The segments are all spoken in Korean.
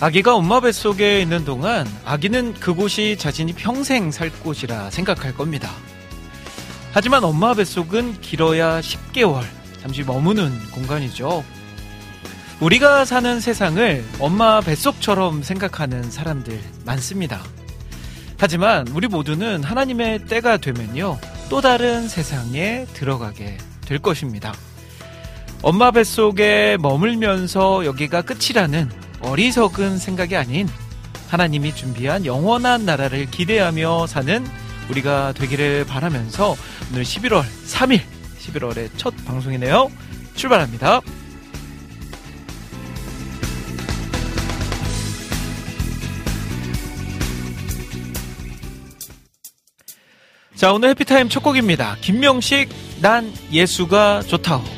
아기가 엄마 뱃속에 있는 동안 아기는 그곳이 자신이 평생 살 곳이라 생각할 겁니다. 하지만 엄마 뱃속은 길어야 10개월, 잠시 머무는 공간이죠. 우리가 사는 세상을 엄마 뱃속처럼 생각하는 사람들 많습니다. 하지만 우리 모두는 하나님의 때가 되면요, 또 다른 세상에 들어가게 될 것입니다. 엄마 뱃속에 머물면서 여기가 끝이라는 어리석은 생각이 아닌 하나님이 준비한 영원한 나라를 기대하며 사는 우리가 되기를 바라면서 오늘 11월 3일, 11월의 첫 방송이네요. 출발합니다. 자, 오늘 해피타임 첫 곡입니다. 김명식, 난 예수가 좋다오.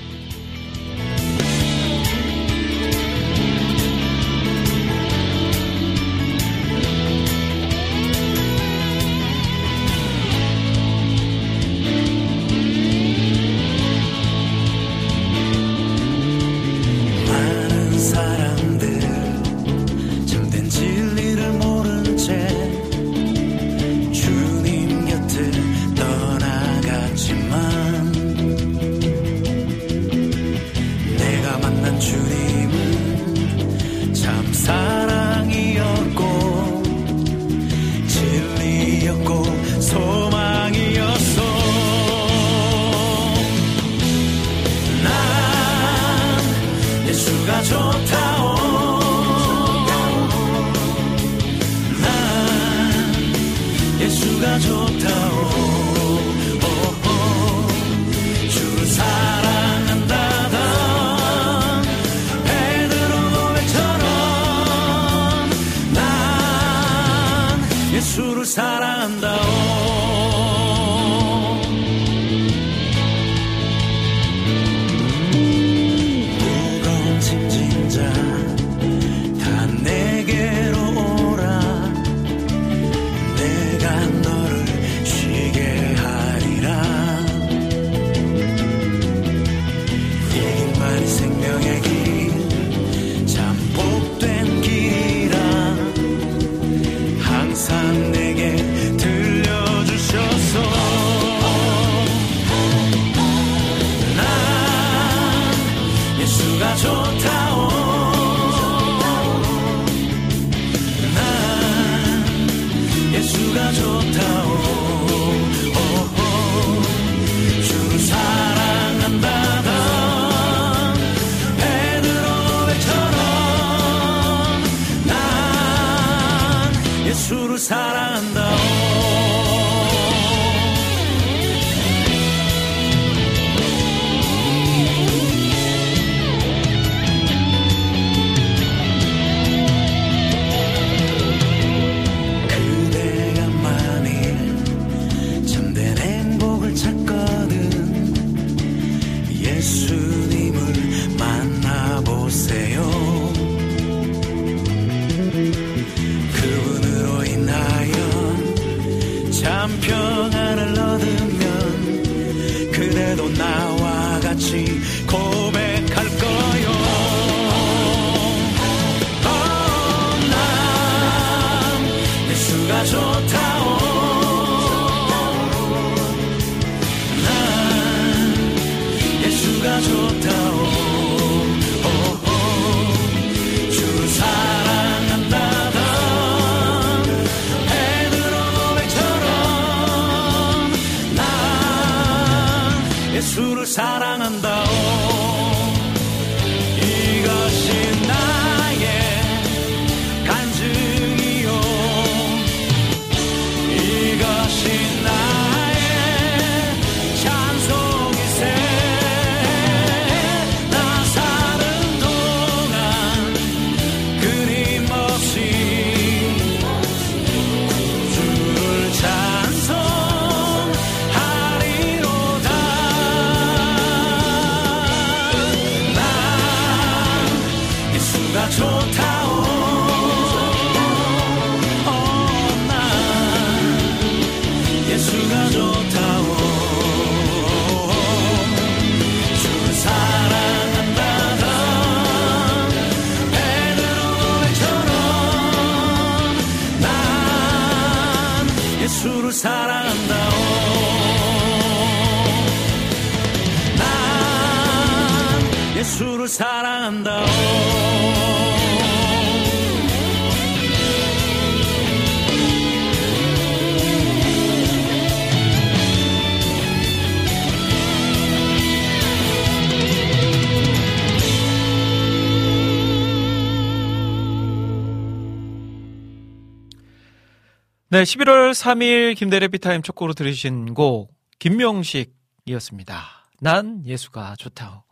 네, 11월 3일 김대래 비타임 첫 곡으로 들으신 곡 김명식이었습니다. 난 예수가 좋다오.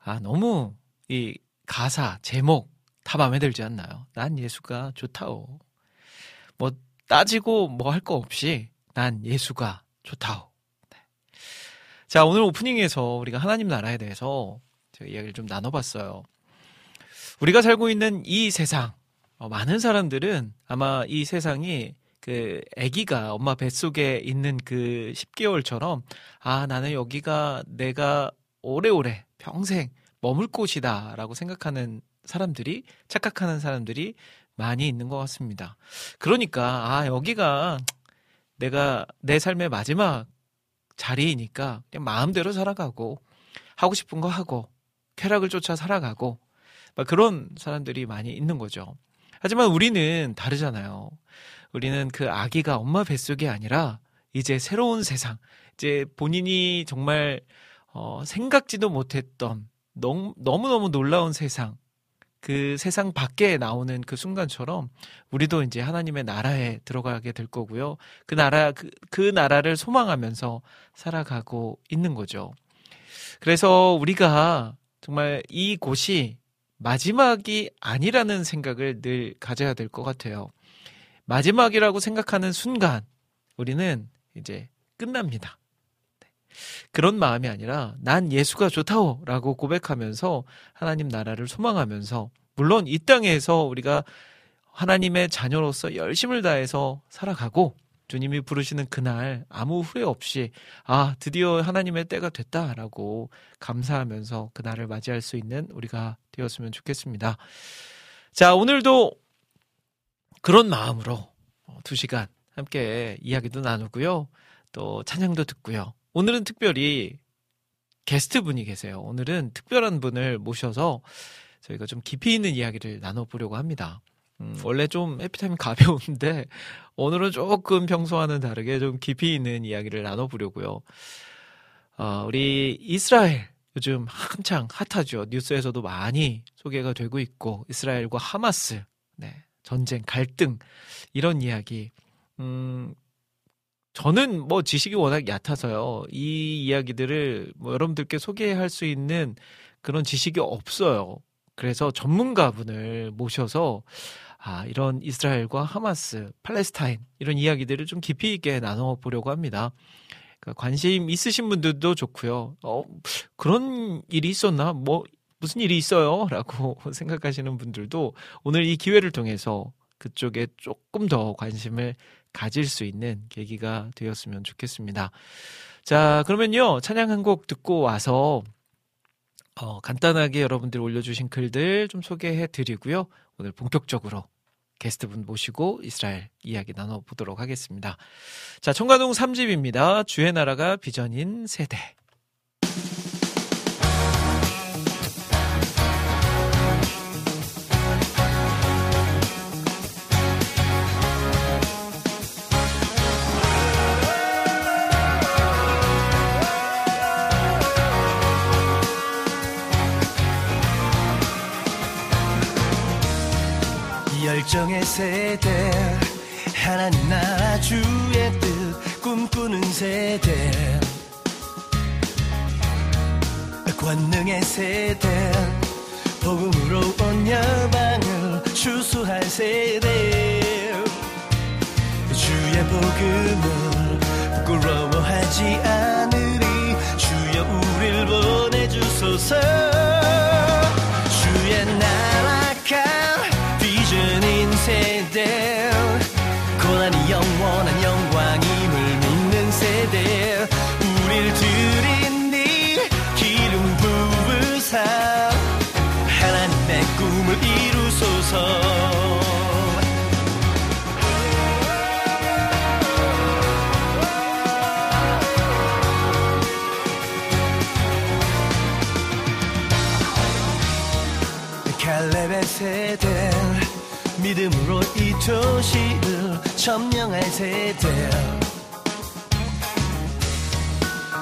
아, 너무 이 가사, 제목 다 마음에 들지 않나요? 난 예수가 좋다오. 뭐 따지고 뭐 할 거 없이 난 예수가 좋다오. 네. 자, 오늘 오프닝에서 우리가 하나님 나라에 대해서 제가 이야기를 좀 나눠봤어요. 우리가 살고 있는 이 세상, 어, 많은 사람들은 아마 이 세상이 그 아기가 엄마 뱃속에 있는 그 10개월처럼 아, 나는 여기가 내가 오래오래 평생 머물 곳이다라고 생각하는 사람들이 착각하는 사람들이 많이 있는 것 같습니다. 그러니까 아, 여기가 내가 내 삶의 마지막 자리이니까 그냥 마음대로 살아가고 하고 싶은 거 하고 쾌락을 쫓아 살아가고 막 그런 사람들이 많이 있는 거죠. 하지만 우리는 다르잖아요. 우리는 그 아기가 엄마 뱃속이 아니라 이제 새로운 세상, 이제 본인이 정말 어, 생각지도 못했던 너무, 너무너무 놀라운 세상, 그 세상 밖에 나오는 그 순간처럼 우리도 이제 하나님의 나라에 들어가게 될 거고요. 그 나라, 그, 그 나라를 소망하면서 살아가고 있는 거죠. 그래서 우리가 정말 이 곳이 마지막이 아니라는 생각을 늘 가져야 될 것 같아요. 마지막이라고 생각하는 순간 우리는 이제 끝납니다. 네. 그런 마음이 아니라 난 예수가 좋다오 라고 고백하면서 하나님 나라를 소망하면서 물론 이 땅에서 우리가 하나님의 자녀로서 열심을 다해서 살아가고 주님이 부르시는 그날 아무 후회 없이 아 드디어 하나님의 때가 됐다라고 감사하면서 그날을 맞이할 수 있는 우리가 되었으면 좋겠습니다. 자 오늘도 그런 마음으로 어, 두 시간 함께 이야기도 나누고요. 또 찬양도 듣고요. 오늘은 특별히 게스트 분이 계세요. 오늘은 특별한 분을 모셔서 저희가 좀 깊이 있는 이야기를 나눠보려고 합니다. 음, 원래 좀 해피타임 가벼운데 오늘은 조금 평소와는 다르게 좀 깊이 있는 이야기를 나눠보려고요. 어, 우리 이스라엘 요즘 한창 핫하죠. 뉴스에서도 많이 소개가 되고 있고 이스라엘과 하마스 네, 전쟁 갈등 이런 이야기 음 저는 뭐 지식이 워낙 얕아서요. 이 이야기들을 뭐 여러분들께 소개할 수 있는 그런 지식이 없어요. 그래서 전문가분을 모셔서 아, 이런 이스라엘과 하마스, 팔레스타인 이런 이야기들을 좀 깊이 있게 나눠 보려고 합니다. 그러니까 관심 있으신 분들도 좋고요. 어, 그런 일이 있었나? 뭐 무슨 일이 있어요? 라고 생각하시는 분들도 오늘 이 기회를 통해서 그쪽에 조금 더 관심을 가질 수 있는 계기가 되었으면 좋겠습니다. 자, 그러면요. 찬양 한 곡 듣고 와서 어, 간단하게 여러분들 올려주신 글들 좀 소개해 드리고요. 오늘 본격적으로 게스트분 모시고 이스라엘 이야기 나눠보도록 하겠습니다. 자, 청가동 3집입니다. 주의 나라가 비전인 세대. 열정의 세대 하나님 나라 주의 뜻 꿈꾸는 세대. 권능의 세대 복음으로 온 여방을 추수할 세대. 주의 복음을 부끄러워하지 않으리. 주여 우릴 보내주소서. 주의 나라 세대 고난이 영원한 영광임을 믿는 세대 우릴 들인 일 기름 부으사. 하나님의 꿈을 이루소서. 도시를 점령할 세대.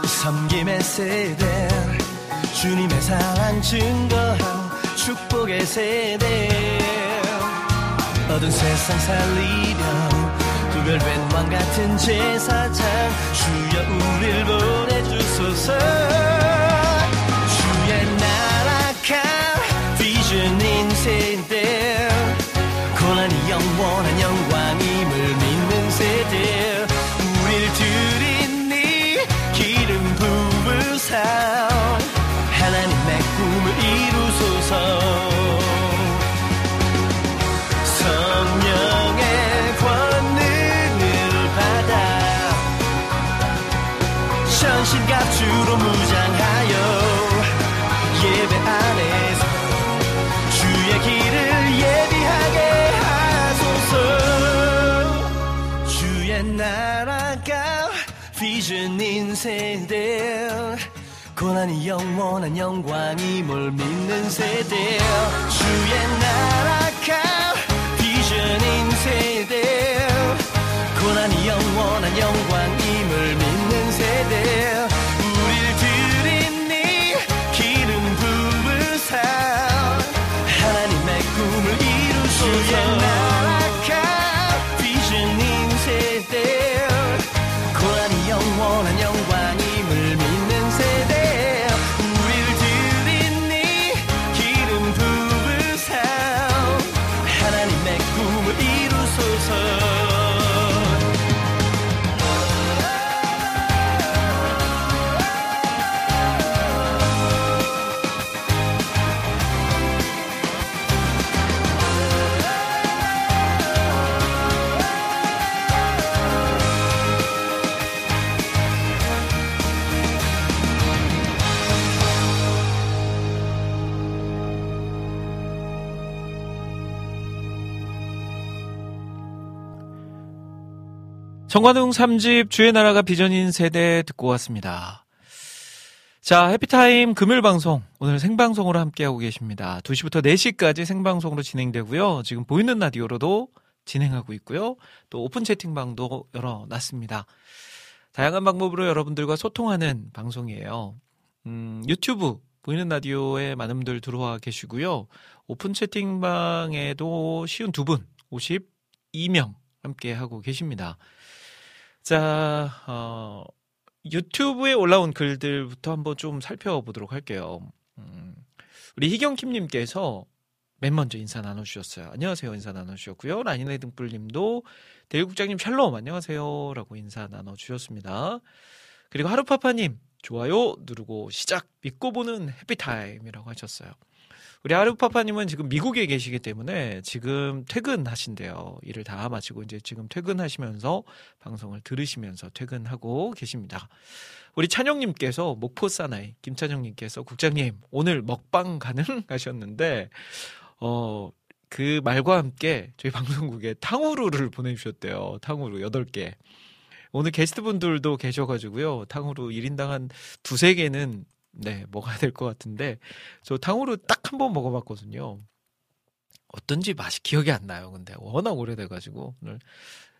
섬김의 세대. 주님의 사랑 증거한 축복의 세대. 어두운 세상 살리려 구별된 왕 같은 제사장 주여 우릴 보내주소서 세대 고난이 영원한 영광임을 믿는 세대 주의 나라가 비전인 세대 고난이 영원한 영광임을 믿는 정관웅 3집 주의 나라가 비전인 세대 듣고 왔습니다. 자, 해피타임 금요일 방송. 오늘 생방송으로 함께하고 계십니다. 2시부터 4시까지 생방송으로 진행되고요. 지금 보이는 라디오로도 진행하고 있고요. 또 오픈 채팅방도 열어놨습니다. 다양한 방법으로 여러분들과 소통하는 방송이에요. 음, 유튜브 보이는 라디오에 많은 분들 들어와 계시고요. 오픈 채팅방에도 쉰두 분, 52명 함께 하고 계십니다. 자, 어, 유튜브에 올라온 글들부터 한번 좀 살펴보도록 할게요. 음, 우리 희경킴님께서 맨 먼저 인사 나눠주셨어요. 안녕하세요. 인사 나눠주셨고요. 라니네 등불님도 대일국장님 샬롬 안녕하세요. 라고 인사 나눠주셨습니다. 그리고 하루파파님 좋아요 누르고 시작 믿고 보는 해피타임이라고 하셨어요. 우리 하루파파님은 지금 미국에 계시기 때문에 지금 퇴근하신대요. 일을 다 마치고 이제 지금 퇴근하시면서 방송을 들으시면서 퇴근하고 계십니다. 우리 찬영님께서 목포 사나이 김찬영님께서 국장님 오늘 먹방 가능하셨는데 어. 그 말과 함께 저희 방송국에 탕후루를 보내주셨대요. 탕후루 8개. 오늘 게스트분들도 계셔가지고요. 탕후루 1인당 한 두세 개는 네, 먹어야 될 것 같은데, 저 탕후루 딱 한 번 먹어봤거든요. 어떤지 맛이 기억이 안 나요. 근데 워낙 오래돼가지고, 오늘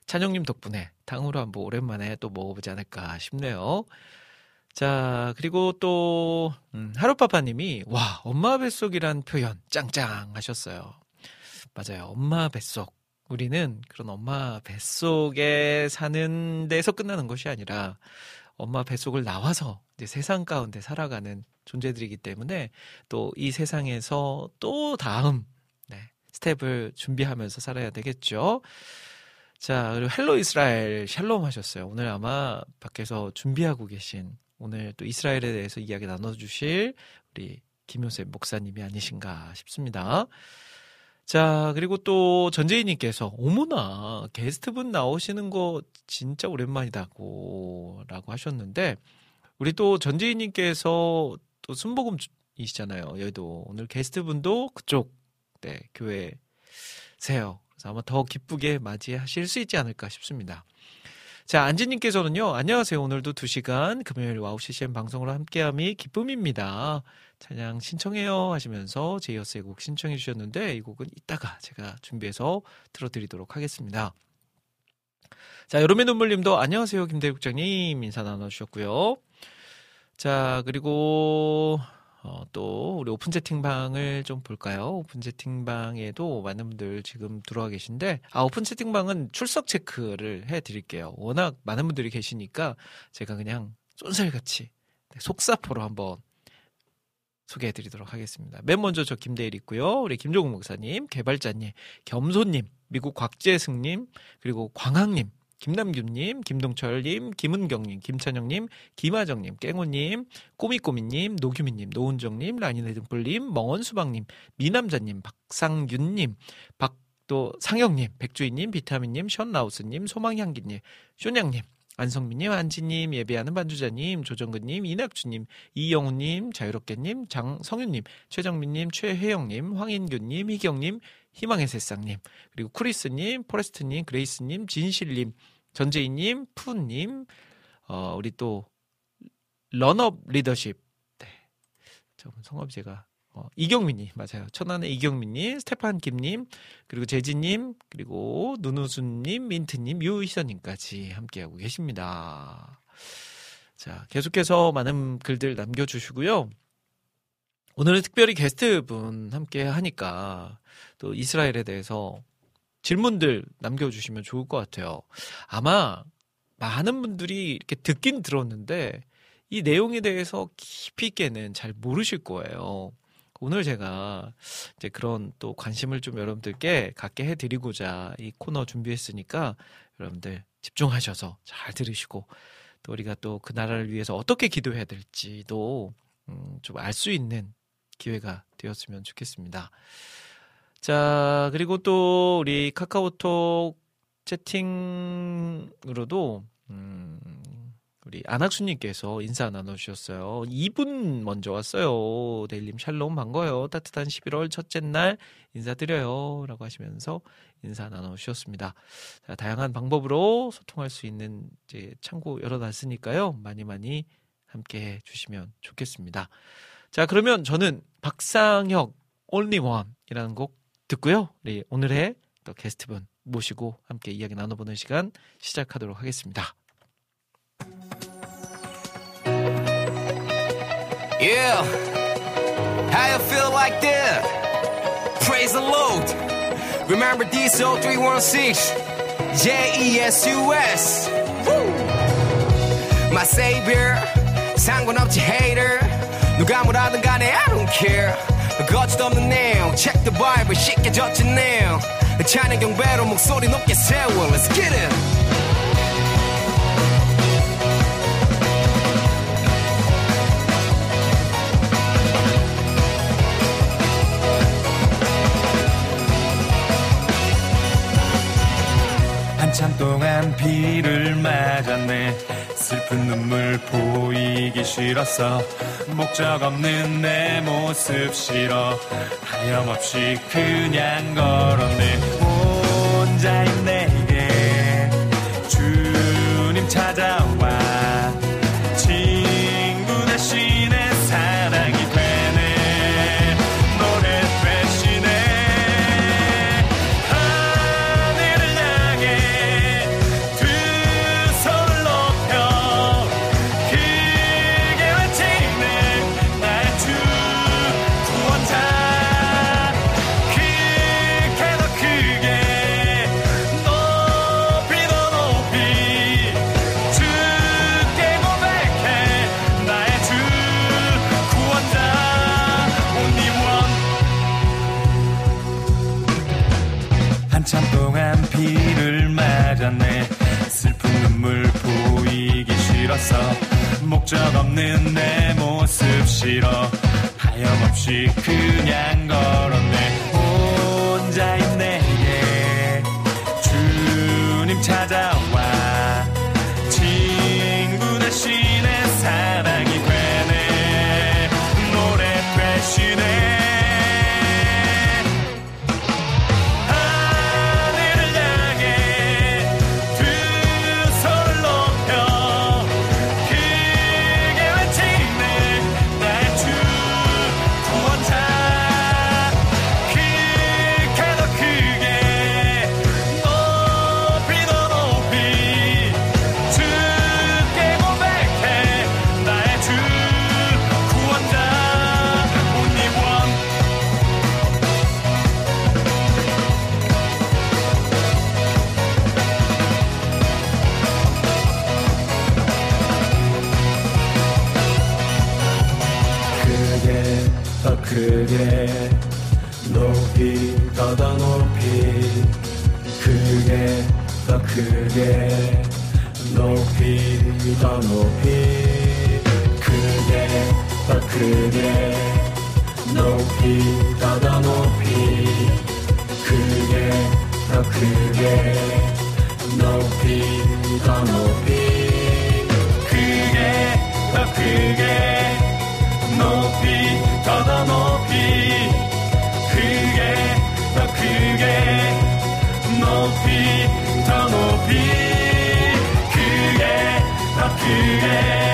찬영님 덕분에 탕후루 한번 오랜만에 또 먹어보지 않을까 싶네요. 자, 그리고 또, 음, 하루파파님이, 와, 엄마 뱃속이란 표현 짱짱 하셨어요. 맞아요. 엄마 뱃속. 우리는 그런 엄마 뱃속에 사는 데서 끝나는 것이 아니라, 엄마 뱃속을 나와서 이제 세상 가운데 살아가는 존재들이기 때문에 또 이 세상에서 또 다음 네, 스텝을 준비하면서 살아야 되겠죠. 자, 그리고 헬로 이스라엘 샬롬 하셨어요. 오늘 아마 밖에서 준비하고 계신 오늘 또 이스라엘에 대해서 이야기 나눠주실 우리 김요셉 목사님이 아니신가 싶습니다. 자, 그리고 또 전재희님께서, 어머나, 게스트분 나오시는 거 진짜 오랜만이다고, 라고 하셨는데, 우리 또 전재희님께서 또 순복음이시잖아요. 여의도. 오늘 게스트분도 그쪽 네, 교회세요. 그래서 아마 더 기쁘게 맞이하실 수 있지 않을까 싶습니다. 자, 안지님께서는요, 안녕하세요. 오늘도 2시간 금요일 와우 CCM 방송으로 함께함이 기쁨입니다. 찬양 신청해요 하시면서 제이어스의 곡 신청해 주셨는데, 이 곡은 이따가 제가 준비해서 틀어드리도록 하겠습니다. 자, 여름의 눈물님도 안녕하세요. 김대국장님 인사 나눠주셨고요. 자, 그리고 어, 또 우리 오픈 채팅방을 좀 볼까요? 오픈 채팅방에도 많은 분들 지금 들어와 계신데 아 오픈 채팅방은 출석 체크를 해드릴게요. 워낙 많은 분들이 계시니까 제가 그냥 쏜살같이 네, 속사포로 한번 소개해드리도록 하겠습니다. 맨 먼저 저 김대일 있고요. 우리 김종국 목사님, 개발자님, 겸손님, 미국 곽재승님, 그리고 광학님, 김남규님, 김동철님, 김은경님, 김찬영님, 김하정님, 깽호님, 꼬미꼬미님, 노규민님, 노은정님, 라니네 등불님, 멍원수박님, 미남자님, 박상윤님, 박도 상영님, 백주희님, 비타민님, 션라우스님, 소망향기님, 쇼냥님, 안성민님, 안지님, 예배하는 반주자님, 조정근님, 이낙주님, 이영우님, 자유롭게님, 장성윤님, 최정민님, 최혜영님, 황인규님, 희경님, 희망의 새싹님, 그리고 크리스님, 포레스트님, 그레이스님, 진실님, 전재희님, 푸님, 어, 우리 또, 런업 리더십. 네. 저 성함 제가, 어, 이경민님, 맞아요. 천안의 이경민님, 스테판 김님, 그리고 재진님, 그리고 눈우순님, 민트님, 유희선님까지 함께하고 계십니다. 자, 계속해서 많은 글들 남겨주시고요. 오늘은 특별히 게스트 분 함께 하니까 또 이스라엘에 대해서 질문들 남겨주시면 좋을 것 같아요. 아마 많은 분들이 이렇게 듣긴 들었는데 이 내용에 대해서 깊이 있게는 잘 모르실 거예요. 오늘 제가 이제 그런 또 관심을 좀 여러분들께 갖게 해드리고자 이 코너 준비했으니까 여러분들 집중하셔서 잘 들으시고 또 우리가 또 그 나라를 위해서 어떻게 기도해야 될지도 음, 좀 알 수 있는 기회가 되었으면 좋겠습니다. 자, 그리고 또 우리 카카오톡 채팅으로도 음, 우리 안학수님께서 인사 나눠주셨어요. 2분 먼저 왔어요. 데일님 샬롬 반가워요. 따뜻한 11월 첫째 날 인사드려요. 라고 하시면서 인사 나눠주셨습니다. 자, 다양한 방법으로 소통할 수 있는 이제 창구 열어놨으니까요. 많이 많이 함께 해주시면 좋겠습니다. 자, 그러면 저는 박상혁 Only One이라는 곡 듣고요. 우리 오늘의 또 게스트분 모시고 함께 이야기 나눠보는 시간 시작하도록 하겠습니다. Yeah. How you feel like that? Praise the Lord. Remember this 0316 J-E-S-U-S. Woo. My savior. 상관없지 hater. 누가 뭐라든 간에 I don't care. 거짓 없는 내용. Check the Bible. 쉽게 젖은 내용. 찬양 경배로 목소리 높게 세워. Let's get it. 한참 동안 비를 맞았네. 슬픈 눈물 보이기 싫었어 목적 없는 내 모습 싫어. 하염없이 그냥 걸었네. 혼자인 내 적 없는 내 모습 싫어. 하염없이 그냥 걸었네 크게 높이 더 높이 크게 더 크게 높이 더 더 높이 크게 더 크게 높이 더 높이 크게 더 크게 높이 더 더 높이 크게 더 크게 높이 더 높이 크게 더 크게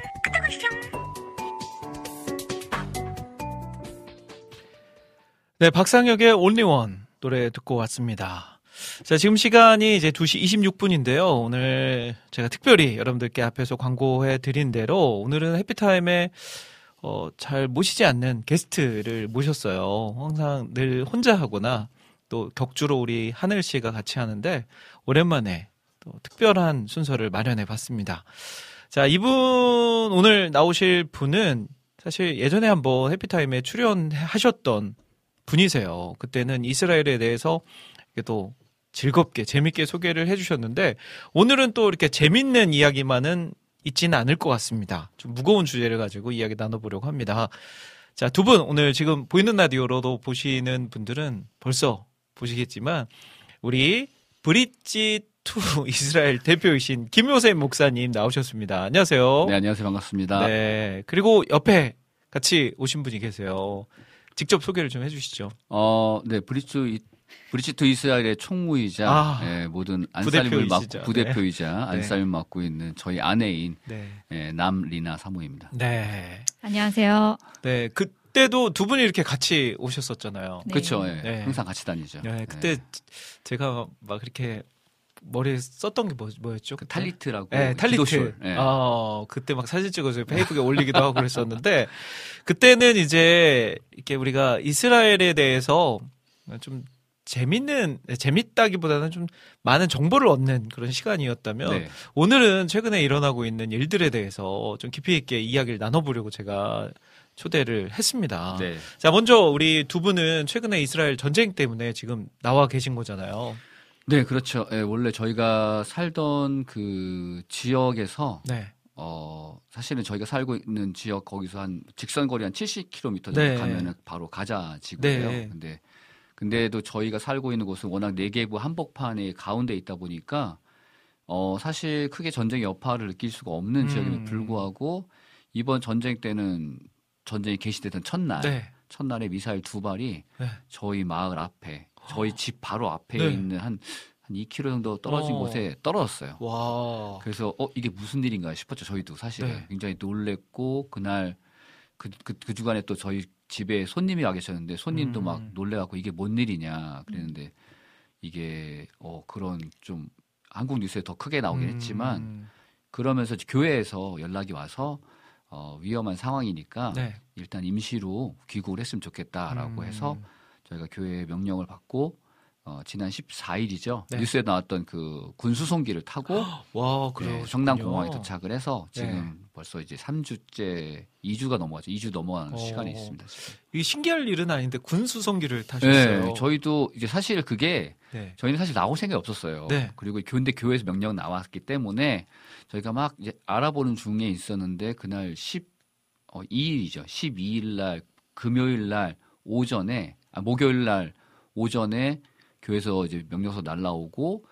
네, 박상혁의 온리원 노래 듣고 왔습니다. 자, 지금 시간이 이제 2시 26분인데요. 오늘 제가 특별히 여러분들께 앞에서 광고해 드린 대로 오늘은 해피타임에 어, 잘 모시지 않는 게스트를 모셨어요. 항상 늘 혼자 하거나 또 격주로 우리 하늘 씨가 같이 하는데 오랜만에 또 특별한 순서를 마련해 봤습니다. 자, 이분 오늘 나오실 분은 사실 예전에 한번 해피타임에 출연하셨던 분이세요. 그때는 이스라엘에 대해서 이렇게 또 즐겁게 재밌게 소개를 해주셨는데 오늘은 또 이렇게 재밌는 이야기만은 있지는 않을 것 같습니다. 좀 무거운 주제를 가지고 이야기 나눠보려고 합니다. 자, 두 분 오늘 지금 보이는 라디오로도 보시는 분들은 벌써 보시겠지만 우리 Bridge to Israel 대표이신 김요셉 목사님 나오셨습니다. 안녕하세요. 네, 안녕하세요. 반갑습니다. 네. 그리고 옆에 같이 오신 분이 계세요. 직접 소개를 좀 해주시죠. 어, 네, Bridge to Israel의 총무이자 아, 예, 모든 안살림을 맡고 부대표이시죠. 부대표이자 안살림 맡고 있는 저희 아내인 네. 예, 남리나 사모입니다. 네. 안녕하세요. 네. 그때도 두 분이 이렇게 같이 오셨었잖아요. 네. 그렇죠. 예, 네. 항상 같이 다니죠. 네. 그때 제가 막 그렇게 머리에 썼던 게 뭐, 뭐였죠? 그? 탈리트라고 네, 탈리트. 기도숄. 예. 어, 그때 막 사진 찍어서 페북에 올리기도 하고 그랬었는데, 그때는 이제, 이렇게 우리가 이스라엘에 대해서 좀 재밌는, 재밌다기보다는 좀 많은 정보를 얻는 그런 시간이었다면, 네. 오늘은 최근에 일어나고 있는 일들에 대해서 좀 깊이 있게 이야기를 나눠보려고 제가 초대를 했습니다. 네. 자, 먼저 우리 두 분은 최근에 이스라엘 전쟁 때문에 지금 나와 계신 거잖아요. 네, 그렇죠. 예, 원래 저희가 살던 그 지역에서 네. 어 사실은 저희가 살고 있는 지역 거기서 한 직선 거리 한 70km 정도 네. 가면은 바로 가자 지구예요. 네. 근데 근데도 저희가 살고 있는 곳은 워낙 내계부 한복판의 가운데 있다 보니까 어 사실 크게 전쟁의 여파를 느낄 수가 없는 음. 지역임에도 불구하고 이번 전쟁 때는 전쟁이 개시되던 첫날 네. 첫날에 미사일 두 발이 네. 저희 마을 앞에 저희 집 바로 앞에 네. 있는 한, 한 2km 정도 떨어진 어. 곳에 떨어졌어요. 와. 그래서 어 이게 무슨 일인가 싶었죠. 저희도 사실 네. 굉장히 놀랬고 그날 그, 그, 그 주간에 또 저희 집에 손님이 와 계셨는데 손님도 음. 막 놀래갖고 이게 뭔 일이냐 그랬는데 이게 어 그런 좀 한국 뉴스에 더 크게 나오긴 했지만 음. 그러면서 교회에서 연락이 와서 어, 위험한 상황이니까 네. 일단 임시로 귀국을 했으면 좋겠다라고 음. 해서 저희가 교회 명령을 받고 어, 지난 14일이죠 네. 뉴스에 나왔던 그 군수송기를 타고 와, 그래요. 네, 성남 공항에 도착을 해서 지금 네. 벌써 이제 3주째 2주가 넘어가죠. 2주 넘어가는 어. 시간이 있습니다. 지금. 이게 신기할 일은 아닌데 군수성기를 타셨어요. 네, 저희도 이제 사실 그게 네. 저희는 사실 나올 생각이 없었어요. 네. 그리고 근데 교회에서 명령 나왔기 때문에 저희가 막 이제 알아보는 중에 있었는데 그날 10 어, 2일이죠. 12일 날 금요일 날 오전에 아 목요일 날 오전에 교회에서 이제 명령서 날라오고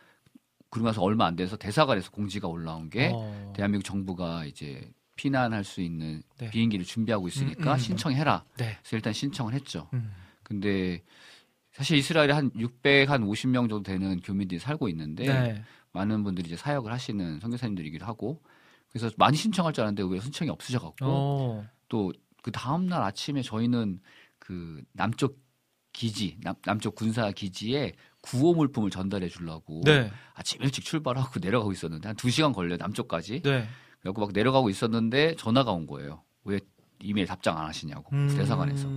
그러고 나서 얼마 안 돼서 대사관에서 공지가 올라온 게 어. 대한민국 정부가 이제 피난할 수 있는 네. 비행기를 준비하고 있으니까 음, 음. 신청해라. 네. 그래서 일단 신청을 했죠. 음. 근데 사실 이스라엘에 한 650명 정도 되는 교민들이 살고 있는데 네. 많은 분들이 이제 사역을 하시는 선교사님들이기도 하고 그래서 많이 신청할 줄 알았는데 왜 신청이 없으셔 갖고 어. 또그 다음 날 아침에 저희는 그 남쪽 기지 남, 남쪽 군사 기지에 구호 물품을 전달해 주려고 네. 아침 일찍 출발하고 내려가고 있었는데 한두 시간 걸려 요 남쪽까지 네. 그래갖고 막 내려가고 있었는데 전화가 온 거예요. 왜 이메일 답장 안 하시냐고 음. 대사관에서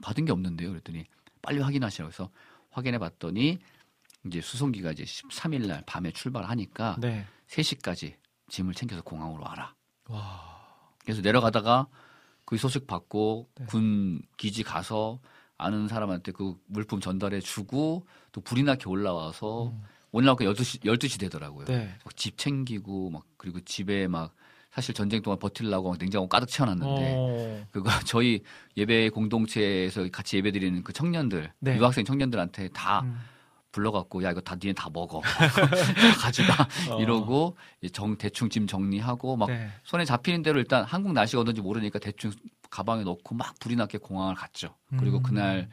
받은 게 없는데요. 그랬더니 빨리 확인하시라고 해서 확인해 봤더니 이제 수송기가 이제 13일 날 밤에 출발하니까 네. 3시까지 짐을 챙겨서 공항으로 와라. 와. 그래서 내려가다가 그 소식 받고 네. 군 기지 가서 아는 사람한테 그 물품 전달해 주고 또 불이 나게 올라와서 올라오니까 12시 12시 되더라고요. 음. 네. 막집 챙기고 막 그리고 집에 막 사실 전쟁 동안 버틸라고 막 냉장고 가득 채워놨는데 어. 그거 저희 예배 공동체에서 같이 예배 드리는 그 청년들 네. 유학생 청년들한테 다 음. 불러갖고 야 이거 다 니네 다 먹어 다 가져가 어. 이러고 정 대충 짐 정리하고 막 네. 손에 잡히는 대로 일단 한국 날씨가 어떤지 모르니까 대충 가방에 넣고 막 불이 나게 공항을 갔죠. 그리고 음. 그날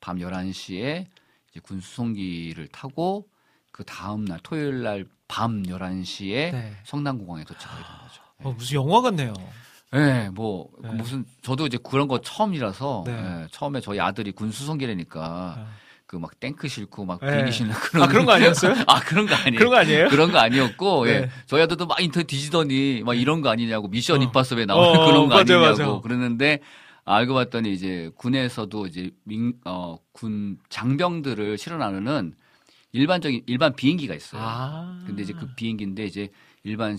밤 11시에 이제 군 수송기를 타고 그 다음 날 토요일 날 밤 11시에 네. 성남공항에 도착하게 된 거죠. 어, 무슨 영화 같네요. 네, 뭐 네. 무슨 저도 이제 그런 거 처음이라서 네. 예, 처음에 저희 아들이 군 수송기라니까 아. 그막 탱크 싣고 막 네. 비행기 싣는 그런 아, 그런 거 아니었어요? 아 그런 거 아니에요. 그런 거 아니에요? 그런 거 아니었고 네. 예. 저희 아들도 막 인터넷 뒤지더니 막 이런 거 아니냐고 미션 어. 임파서블에 나오는 어, 그런 거 맞아요, 아니냐고 맞아요. 그러는데 알고 봤더니 이제 군에서도 이제 민, 어, 군 장병들을 실어 나르는 일반적인 일반 비행기가 있어요. 아. 근데 이제 그 비행기인데 이제 일반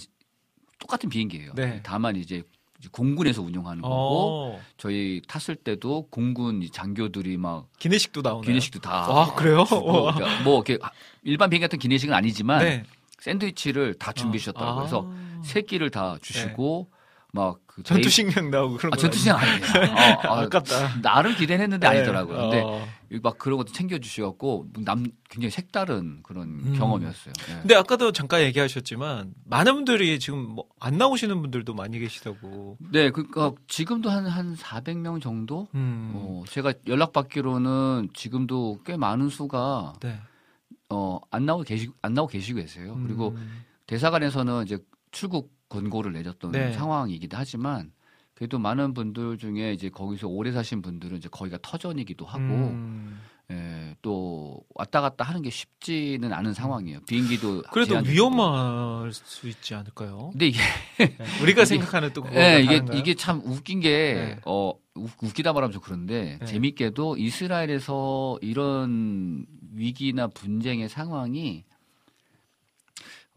똑같은 비행기예요. 네. 다만 이제 공군에서 운영하는 거고 어. 저희 탔을 때도 공군 이 장교들이 막 기내식도 나오네요. 기내식도 다 아, 그래요? 와. 그러니까 뭐 이렇게 일반 비행기 같은 기내식은 아니지만 네. 샌드위치를 다 준비해 주셨다고 아. 네. 그래서 세 끼를 다 주시고 막 그 전투식량 나오고 그런 아, 거 전투식량 아니에요. 어, 아, 아깝다. 나름 기대는 했는데 아니더라고요. 근데 어. 막 그런 것도 챙겨주셔갖고 남 굉장히 색다른 그런 음. 경험이었어요. 예. 근데 아까도 잠깐 얘기하셨지만 많은 분들이 지금 뭐 안 나오시는 분들도 많이 계시다고. 네, 그러니까 지금도 한한 400명 정도. 음. 어, 제가 연락 받기로는 지금도 꽤 많은 수가 네. 어, 안 나오고 계시 안 나오고 계시고 계세요. 그리고 음. 대사관에서는 이제 출국 권고를 내줬던 네. 상황이기도 하지만 그래도 많은 분들 중에 이제 거기서 오래 사신 분들은 이제 거기가 터전이기도 하고 음. 예, 또 왔다 갔다 하는 게 쉽지는 않은 상황이에요. 비행기도 그래도. 위험할 수 있지 않을까요? 근데 이게 네. 우리가 이게- 생각하는 또 예, 이게 다른가요? 이게 참 웃긴 게 네. 어, 웃, 웃기다 말하면 좀 그런데 네. 재밌게도 이스라엘에서 이런 위기나 분쟁의 상황이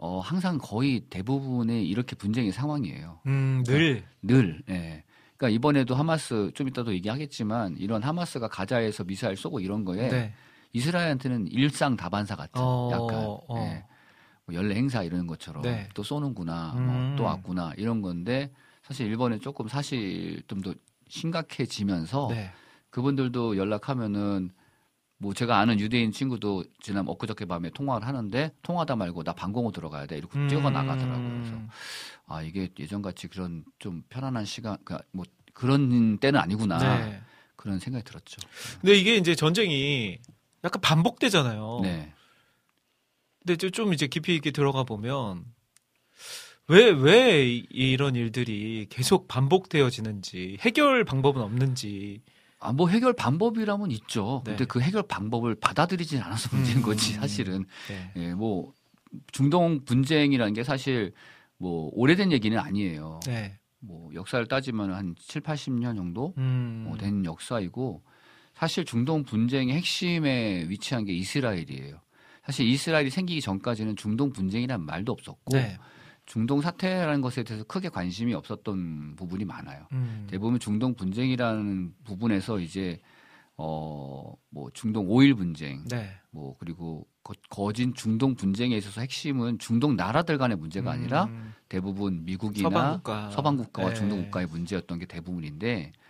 어, 항상 거의 대부분의 이렇게 분쟁의 상황이에요. 음, 늘 늘. 예. 그러니까 이번에도 하마스 좀 이따도 얘기하겠지만 이런 하마스가 가자에서 미사일 쏘고 이런 거에 네. 이스라엘한테는 일상 다반사 같은 어, 약간 어. 예. 뭐 연례 행사 이런 것처럼 네. 또 쏘는구나, 음. 뭐또 왔구나 이런 건데 사실 일본에 조금 사실 좀 더 심각해지면서 네. 그분들도 연락하면은 뭐 제가 아는 유대인 친구도 지난 엊그저께 밤에 통화를 하는데 통화하다 말고 나 방공호 들어가야 돼 이렇게 뛰어 나가더라고요. 그래서 음. 아 이게 예전같이 그런 좀 편안한 시간 그러니까 뭐 그런 때는 아니구나 네. 그런 생각이 들었죠. 근데 이게 이제 전쟁이 약간 반복되잖아요. 네. 근데 좀 이제 깊이 있게 들어가 보면 왜, 왜 이- 이런 일들이 계속 반복되어지는지 해결 방법은 없는지. 아, 뭐 해결 방법이라면 있죠. 네. 근데 그 해결 방법을 받아들이진 않아서 문제인 음. 거지, 사실은. 네. 예, 뭐, 중동 분쟁이라는 게 사실 뭐, 오래된 얘기는 아니에요. 네. 뭐, 역사를 따지면 한 7, 80년 정도 음. 뭐 된 역사이고, 사실 중동 분쟁의 핵심에 위치한 게 이스라엘이에요. 사실 이스라엘이 생기기 전까지는 중동 분쟁이라는 말도 없었고, 네. 중동 사태라는 것에 대해서 크게 관심이 없었던 부분이 많아요. 음. 대부분 중동 분쟁이라는 부분에서 이제 어 뭐 중동 오일 분쟁 네. 뭐 그리고 거, 거진 중동 분쟁에 있어서 핵심은 중동 나라들 간의 문제가 아니라 음. 대부분 미국이나 서방 국가. 국가 와 네. 중동 국가의 문제였던 게 대부분인데 이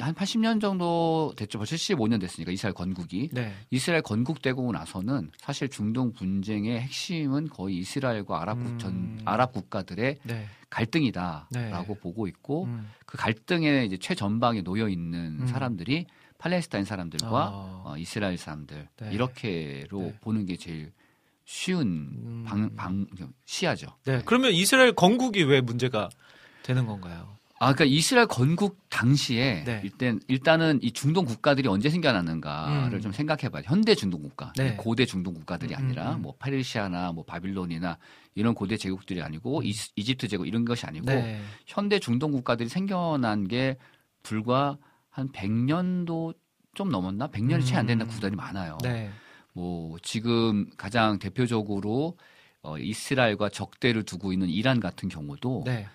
한 80년 정도 됐죠. 벌써 75년 됐으니까 이스라엘 건국이 네. 이스라엘 건국되고 나서는 사실 중동 분쟁의 핵심은 거의 이스라엘과 아랍 국, 전 음. 아랍 국가들의 네. 갈등이다라고 네. 보고 있고 음. 그 갈등의 이제 최전방에 놓여 있는 음. 사람들이 팔레스타인 사람들과 아. 어, 이스라엘 사람들 네. 이렇게로 네. 보는 게 제일 쉬운 음. 방, 방 시야죠. 네. 그러면 이스라엘 건국이 왜 문제가 되는 건가요? 아, 그러니까 이스라엘 건국 당시에 네. 일단 일단은 이 중동 국가들이 언제 생겨났는가를 음. 좀 생각해봐요. 현대 중동 국가, 네. 고대 중동 국가들이 음, 아니라 음. 뭐 페르시아나 뭐 바빌론이나 이런 고대 제국들이 아니고 이, 이집트 제국 이런 것이 아니고 네. 현대 중동 국가들이 생겨난 게 불과 한 100년도 좀 넘었나? 100년이 채안 되는 음. 국가들이 많아요. 네. 뭐 지금 가장 대표적으로 어, 이스라엘과 적대를 두고 있는 이란 같은 경우도 네.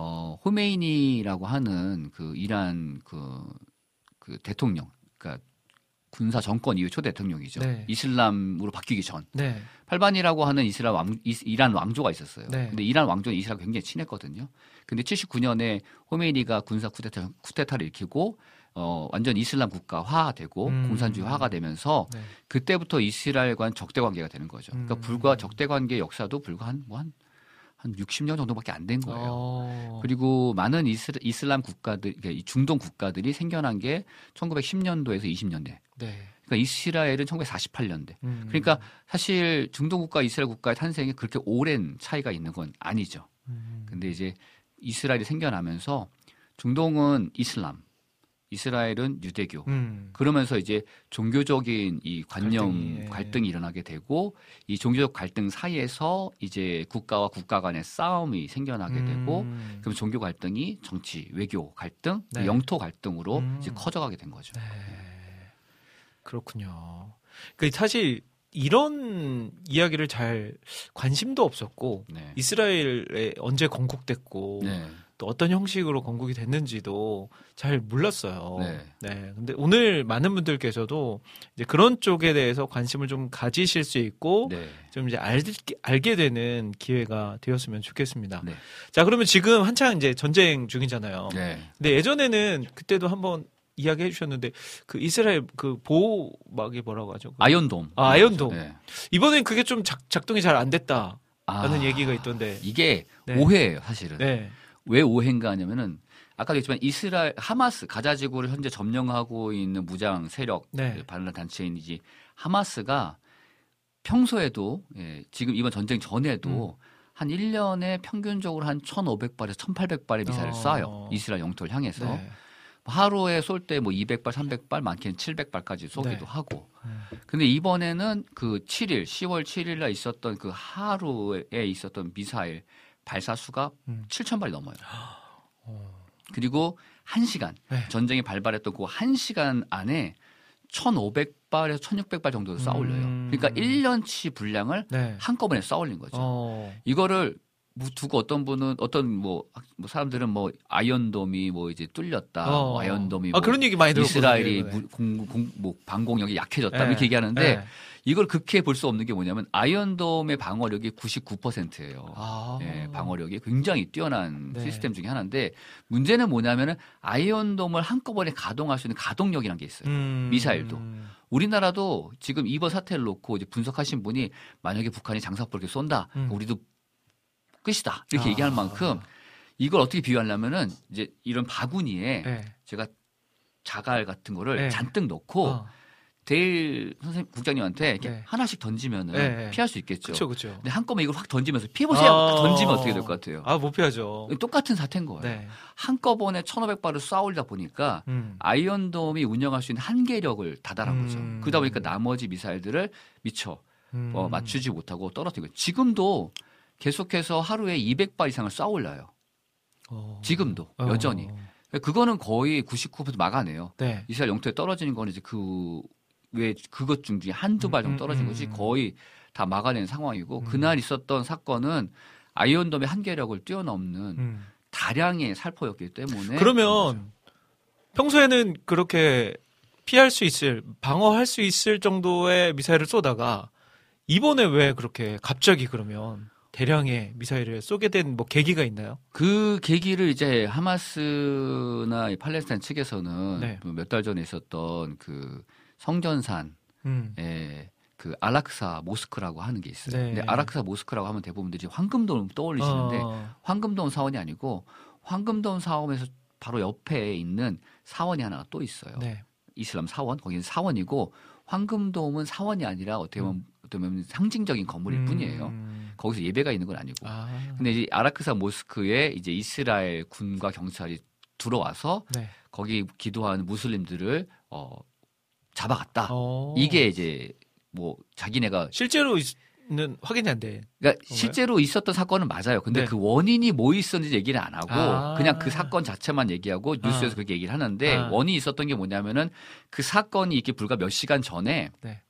어, 호메이니라고 하는 그 이란 그, 그 대통령, 그러니까 군사 정권 이후 초 대통령이죠. 네. 이슬람으로 바뀌기 전. 네. 팔반이라고 하는 이스라엘 왕, 이- 이란 왕조가 있었어요. 네. 근데 이란 왕조는 이스라엘 굉장히 친했거든요. 근데 79년에 호메이니가 군사 쿠데타, 쿠데타를 일으키고 어, 완전 이슬람 국가화 되고 음. 공산주의화가 되면서 네. 그때부터 이스라엘과는 적대 관계가 되는 거죠. 그러니까 음. 불과 적대 관계 역사도 불과 한 뭐 한 한 60년 정도밖에 안 된 거예요. 어. 그리고 많은 이슬, 이슬람 국가들, 중동 국가들이 생겨난 게 1910년도에서 20년대. 네. 그러니까 이스라엘은 1948년대. 음. 그러니까 사실 중동 국가 이스라엘 국가의 탄생에 그렇게 오랜 차이가 있는 건 아니죠. 음. 근데 이제 이스라엘이 생겨나면서 중동은 이슬람, 이스라엘은 유대교. 음. 그러면서 이제 종교적인 이 관념 갈등이, 예. 갈등이 일어나게 되고 이 종교적 갈등 사이에서 이제 국가와 국가 간의 싸움이 생겨나게 되고 음. 그럼 종교 갈등이 정치, 외교 갈등, 네. 영토 갈등으로 음. 이제 커져가게 된 거죠. 네. 그렇군요. 그 사실 이런 이야기를 잘 관심도 없었고 네. 이스라엘에 언제 건국됐고 네. 또 어떤 형식으로 건국이 됐는지도 잘 몰랐어요. 네. 근데 오늘 많은 분들께서도 이제 그런 쪽에 대해서 관심을 좀 가지실 수 있고 네. 좀 이제 알, 알게 되는 기회가 되었으면 좋겠습니다. 네. 자, 그러면 지금 한창 이제 전쟁 중이잖아요. 네. 근데 예전에는 그때도 한번 이야기 해 주셨는데 그 이스라엘 그 보호막이 뭐라고 하죠? 그 아이언돔. 아, 아이언돔. 네. 이번엔 그게 좀 작, 작동이 잘 안 됐다 라는 아, 얘기가 있던데. 이게 네. 오해예요, 사실은. 네. 왜 오해인가 하냐면은 아까도 했지만 이스라엘 하마스 가자 지구를 현재 점령하고 있는 무장 세력 네. 반란 단체인이지 하마스가 평소에도 예, 지금 이번 전쟁 전에도 음. 한 1년에 평균적으로 한 1,500발에서 1,800발의 미사일을 어. 쏴요. 이스라엘 영토를 향해서. 네. 하루에 쏠 때 뭐 200발, 300발, 많게는 700발까지 쏘기도 네. 하고. 음. 근데 이번에는 그 7일, 10월 7일 날 있었던 그 하루에 있었던 미사일 발사 수가 음. 7,000발이 넘어요. 어. 그리고 1시간, 네. 전쟁이 발발했던 그 1시간 안에 1,500발에서 1,600발 정도 를 쏴올려요. 음. 그러니까 1년치 분량을 네. 한꺼번에 쏴 올린 거죠. 어. 이거를 무- 두고 어떤 분은 어떤 뭐, 학- 뭐 사람들은 뭐 아이언돔이 뭐 이제 뚫렸다. 어. 뭐 아이언돔이 아, 뭐 그런 얘기 많이 들었거든요. 이스라엘이 네. 무- 공, 공, 뭐 방공력이 약해졌다 네. 이렇게 얘기하는데 네. 이걸 극히해 볼 수 없는 게 뭐냐면 아이언돔의 방어력이 99%예요. 아. 예, 방어력이 굉장히 뛰어난 네. 시스템 중에 하나인데 문제는 뭐냐면은 아이언돔을 한꺼번에 가동할 수 있는 가동력이라는 게 있어요. 음. 미사일도. 우리나라도 지금 이번 사태를 놓고 이제 분석하신 분이 만약에 북한이 장사포를 이렇게 쏜다, 음. 우리도 끝이다 이렇게 아. 얘기할 만큼 이걸 어떻게 비유하려면은 이제 이런 바구니에 네. 제가 자갈 같은 거를 네. 잔뜩 넣고 어. 대일 선생님 국장님한테 이렇게 네. 하나씩 던지면은 네. 피할 수 있겠죠. 그렇죠, 그렇죠. 근데 한꺼번에 이걸 확 던지면서 피해 보세요. 아. 던지면 어떻게 될 것 같아요? 아, 못 피하죠. 똑같은 사태인 거예요. 네. 한꺼번에 1,500발을 쏴올리다 보니까 음. 아이언돔이 운영할 수 있는 한계력을 다달한 음. 거죠. 그러다 보니까 나머지 미사일들을 미처 음. 어, 맞추지 못하고 떨어뜨리고 지금도 계속해서 하루에 200발 이상을 쏴올려요. 어. 지금도 어. 여전히. 그거는 거의 99% 막아내요. 네. 이스라엘 영토에 떨어지는 거는 이제 그 왜 그것 중 중에 한두 발 음, 정도 떨어진 음, 거지 음. 거의 다 막아내는 상황이고 음. 그날 있었던 사건은 아이언돔의 한계력을 뛰어넘는 음. 다량의 살포였기 때문에. 그러면 평소에는 그렇게 피할 수 있을, 방어할 수 있을 정도의 미사일을 쏘다가 이번에 왜 그렇게 갑자기 그러면 대량의 미사일을 쏘게 된 뭐 계기가 있나요? 그 계기를 이제 하마스나 이 팔레스타인 측에서는 네. 몇달 전에 있었던 그 성전산에 음. 그 아락사 모스크라고 하는 게 있어요. 네. 근데 아락사 모스크라고 하면 대부분들이 황금돔을 떠올리시는데 어. 황금돔 사원이 아니고 황금돔 사원에서 바로 옆에 있는 사원이 하나가 또 있어요. 네. 이슬람 사원 거기는 사원이고 황금돔은 사원이 아니라 어떻게 보면, 어떻게 보면 상징적인 건물일 뿐이에요. 음. 거기서 예배가 있는 건 아니고. 아. 근데 이제 아라크사 모스크에 이제 이스라엘 군과 경찰이 들어와서 네. 거기 기도하는 무슬림들을 어 잡아갔다. 어. 이게 이제 뭐 자기네가 실제로 있는 확인이 안 돼. 그러니까 실제로 있었던 사건은 맞아요. 근데 네. 그 원인이 뭐 있었는지 얘기를 안 하고 아. 그냥 그 사건 자체만 얘기하고 뉴스에서 아. 그렇게 얘기를 하는데 아. 원인이 있었던 게 뭐냐면은 그 사건이 있기 불과 몇 시간 전에 네.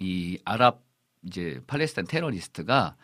이 아랍 이제 팔레스타인 테러리스트가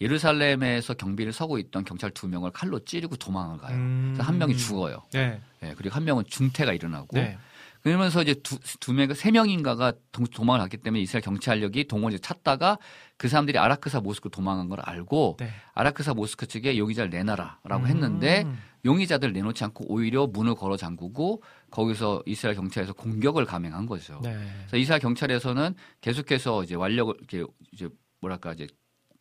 예루살렘에서 경비를 서고 있던 경찰 두 명을 칼로 찌르고 도망을 가요. 음. 그래서 한 명이 죽어요. 네. 예, 그리고 한 명은 중태가 일어나고 네. 그러면서 이제 두, 두 명, 세 명인가가 동- 도망을 갔기 때문에 이스라엘 경찰력이 동원해서 찾다가 그 사람들이 아라크사 모스크로 도망간 걸 알고 네. 아라크사 모스크 측에 용의자를 내놔라라고 음. 했는데 용의자들 내놓지 않고 오히려 문을 걸어 잠그고 거기서 이스라엘 경찰에서 공격을 감행한 거죠. 네. 그래서 이스라엘 경찰에서는 계속해서 이제 완력을 이렇게 이제 뭐랄까 이제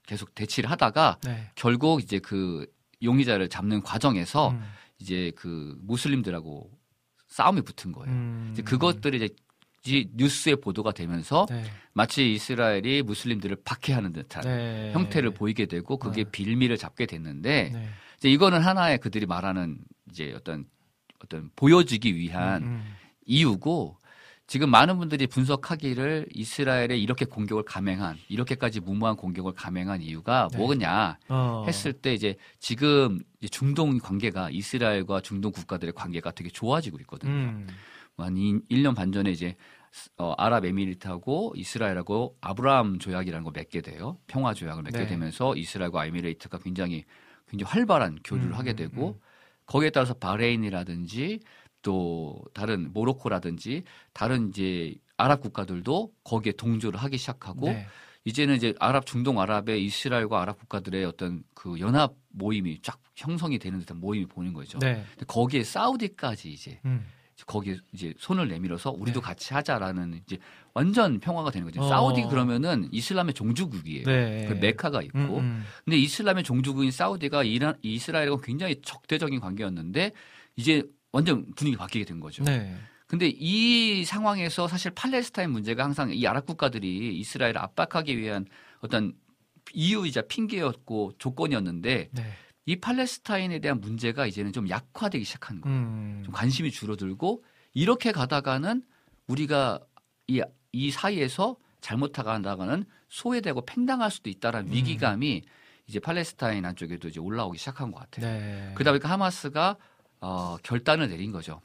계속 대치를 하다가 네. 결국 이제 그 용의자를 잡는 과정에서 음. 이제 그 무슬림들하고 싸움이 붙은 거예요. 음. 이제 그것들이 이제 이 뉴스에 보도가 되면서 네. 마치 이스라엘이 무슬림들을 박해하는 듯한 네. 형태를 보이게 되고 그게 네. 빌미를 잡게 됐는데 네. 이제 이거는 하나의 그들이 말하는 이제 어떤 어떤 보여주기 위한 음. 이유고 지금 많은 분들이 분석하기를 이스라엘에 이렇게 공격을 감행한 이렇게까지 무모한 공격을 감행한 이유가 네. 뭐겠냐 어. 했을 때 이제 지금 중동 관계가 이스라엘과 중동 국가들의 관계가 되게 좋아지고 있거든요. 음. 한 1년 반 전에 이제 어, 아랍에미리트하고 이스라엘하고 아브라함 조약이라는 걸 맺게 돼요. 평화 조약을 맺게 네. 되면서 이스라엘과 에미레이트가 굉장히 굉장히 활발한 교류를 음, 하게 음, 되고 음. 거기에 따라서 바레인이라든지 또 다른 모로코라든지 다른 이제 아랍 국가들도 거기에 동조를 하기 시작하고 네. 이제는 이제 아랍 중동 아랍의 이스라엘과 아랍 국가들의 어떤 그 연합 모임이 쫙 형성이 되는 듯한 모임이 보이는 거죠. 네. 근데 거기에 사우디까지 이제 음. 거기에 이제 손을 내밀어서 우리도 네. 같이 하자라는 이제 완전 평화가 되는 거죠. 어. 사우디 그러면은 이슬람의 종주국이에요. 네. 그 메카가 있고. 음, 음. 근데 이슬람의 종주국인 사우디가 이란, 이스라엘과 굉장히 적대적인 관계였는데 이제 완전 분위기 바뀌게 된 거죠. 네. 근데 이 상황에서 사실 팔레스타인 문제가 항상 이 아랍 국가들이 이스라엘을 압박하기 위한 어떤 이유이자 핑계였고 조건이었는데 네. 이 팔레스타인에 대한 문제가 이제는 좀 약화되기 시작한 거예요. 음. 좀 관심이 줄어들고 이렇게 가다가는 우리가 이, 이 사이에서 잘못하다가는 소외되고 팽당할 수도 있다라는 음. 위기감이 이제 팔레스타인 한쪽에도 이제 올라오기 시작한 것 같아요. 네. 그러다 보니까 하마스가 어, 결단을 내린 거죠.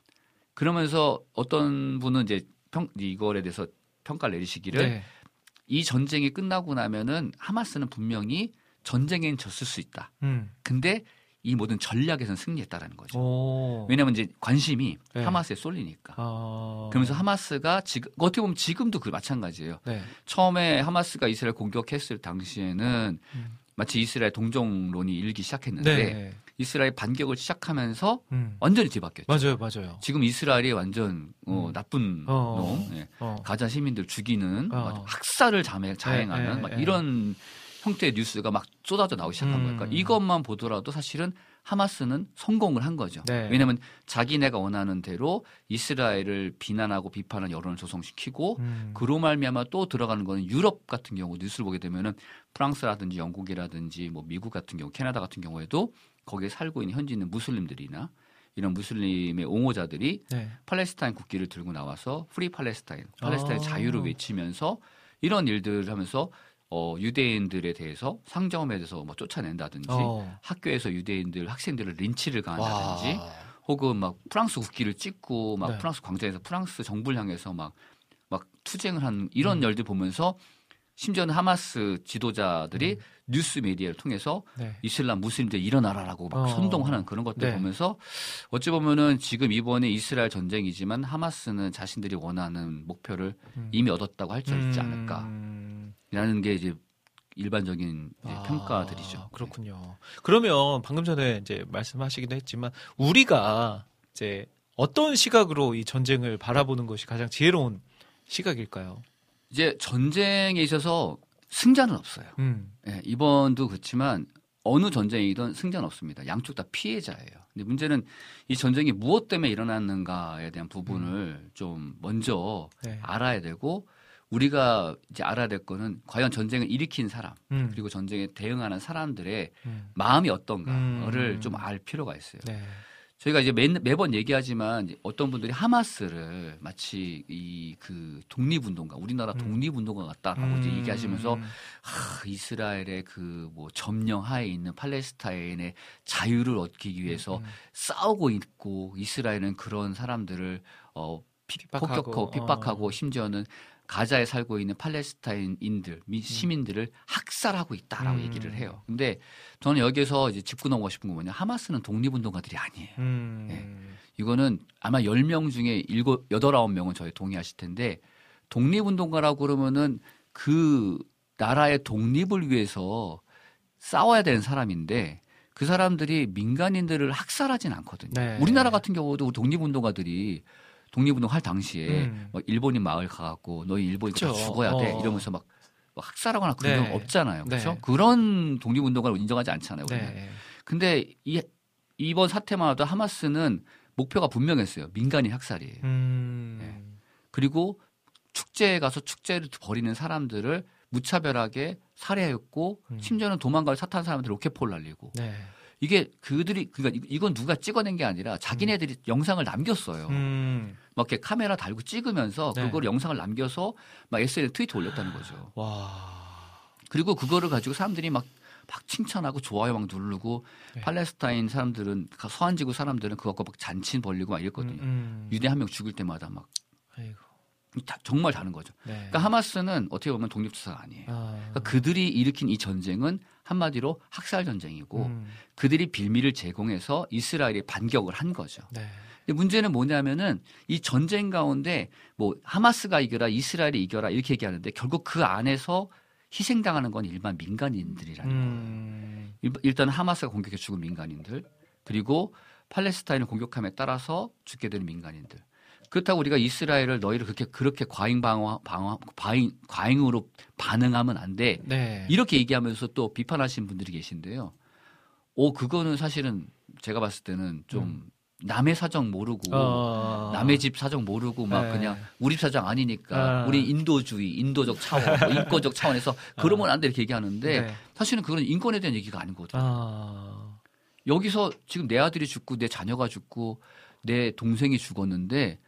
그러면서 어떤 분은 이제 평, 이거에 대해서 평가를 내리시기를 네. 이 전쟁이 끝나고 나면은 하마스는 분명히 전쟁엔 졌을 수 있다. 음. 근데 이 모든 전략에서는 승리했다라는 거죠. 오. 왜냐하면 이제 관심이 네. 하마스에 쏠리니까. 아. 그러면서 하마스가 지금 어떻게 보면 지금도 그 마찬가지예요. 네. 처음에 하마스가 이스라엘 공격했을 당시에는 음. 마치 이스라엘 동정론이 일기 시작했는데 네. 이스라엘 반격을 시작하면서 음. 완전히 뒤바뀌었죠. 맞아요, 맞아요. 지금 이스라엘이 완전 어, 음. 나쁜 어. 놈, 예. 어. 가자 시민들 죽이는 어. 막 학살을 자해, 자행하는 네, 네, 막 네. 이런 형태의 뉴스가 막 쏟아져 나오기 시작한 음. 거예요. 그러니까 이것만 보더라도 사실은 하마스는 성공을 한 거죠. 네. 왜냐하면 자기네가 원하는 대로 이스라엘을 비난하고 비판하는 여론을 조성시키고 음. 그로 말미암아 또 들어가는 거는 유럽 같은 경우 뉴스를 보게 되면은 프랑스라든지 영국이라든지 뭐 미국 같은 경우 캐나다 같은 경우에도 거기에 살고 있는 현지 있는 무슬림들이나 이런 무슬림의 옹호자들이 네. 팔레스타인 국기를 들고 나와서 Free Palestine, 팔레스타인 아. 자유를 외치면서 이런 일들을 하면서 어, 유대인들에 대해서 상점에 대해서 뭐 쫓아낸다든지 어. 학교에서 유대인들 학생들을 린치를 가한다든지 와. 혹은 막 프랑스 국기를 찍고 막 네. 프랑스 광장에서 프랑스 정부를 향해서 막 막 투쟁을 한 이런 음. 열들 보면서 심지어는 하마스 지도자들이 음. 뉴스 메디어를 통해서 네. 이슬람 무슬림들 일어나라라고 막 어. 선동하는 그런 것들 네. 보면서 어찌 보면은 지금 이번에 이스라엘 전쟁이지만 하마스는 자신들이 원하는 목표를 음. 이미 얻었다고 할 수 있지 않을까라는 음. 게 이제 일반적인 이제 아, 평가들이죠. 그렇군요. 그러면 방금 전에 이제 말씀하시기도 했지만 우리가 이제 어떤 시각으로 이 전쟁을 바라보는 것이 가장 지혜로운 시각일까요? 이제 전쟁에 있어서 승자는 없어요. 음. 예, 이번도 그렇지만 어느 전쟁이든 승자는 없습니다. 양쪽 다 피해자예요. 근데 문제는 이 전쟁이 무엇 때문에 일어났는가에 대한 부분을 좀 먼저 네. 알아야 되고 우리가 이제 알아야 될 거는 과연 전쟁을 일으킨 사람 음. 그리고 전쟁에 대응하는 사람들의 음. 마음이 어떤가를 음. 좀알 필요가 있어요. 네. 저희가 이제 매, 매번 얘기하지만 이제 어떤 분들이 하마스를 마치 이 그 독립운동가 우리나라 음. 독립운동가 같다라고 이제 음. 얘기하시면서 하, 이스라엘의 그 뭐 점령 하에 있는 팔레스타인의 자유를 얻기 위해서 음. 싸우고 있고 이스라엘은 그런 사람들을 어 피- 폭격하고 핍박하고 어. 심지어는 가자에 살고 있는 팔레스타인인들 미- 시민들을 학살하고 있다라고 음. 얘기를 해요. 근데 저는 여기서 이제 짚고 넘어가고 싶은 건 뭐냐 하마스는 독립운동가들이 아니에요. 음. 예. 이거는 아마 10명 중에 7, 8, 9명은 저희 동의하실 텐데 독립운동가라고 그러면은 그 나라의 독립을 위해서 싸워야 되는 사람인데 그 사람들이 민간인들을 학살하진 않거든요. 네. 우리나라 같은 경우도 독립운동가들이 독립운동 할 당시에 음. 막 일본인 마을 가갖고 너희 일본인 다 그쵸. 죽어야 돼 어. 이러면서 막, 막 학살하거나 그런 네. 경 없잖아요. 그렇죠? 네. 그런 독립운동가를 인정하지 않잖아요. 우리는. 네. 근데 이, 이번 사태만 해도 하마스는 목표가 분명했어요. 민간인 학살이에요. 음. 네. 그리고 축제에 가서 축제를 벌이는 사람들을 무차별하게 살해했고 음. 심지어는 도망갈 사탄 사람들 로켓포를 날리고 네. 이게 그들이 그러니까 이- 이건 누가 찍어낸 게 아니라 자기네들이 영상을 남겼어요. 음. 막 이렇게 카메라 달고 찍으면서 네. 그걸 영상을 남겨서 막 SNS 트위터 올렸다는 거죠. 와. 그리고 그거를 가지고 사람들이 막, 막 칭찬하고 좋아요 막 누르고 네. 팔레스타인 사람들은 서한지구 사람들은 그거 갖고 막 잔치 벌리고 막 이랬거든요. 음. 유대 한 명 죽일 때마다 막 아이고. 다- 정말 다른 거죠. 네. 그러니까 하마스는 어떻게 보면 독립투사가 아니에요. 아. 그러니까 그들이 일으킨 이 전쟁은 한마디로 학살 전쟁이고 음. 그들이 빌미를 제공해서 이스라엘이 반격을 한 거죠. 네. 근데 문제는 뭐냐면은 이 전쟁 가운데 뭐 하마스가 이겨라 이스라엘이 이겨라 이렇게 얘기하는데 결국 그 안에서 희생당하는 건 일반 민간인들이라는 거예요. 음. 일- 일단 하마스가 공격해 죽은 민간인들 그리고 팔레스타인을 공격함에 따라서 죽게 되는 민간인들. 그렇다고 우리가 이스라엘을 너희를 그렇게 그렇게 과잉 방어 방어 과잉 과잉으로 반응하면 안 돼. 네. 이렇게 얘기하면서 또 비판하시는 분들이 계신데요. 오 그거는 사실은 제가 봤을 때는 좀 남의 사정 모르고 음. 어. 남의 집 사정 모르고 막 네. 그냥 우리 집 사정 아니니까 아. 우리 인도주의, 인도적 차원, 뭐 인권적 차원에서 그러면 안 돼 이렇게 얘기하는데 네. 사실은 그건 인권에 대한 얘기가 아니거든요. 아. 여기서 지금 내 아들이 죽고 내 자녀가 죽고 내 동생이 죽었는데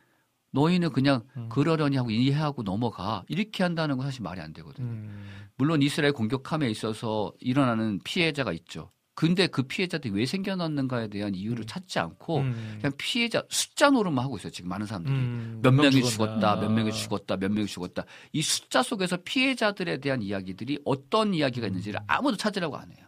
너희는 그냥 음. 그러려니 하고 이해하고 넘어가 이렇게 한다는 건 사실 말이 안 되거든요. 음. 물론 이스라엘 공격함에 있어서 일어나는 피해자가 있죠. 근데 그 피해자들이 왜 생겨났는가에 대한 이유를 음. 찾지 않고 음. 그냥 피해자 숫자 노름만 하고 있어요. 지금 많은 사람들이. 음, 몇명 명이. 죽었다, 몇 명이 죽었다, 몇 명이 죽었다. 이 숫자 속에서 피해자들에 대한 이야기들이 어떤 이야기가 있는지를 음. 아무도 찾으려고 안 해요.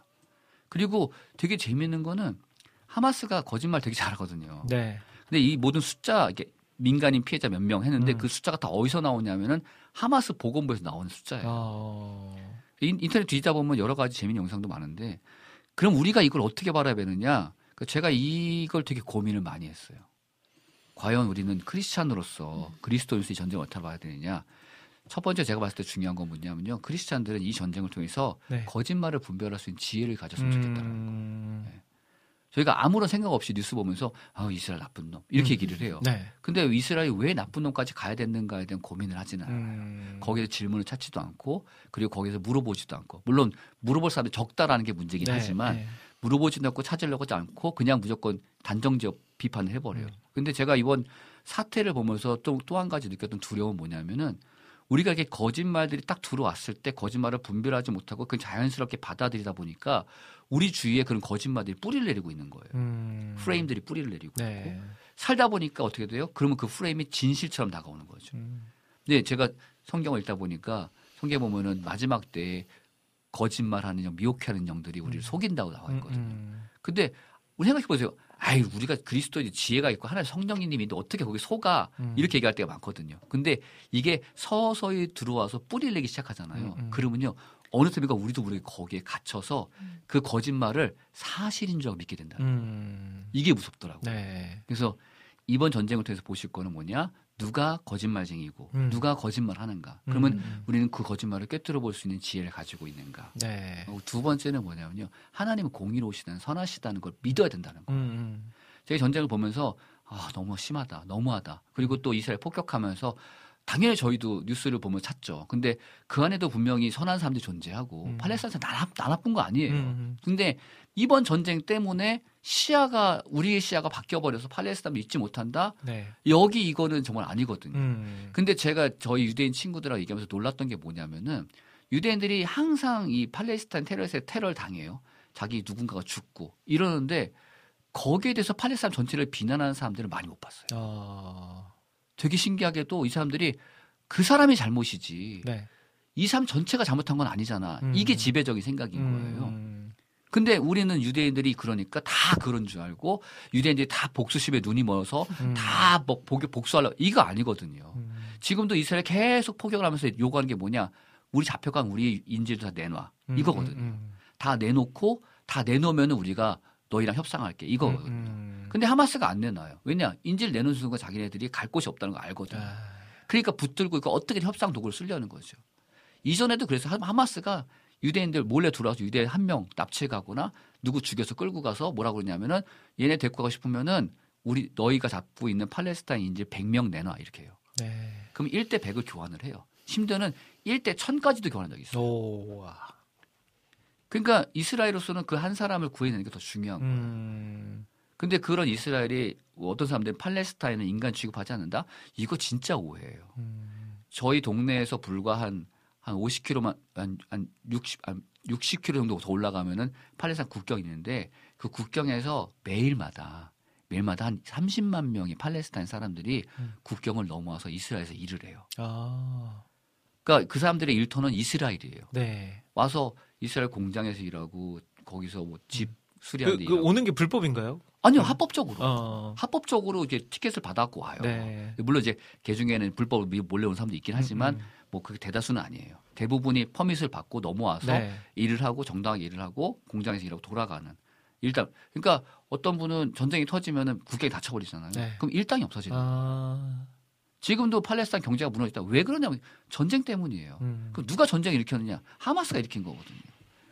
그리고 되게 재미있는 거는 하마스가 거짓말 되게 잘하거든요. 네. 근데 이 모든 숫자 이게 민간인 피해자 몇 명 했는데 음. 그 숫자가 다 어디서 나오냐면은 하마스 보건부에서 나오는 숫자예요. 어. 인, 인터넷 뒤지다 보면 여러 가지 재미있는 영상도 많은데 그럼 우리가 이걸 어떻게 바라야 되느냐? 그 제가 이걸 되게 고민을 많이 했어요. 과연 우리는 크리스찬으로서 그리스도인으로서 이 전쟁을 어떻게 봐야 되느냐? 첫 번째 제가 봤을 때 중요한 건 뭐냐면요. 크리스찬들은 이 전쟁을 통해서 네. 거짓말을 분별할 수 있는 지혜를 가졌으면 좋겠다는 거. 음. 저희가 아무런 생각 없이 뉴스 보면서 아 이스라엘 나쁜 놈 이렇게 음. 얘기를 해요. 네. 근데 이스라엘이 왜 나쁜 놈까지 가야 되는가에 대한 고민을 하지는 않아요. 음. 거기서 질문을 찾지도 않고 그리고 거기서 물어보지도 않고 물론 물어볼 사람이 적다라는 게 문제긴 네, 하지만 네. 물어보지도 않고 찾으려고 하지 않고 그냥 무조건 단정지어 비판을 해버려요. 음. 근데 제가 이번 사태를 보면서 또 또 한 가지 느꼈던 두려움은 뭐냐면은 우리가 이렇게 거짓말들이 딱 들어왔을 때 거짓말을 분별하지 못하고 그 자연스럽게 받아들이다 보니까 우리 주위에 그런 거짓말들이 뿌리를 내리고 있는 거예요. 음. 프레임들이 뿌리를 내리고 네. 있고 살다 보니까 어떻게 돼요? 그러면 그 프레임이 진실처럼 다가오는 거죠. 음. 네, 제가 성경을 읽다 보니까 성경 에 보면은 마지막 때 거짓말하는 영, 미혹하는 영들이 우리를 속인다고 나와 있거든요. 음. 근데 우리 생각해 보세요. 아이 우리가 그리스도의 지혜가 있고 하나님 성령님이 있는데 어떻게 거기 속아 음. 이렇게 얘기할 때가 많거든요. 근데 이게 서서히 들어와서 뿌리를 내기 시작하잖아요. 음, 음. 그러면요 어느 틈인가 우리도 모르게 거기에 갇혀서 그 거짓말을 사실인 줄 믿게 거예요. 음. 이게 무섭더라고요. 네. 그래서 이번 전쟁을 통해서 보실 거는 뭐냐? 누가 거짓말쟁이고 음. 누가 거짓말 하는가? 그러면 음. 우리는 그 거짓말을 꿰뚫어 볼 수 있는 지혜를 가지고 있는가? 네. 두 번째는 뭐냐면요. 하나님은 공의로우시다는 선하시다는 걸 믿어야 된다는 음, 거예요. 음. 제가 전쟁을 보면서 아, 너무 심하다. 너무하다. 그리고 또 이스라엘 폭격하면서 당연히 저희도 뉴스를 보면 찾죠. 근데 그 안에도 분명히 선한 사람들이 존재하고 음. 팔레스타인 나, 나 나쁜 거 아니에요. 음. 근데 이번 전쟁 때문에 시야가 우리의 시야가 바뀌어 버려서 팔레스타인을 잊지 못한다. 네. 여기 이거는 정말 아니거든요. 음. 근데 제가 저희 유대인 친구들하고 얘기하면서 놀랐던 게 뭐냐면은 유대인들이 항상 이 팔레스타인 테러에서 테러를 당해요. 자기 누군가가 죽고 이러는데 거기에 대해서 팔레스타인 전체를 비난하는 사람들을 많이 못 봤어요. 어. 되게 신기하게도 이 사람들이 그 사람이 잘못이지 네. 이 사람 전체가 잘못한 건 아니잖아. 음. 이게 지배적인 생각인 거예요. 음. 근데 우리는 유대인들이 그러니까 다 그런 줄 알고 유대인들이 다 복수심에 눈이 멀어서 음. 다 뭐, 복역 복수하려고 이거 아니거든요. 음. 지금도 이스라엘 계속 포격을 하면서 요구하는 게 뭐냐? 우리 잡혀간 우리 인질도 다 내놔. 음, 이거거든요. 음, 다 내놓고 다 내놓으면 우리가 너희랑 협상할게. 음. 이거거든요. 음. 근데 하마스가 안 내놔요. 왜냐? 인질 내놓는 순간 자기네들이 갈 곳이 없다는 걸 알거든 요. 아. 그러니까 붙들고 있고 어떻게 협상 도구를 쓰려는 거죠. 이전에도 그래서 하- 하마스가 유대인들 몰래 들어와서 유대 한명 납치해 가거나 누구 죽여서 끌고 가서 뭐라 그러냐면은 얘네 데리고 가고 싶으면은 우리 너희가 잡고 있는 팔레스타인 인질 100명 내놔 이렇게 해요. 네. 그럼 1대 100을 교환을 해요. 심지어는 1대 1000까지도 교환한 적이 있어요. 오. 와. 그러니까 이스라엘로서는 그 한 사람을 구해내는 게 더 중요한 거예요. 음. 근데 그런 이스라엘이 어떤 사람들은 팔레스타인은 인간 취급하지 않는다? 이거 진짜 오해예요. 음. 저희 동네에서 불과 한, 한 50km만, 한, 한 60, 한 60km 정도 더 올라가면은 팔레스타인 국경이 있는데 그 국경에서 매일마다 매일마다 한 30만 명의 팔레스타인 사람들이 음. 국경을 넘어와서 이스라엘에서 일을 해요. 아. 그러니까 그 사람들의 일터는 이스라엘이에요. 네. 와서 이스라엘 공장에서 일하고 거기서 뭐집 그, 수리하는 데그 일하고. 오는 게 불법인가요? 아니요 합법적으로 어. 합법적으로 이제 티켓을 받아갖고 와요. 네. 물론 이제 개 중에는 불법으로 미- 몰래 온 사람도 있긴 하지만 음, 뭐 그게 대다수는 아니에요. 대부분이 퍼밋을 받고 넘어와서 네. 일을 하고 정당하게 일을 하고 공장에서 일하고 돌아가는 일단 그러니까 어떤 분은 전쟁이 터지면은 국경이 닫혀버리잖아요. 네. 그럼 일당이 없어지는 거예요. 아. 지금도 팔레스타인 경제가 무너졌다. 왜 그러냐면 전쟁 때문이에요. 음. 그럼 누가 전쟁을 일으켰느냐? 하마스가 일으킨 거거든요.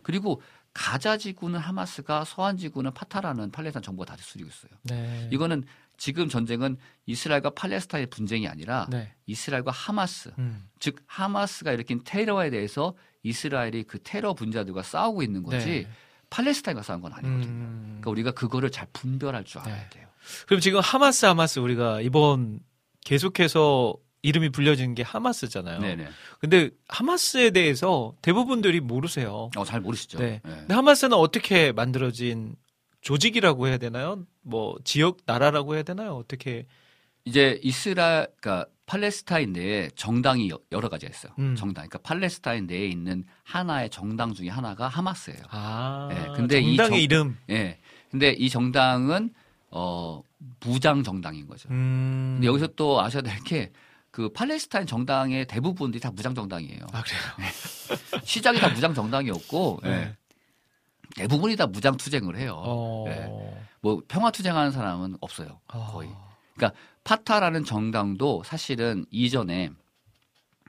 그리고 가자 지구는 하마스가 서한 지구는 파타라는 팔레스타인 정부가 다스리고 있어요. 네. 이거는 지금 전쟁은 이스라엘과 팔레스타인의 분쟁이 아니라 네. 이스라엘과 하마스, 음. 즉 하마스가 일으킨 테러에 대해서 이스라엘이 그 테러 분자들과 싸우고 있는 거지 네. 팔레스타인과 싸운 건 아니거든요. 음. 그러니까 우리가 그거를 잘 분별할 줄 알아야 네. 돼요. 그럼 지금 하마스 하마스 우리가 이번 계속해서 이름이 불려지는 게 하마스잖아요. 네네. 근데 하마스에 대해서 대부분들이 모르세요. 어, 잘 모르시죠? 네. 네. 근데 하마스는 어떻게 만들어진 조직이라고 해야 되나요? 뭐 지역 나라라고 해야 되나요? 어떻게 이제 이스라엘, 그러니까 팔레스타인 내에 정당이 여- 여러 가지가 있어요. 음. 정당. 그러니까 팔레스타인 내에 있는 하나의 정당 중에 하나가 하마스예요. 아 네, 근데 이 정당의 정- 이름 예. 근데 이 정당은 어 무장 정당인 거죠. 음. 근데 여기서 또 아셔야 될 게 그 팔레스타인 정당의 대부분들이 다 무장 정당이에요. 아 그래요. 시작이 다 무장 정당이었고 예. 네. 대부분이 다 무장 투쟁을 해요. 어. 예. 뭐 평화 투쟁하는 사람은 없어요. 아. 거의. 그러니까 파타라는 정당도 사실은 이전에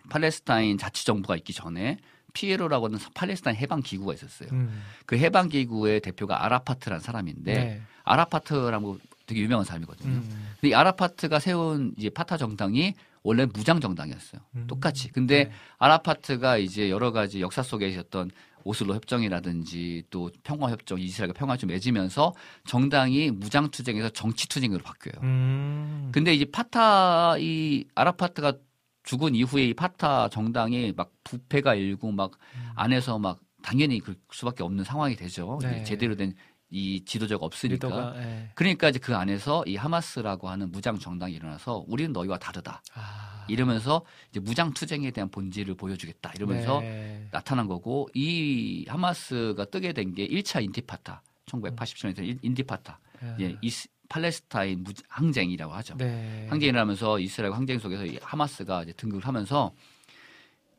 팔레스타인 자치 정부가 있기 전에 피에로라고 하는 팔레스타인 해방 기구가 있었어요. 음. 그 해방 기구의 대표가 아라파트라는 사람인데 네. 아라파트라고 되게 유명한 사람이거든요. 음. 근데 이 아라파트가 세운 이제 파타 정당이 원래 무장 정당이었어요. 음. 똑같이. 근데 네. 아라파트가 이제 여러 가지 역사 속에 있었던 오슬로 협정이라든지 또 평화 협정, 이스라엘과 평화 좀 맺으면서 정당이 무장 투쟁에서 정치 투쟁으로 바뀌어요. 음. 근데 이제 파타 이 아라파트가 죽은 이후에 이 파타 정당이 막 부패가 일고 막 안에서 막 당연히 그럴 수밖에 없는 상황이 되죠. 네. 제대로 된 이 지도자가 없으니까. 리더가 예. 그러니까 이제 그 안에서 이 하마스라고 하는 무장 정당이 일어나서 우리는 너희와 다르다. 아. 이러면서 이제 무장 투쟁에 대한 본질을 보여주겠다. 이러면서 네. 나타난 거고 이 하마스가 뜨게 된 게 1차 인티파다 1987년에 인티파다 예, 이스, 팔레스타인 무, 항쟁이라고 하죠. 네. 항쟁을 하면서 이스라엘 항쟁 속에서 이 하마스가 이제 등극을 하면서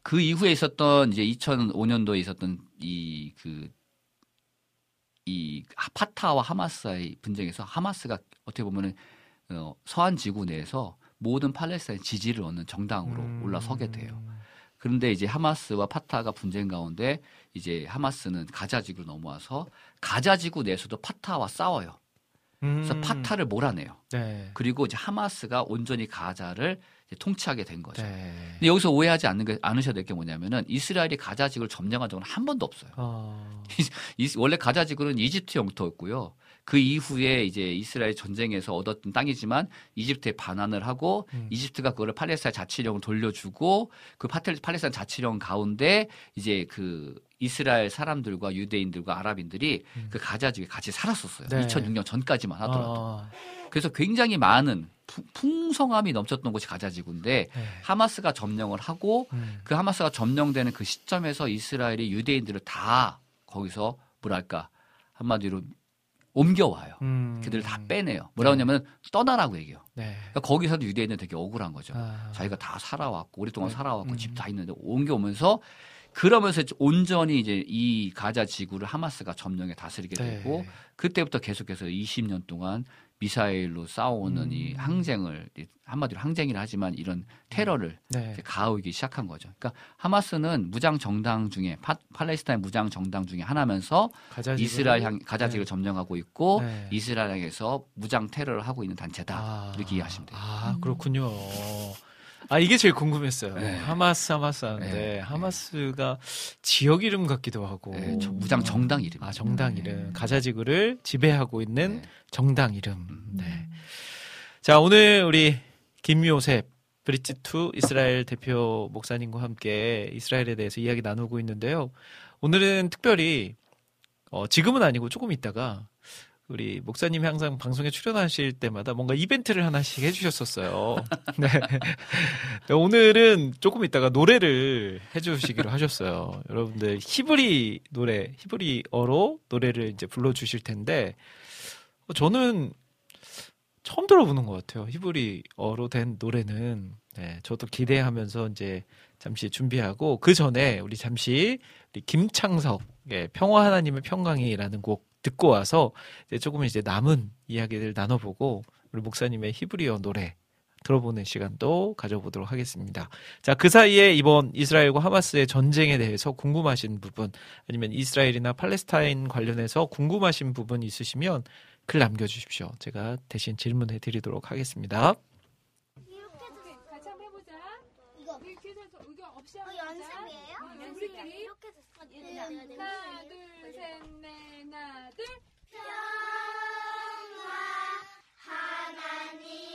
그 이후에 있었던 이제 2005년도에 있었던 이 그 이 파타와 하마스의 분쟁에서 하마스가 어떻게 보면은 어, 서안 지구 내에서 모든 팔레스타인 지지를 얻는 정당으로 음. 올라서게 돼요. 그런데 이제 하마스와 파타가 분쟁 가운데 이제 하마스는 가자 지구로 넘어와서 가자 지구 내에서도 파타와 싸워요. 그래서 음. 파타를 몰아내요. 네. 그리고 이제 하마스가 온전히 가자를 통치하게 된 거죠. 네. 근데 여기서 오해하지 않는 게 않으셔야 될 게 뭐냐면은 이스라엘이 가자 지구를 점령한 적은 한 번도 없어요. 어. 이- 원래 가자 지구는 이집트 영토였고요. 그 이후에 이제 이스라엘 전쟁에서 얻었던 땅이지만 이집트에 반환을 하고 음. 이집트가 그거를 팔레스타인 자치령을 돌려주고 그 파텔- 팔레스타인 자치령 가운데 이제 그 이스라엘 사람들과 유대인들과 아랍인들이 그 가자 지구에 같이 살았었어요. 음. 네. 2006년 전까지만 하더라도. 어. 그래서 굉장히 많은 푸- 풍성함이 넘쳤던 곳이 가자 지구인데 네. 하마스가 점령을 하고 음. 그 하마스가 점령되는 그 시점에서 이스라엘이 유대인들을 다 거기서 뭐랄까 한마디로 옮겨와요. 음. 그들을 다 빼내요. 뭐라고 하냐면 떠나라고 얘기해요. 네. 그러니까 거기서도 유대인은 되게 억울한 거죠. 아. 자기가 다 살아왔고 오랫동안 네. 살아왔고 음. 집다 있는데 옮겨오면서 그러면서 온전히 이제 이 가자 지구를 하마스가 점령해 다스리게 네. 되고 그때부터 계속해서 20년 동안 미사일로 싸우는 음. 이 항쟁을 한마디로 항쟁이라 하지만 이런 테러를 네. 가하기 시작한 거죠. 그러니까 하마스는 무장 정당 중에 파, 팔레스타인 무장 정당 중에 하나면서 가자 이스라엘 향 가자지구를 네. 점령하고 있고 네. 이스라엘 향해서 무장 테러를 하고 있는 단체다 아. 이렇게 이해하시면 돼요. 아, 그렇군요. 아, 이게 제일 궁금했어요. 네. 하마스, 하마스 하는데, 네. 하마스가 지역 이름 같기도 하고. 네, 저 무장 정당 이름. 아, 정당 이름. 가자지구를 지배하고 있는 네. 정당 이름. 음. 네. 자, 오늘 우리 김요셉, 브릿지2 이스라엘 대표 목사님과 함께 이스라엘에 대해서 이야기 나누고 있는데요. 오늘은 특별히, 어, 지금은 아니고 조금 있다가 우리 목사님이 항상 방송에 출연하실 때마다 뭔가 이벤트를 하나씩 해주셨었어요. 네. 네, 오늘은 조금 있다가 노래를 해주시기로 하셨어요. 여러분들 히브리 노래, 히브리어로 노래를 이제 불러주실 텐데 어, 저는 처음 들어보는 것 같아요. 히브리어로 된 노래는 네, 저도 기대하면서 이제 잠시 준비하고 그 전에 우리 잠시 우리 김창석의 평화 하나님의 평강이라는 곡 듣고 와서 이제 조금 이제 남은 이야기들 나눠보고 우리 목사님의 히브리어 노래 들어보는 시간도 가져보도록 하겠습니다. 자, 그 사이에 이번 이스라엘과 하마스의 전쟁에 대해서 궁금하신 부분 아니면 이스라엘이나 팔레스타인 관련해서 궁금하신 부분 있으시면 글 남겨주십시오. 제가 대신 질문해 드리도록 하겠습니다. 같이 한번 해보자. 이거 이렇게 해서 의견 없이 한번 해보자. 우 리끼리. 이렇게 됐어. 하나, 둘, 셋, 넷, 하나, 둘. 평화 하나님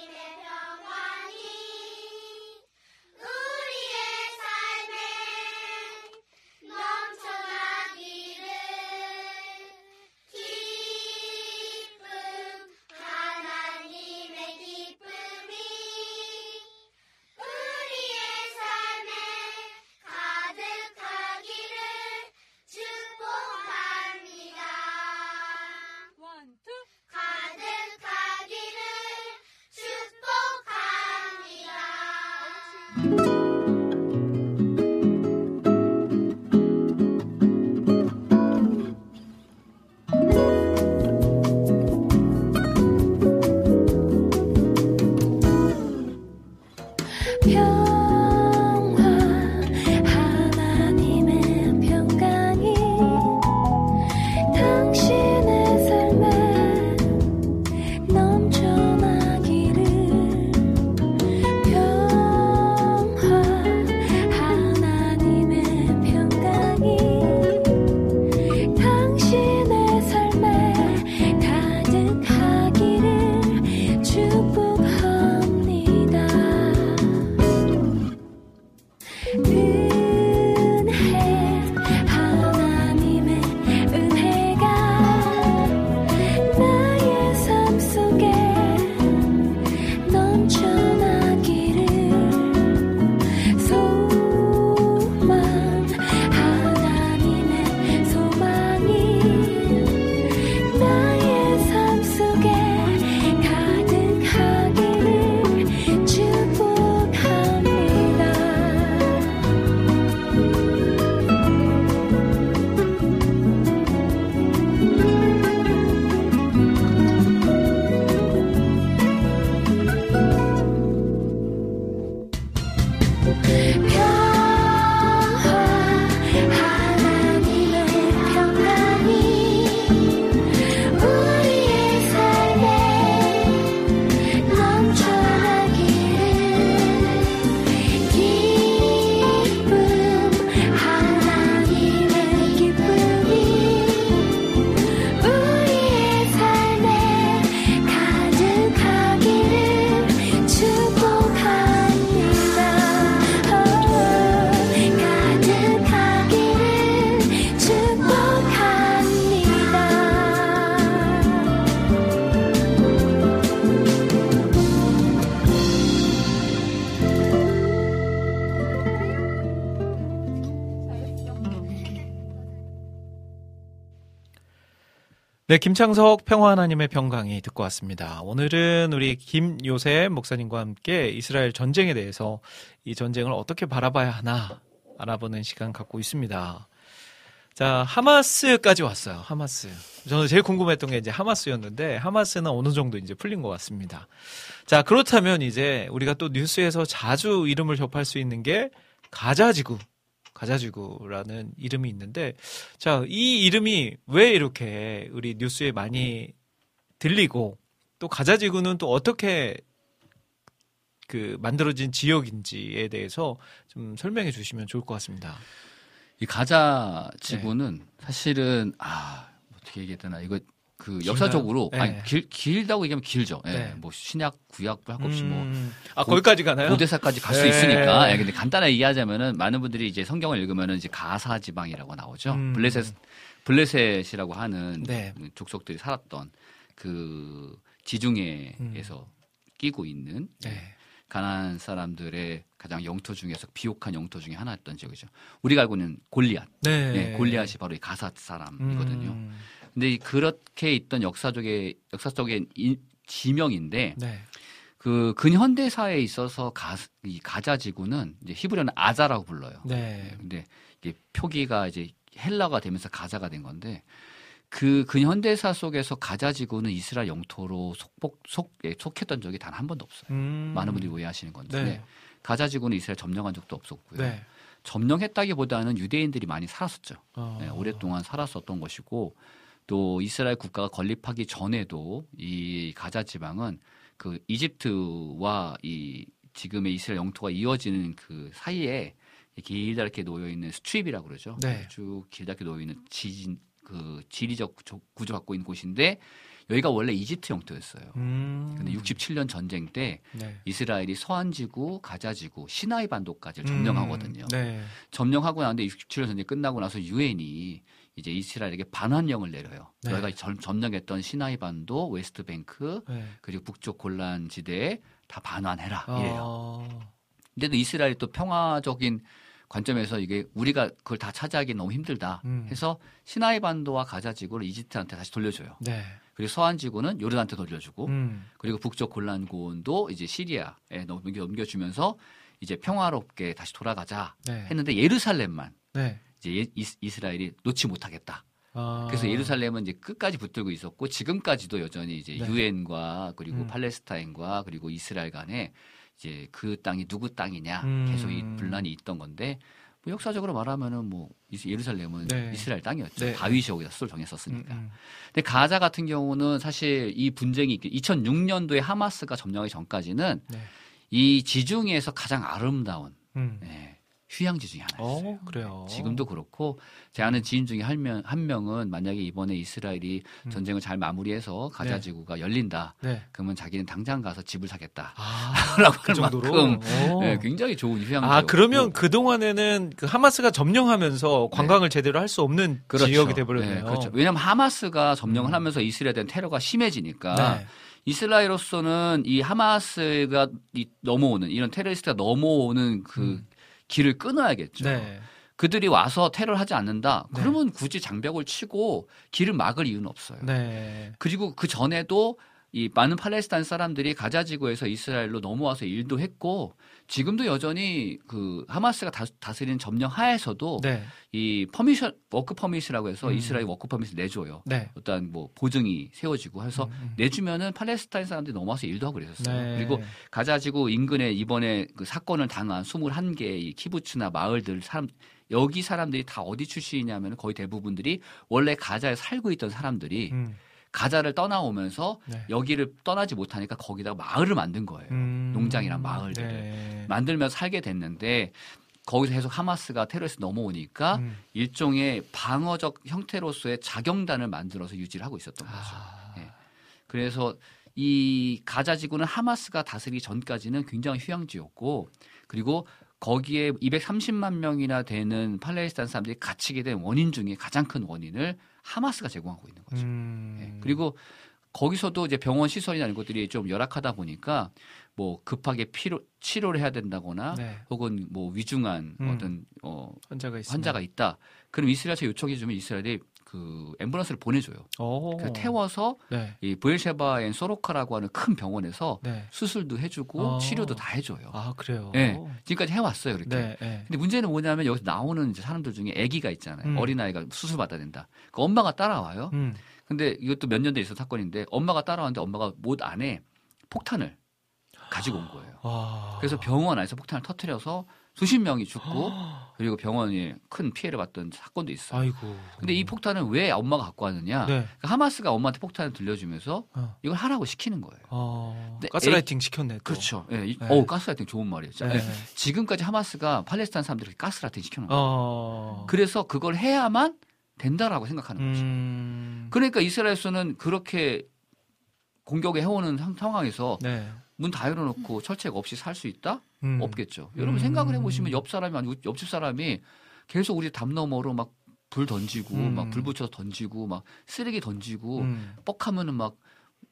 네, 김창석 평화 하나님의 평강이 듣고 왔습니다. 오늘은 우리 김요셉 목사님과 함께 이스라엘 전쟁에 대해서 이 전쟁을 어떻게 바라봐야 하나 알아보는 시간 갖고 있습니다. 자, 하마스까지 왔어요. 하마스. 저는 제일 궁금했던 게 이제 하마스였는데 하마스는 어느 정도 이제 풀린 것 같습니다. 자, 그렇다면 이제 우리가 또 뉴스에서 자주 이름을 접할 수 있는 게 가자지구. 가자지구라는 이름이 있는데 자, 이 이름이 왜 이렇게 우리 뉴스에 많이 들리고 또 가자지구는 또 어떻게 그 만들어진 지역인지에 대해서 좀 설명해 주시면 좋을 것 같습니다. 이 가자 지구는 사실은 아 어떻게 얘기해야 되나 이거 그 역사적으로 네. 아니 길 길다고 얘기하면 길죠. 예, 네. 뭐 신약 구약 할 것 없이 뭐 음, 아 고- 거기까지 가나요? 고대사까지 갈수 네. 있으니까. 예, 근데 간단하게 이해하자면은 많은 분들이 이제 성경을 읽으면은 이제 가사 지방이라고 나오죠. 음. 블레셋 블레셋이라고 하는 네. 족속들이 살았던 그 지중해에서 끼고 있는 음. 네. 가나안 사람들의 가장 영토 중에서 비옥한 영토 중에 하나였던 지역이죠. 우리가 알고 있는 골리앗. 네. 예, 골리앗이 바로 이 가사 사람이거든요. 음, 근데 이 그렇게 있던 역사 적의 역사 적인 이- 지명인데 네. 그 근현대사에 있어서 가, 이 가자 지구는 이제 히브리어는 아자라고 불러요. 네. 근데 이게 표기가 이제 헬라가 되면서 가자가 된 건데 그 근현대사 속에서 가자 지구는 이스라엘 영토로 속복 속 예, 속했던 적이 단 한 번도 없어요. 음. 많은 분들이 오해하시는 건데 네. 가자 지구는 이스라엘 점령한 적도 없었고요. 네. 점령했다기보다는 유대인들이 많이 살았었죠. 어. 네, 오랫동안 살았었던 것이고 또 이스라엘 국가가 건립하기 전에도 이 가자 지방은 그 이집트와 이 지금의 이스라엘 영토가 이어지는 그 사이에 길다랗게 놓여 있는 strip이라고 그러죠. 네. 쭉 길다랗게 놓여 있는 지진 그 지리적 구조, 갖고 있는 곳인데 여기가 원래 이집트 영토였어요. 음. 근데 67년 전쟁 때 네. 이스라엘이 서안 지구, 가자 지구, 시나이 반도까지 점령하거든요. 음. 네. 점령하고 나는데 67년 전쟁 끝나고 나서 유엔이 이제 이스라엘에게 반환령을 내려요. 네. 너희가 점, 점령했던 시나이 반도, 웨스트 뱅크 네. 그리고 북쪽 골란 지대에 다 반환해라 이래요. 어. 근데도 이스라엘이 또 평화적인 관점에서 이게 우리가 그걸 다 차지하기 너무 힘들다 음. 해서 시나이 반도와 가자 지구를 이집트한테 다시 돌려줘요. 네. 그리고 서안 지구는 요르단한테 돌려주고 음. 그리고 북쪽 골란 고원도 이제 시리아에 넘겨, 넘겨주면서 이제 평화롭게 다시 돌아가자 네. 했는데 예루살렘만 네. 이제 예- 이스- 이스라엘이 놓지 못하겠다. 아. 그래서 예루살렘은 이제 끝까지 붙들고 있었고 지금까지도 여전히 이제 네. 유엔과 그리고 음. 팔레스타인과 그리고 이스라엘 간에 이제 그 땅이 누구 땅이냐 음. 계속 이 분란이 있던 건데 뭐 역사적으로 말하면은 뭐 예루살렘은 네. 이스라엘 땅이었죠. 네. 다윗이 여기다 수를 음, 정했었으니까. 음. 근데 가자 같은 경우는 사실 이 분쟁이 2006년도에 하마스가 점령하기 전까지는 네. 이 지중해에서 가장 아름다운 음. 네, 휴양지 중에 하나였어요. 어, 그래요. 지금도 그렇고 제 아는 지인 중에 한, 명, 한 명은 만약에 이번에 이스라엘이 음. 전쟁을 잘 마무리해서 가자 네. 지구가 열린다. 네. 그러면 자기는 당장 가서 집을 사겠다. 아, 라고 그 할 정도로. 만큼 어. 네, 굉장히 좋은 휴양지. 아, 그러면 그동안에는 그 하마스가 점령하면서 관광을 제대로 할 수 없는 지역이 돼 버렸네요. 네, 그렇죠. 왜냐하면 하마스가 점령을 음. 하면서 이스라엘에 대한 테러가 심해지니까 네. 이스라엘로서는 이 하마스가 이 넘어오는 이런 테러리스트가 넘어오는 그 음. 길을 끊어야겠죠. 네. 그들이 와서 테러를 하지 않는다. 네. 그러면 굳이 장벽을 치고 길을 막을 이유는 없어요. 네. 그리고 그 전에도 이 많은 팔레스타인 사람들이 가자 지구에서 이스라엘로 넘어와서 일도 했고 지금도 여전히 그 하마스가 다, 다스리는 점령 하에서도 네. 이 permission work permit이라고 해서 음. 이스라엘 워크 퍼밋을 내줘요. 네. 어떤 뭐 보증이 세워지고 해서 음, 음. 내주면은 팔레스타인 사람들이 넘어와서 일도 하고 그랬었어요. 네. 그리고 가자지구 인근에 이번에 그 사건을 당한 21개의 키부츠나 마을들 사람 여기 사람들이 다 어디 출신이냐면 거의 대부분들이 원래 가자에 살고 있던 사람들이 음. 가자를 떠나오면서 네. 여기를 떠나지 못하니까 거기다가 마을을 만든 거예요. 음. 농장이랑 마을들을. 네. 만들면서 살게 됐는데 거기서 계속 하마스가 테러리스트 넘어오니까 음. 일종의 방어적 형태로서의 자경단을 만들어서 유지를 하고 있었던 거죠. 아. 예. 그래서 이 가자 지구는 하마스가 다스리기 전까지는 굉장히 휴양지였고 그리고 거기에 230만 명이나 되는 팔레스타인 사람들이 갇히게 된 원인 중에 가장 큰 원인을 하마스가 제공하고 있는 거죠. 음. 예. 그리고 거기서도 이제 병원 시설이나 이런 것들이 좀 열악하다 보니까 뭐 급하게 피로, 치료를 해야 된다거나 네. 혹은 뭐 위중한 음. 어떤 어, 환자가. 환자가 있다. 그럼 이스라엘에서 요청해 주면 이스라엘이 그 앰뷸런스를 보내줘요. 오. 그 태워서 네. 이 브엘셰바엔 소로카라고 하는 큰 병원에서 네. 수술도 해주고 어. 치료도 다 해줘요. 아, 그래요. 예. 지금까지 해왔어요 그렇게. 네. 네. 근데 문제는 뭐냐면 여기서 나오는 이제 사람들 중에 아기가 있잖아요. 음. 어린 아이가 수술 받아야 된다. 그 엄마가 따라와요. 음. 근데 이것도 몇 년 돼 있어 사건인데 엄마가 따라왔는데 엄마가 못 안에 폭탄을 가지고 온 거예요. 와. 그래서 병원 안에서 폭탄을 터트려서 수십 명이 죽고 그리고 병원이 큰 피해를 봤던 사건도 있어요. 아이고. 근데 이 폭탄은 왜 엄마가 갖고 왔느냐? 네. 그러니까 하마스가 엄마한테 폭탄을 들려주면서 어. 이걸 하라고 시키는 거예요. 어. 네, 가스라이팅 시켰네. 또. 그렇죠. 예, 이- 네. 어우, 가스라이팅 좋은. 진짜. 네. 예. 지금까지 하마스가 팔레스타인 사람들에게 가스라이팅 시켜놓은 거예요. 어. 그래서 그걸 해야만 된다라고 생각하는 거죠. 음. 그러니까 이스라엘에서는 그렇게 공격을 해오는 상- 상황에서 네. 문 다 열어놓고 철책 없이 살 수 있다? 음. 없겠죠. 여러분 음. 생각을 해보시면 옆 사람이 아니고 옆집 사람이 계속 우리 담 너머로 막 불 던지고 음. 막불 붙여서 던지고 막 쓰레기 던지고 음. 뻑하면은 막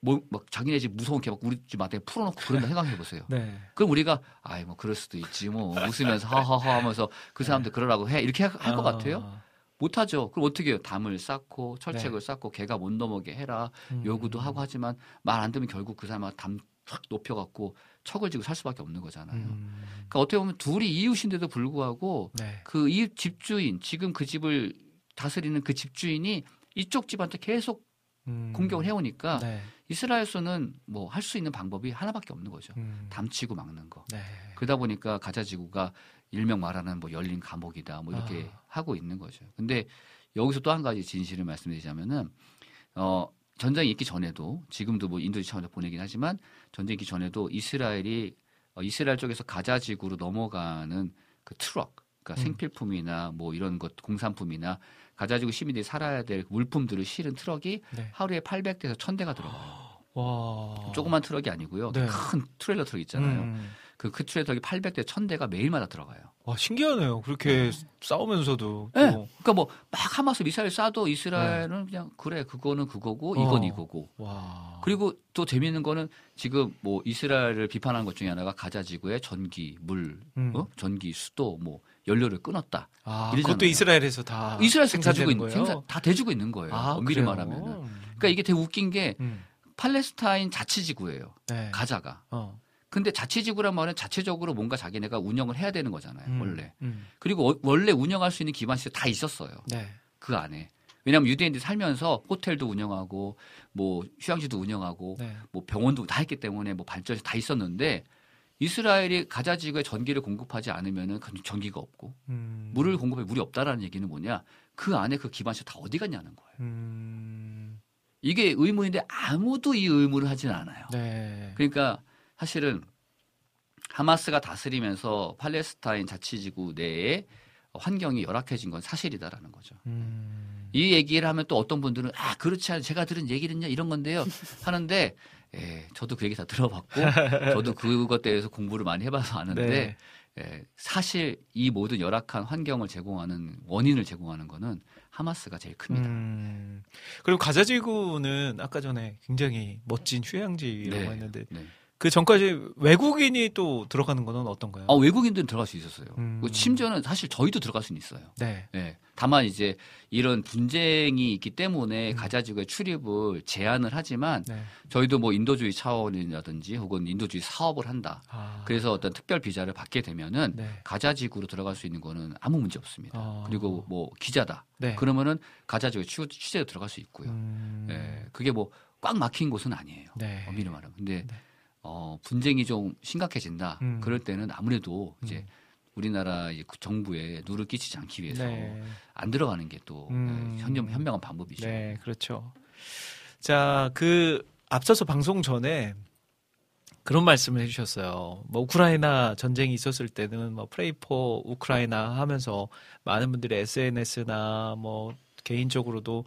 뭐, 막 자기네 집 무서운 게 막 우리 집 앞에 풀어놓고 그런다 생각해 보세요. 네. 그럼 우리가 아이 뭐 그럴 수도 있지 뭐 웃으면서 하하하 하면서 그 사람들 그러라고 해 이렇게 할것 아. 같아요? 못하죠. 그럼 어떻게 해요? 담을 쌓고 철책을 쌓고 걔가 못 넘어게 해라 네. 음. 요구도 하고 하지만 말 안 들으면 결국 그 사람은 담 확 높여갖고 척을 지고 살 수밖에 없는 거잖아요. 음. 그러니까 어떻게 보면 둘이 이웃인데도 불구하고 네. 그 이웃 집주인 지금 그 집을 다스리는 그 집주인이 이쪽 집한테 계속 음. 공격을 해오니까 네. 이스라엘에서는 뭐 할 수 있는 방법이 하나밖에 없는 거죠. 음. 담치고 막는 거. 네. 그러다 보니까 가자 지구가 일명 말하는 뭐 열린 감옥이다 뭐 이렇게 아. 하고 있는 거죠. 근데 여기서 또 한 가지 진실을 말씀드리자면은 어 전쟁이 있기 전에도 지금도 뭐 인도적 차원에서 보내긴 하지만 전쟁이 있기 전에도 이스라엘이 어, 이스라엘 쪽에서 가자 지구로 넘어가는 그 트럭 그러니까 음. 생필품이나 뭐 이런 것 공산품이나 가자 지구 시민들이 살아야 될 물품들을 실은 트럭이 네. 하루에 800대에서 1000대가 들어가요. 와. 조그만 트럭이 아니고요. 네. 큰 트레일러 트럭 있잖아요. 음. 그, 그 트레일러이 800대, 1000대가 매일마다 들어가요. 와, 신기하네요. 그렇게 싸우면서도. 네. 또. 그러니까 뭐 막 하마스 미사일 쏴도 이스라엘은 그냥 그래 그거는 그거고 이건 어. 이거고. 와. 그리고 또 재미있는 거는 지금 뭐 이스라엘을 비판하는 것 중에 하나가 가자 지구의 전기, 물, 음. 어? 전기, 수도, 뭐 연료를 끊었다. 아, 이러잖아요. 그것도 이스라엘에서 다 이스라엘에서 대주고 있는 거예요. 생산 다 대주고 있는 거예요. 아, 엄밀히? 말하면은. 그러니까 이게 되게 웃긴 게 음. 팔레스타인 자치지구예요. 네. 가자가. 어. 근데 자치지구란 말은 자체적으로 뭔가 자기네가 운영을 해야 되는 거잖아요. 음, 원래. 음. 그리고 어- 원래 운영할 수 있는 기반 시설 다 있었어요. 네. 그 안에. 왜냐하면 유대인들이 살면서 호텔도 운영하고 뭐 휴양지도 운영하고 네. 뭐 병원도 다 했기 때문에 뭐 발전이 다 있었는데 이스라엘이 가자 지구에 전기를 공급하지 않으면은 그 전기가 없고 음. 물을 공급해 물이 없다라는 얘기는 뭐냐 그 안에 그 기반 시설 다 어디 갔냐는 거예요. 음. 이게 의문인데 아무도 이 의문을 하지는 않아요. 네. 그러니까 사실은 하마스가 다스리면서 팔레스타인 자치지구 내에 환경이 열악해진 건 사실이다라는 거죠. 음. 이 얘기를 하면 또 어떤 분들은 아 그렇지 않아요. 제가 들은 얘기는요 이런 건데요 하는데 예, 저도 그 얘기 다 들어봤고 저도 그것 대해서 공부를 많이 해봐서 아는데 네. 예, 사실 이 모든 열악한 환경을 제공하는 원인을 제공하는 거는 하마스가 제일 큽니다. 음. 그리고 가자지구는 아까 전에 굉장히 멋진 휴양지라고 네. 했는데 네. 그 전까지 외국인이 또 들어가는 거는 어떤가요? 아, 외국인들은 들어갈 수 있었어요. 음. 그 심지어는 사실 저희도 들어갈 수는 있어요. 네. 예. 다만 이제 이런 분쟁이 있기 때문에 음. 가자지구의 출입을 제한을 하지만 네. 저희도 뭐 인도주의 차원이라든지 혹은 인도주의 사업을 한다. 아. 그래서 어떤 특별 비자를 받게 되면은 네. 가자지구로 들어갈 수 있는 거는 아무 문제 없습니다. 아. 그리고 뭐 기자다. 네. 그러면은 가자지구 취- 취재도 들어갈 수 있고요. 음. 예. 그게 뭐 꽉 막힌 곳은 아니에요. 네. 엄밀히 말하면. 근데 네. 어, 분쟁이 좀 심각해진다. 음. 그럴 때는 아무래도 이제 음. 우리나라 그 정부에 누를 끼치지 않기 위해서 네. 안 들어가는 게또 음. 현명, 현명한 방법이죠. 네, 그렇죠. 자, 그 앞서서 방송 전에 그런 말씀을 해주셨어요. 뭐 우크라이나 전쟁이 있었을 때는 뭐 프레이포 우크라이나 하면서 많은 분들이 SNS나 뭐 개인적으로도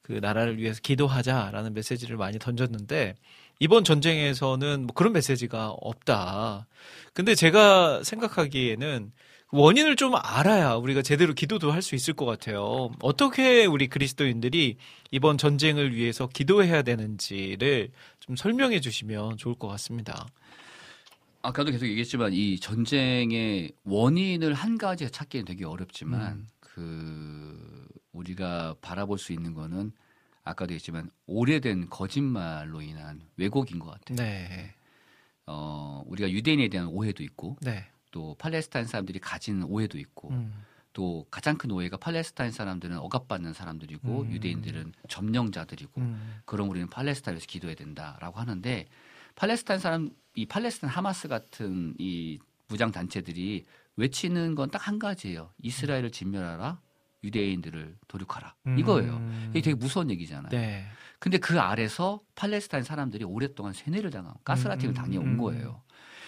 그 나라를 위해서 기도하자라는 메시지를 많이 던졌는데 이번 전쟁에서는 뭐 그런 메시지가 없다. 근데 제가 생각하기에는 원인을 좀 알아야 우리가 제대로 기도도 할 수 있을 것 같아요. 어떻게 우리 그리스도인들이 이번 전쟁을 위해서 기도해야 되는지를 좀 설명해 주시면 좋을 것 같습니다. 아까도 계속 얘기했지만 이 전쟁의 원인을 한 가지에 찾기는 되게 어렵지만 음. 그 우리가 바라볼 수 있는 거는 아까도 얘기했지만 오래된 거짓말로 인한 왜곡인 것 같아요. 네. 어, 우리가 유대인에 대한 오해도 있고 네. 또 팔레스타인 사람들이 가진 오해도 있고 음. 또 가장 큰 오해가 팔레스타인 사람들은 억압받는 사람들이고 음. 유대인들은 점령자들이고 음. 그럼 우리는 팔레스타인에서 기도해야 된다라고 하는데 팔레스타인 사람 이 팔레스타인 하마스 같은 이 무장 단체들이 외치는 건 딱 한 가지예요. 이스라엘을 진멸하라. 유대인들을 도륙하라. 이거예요. 음. 이게 되게 무서운 얘기잖아요. 네. 근데 그 아래서 팔레스타인 사람들이 오랫동안 세뇌를 당하고 가스라이팅을 음, 당해 온 음. 거예요.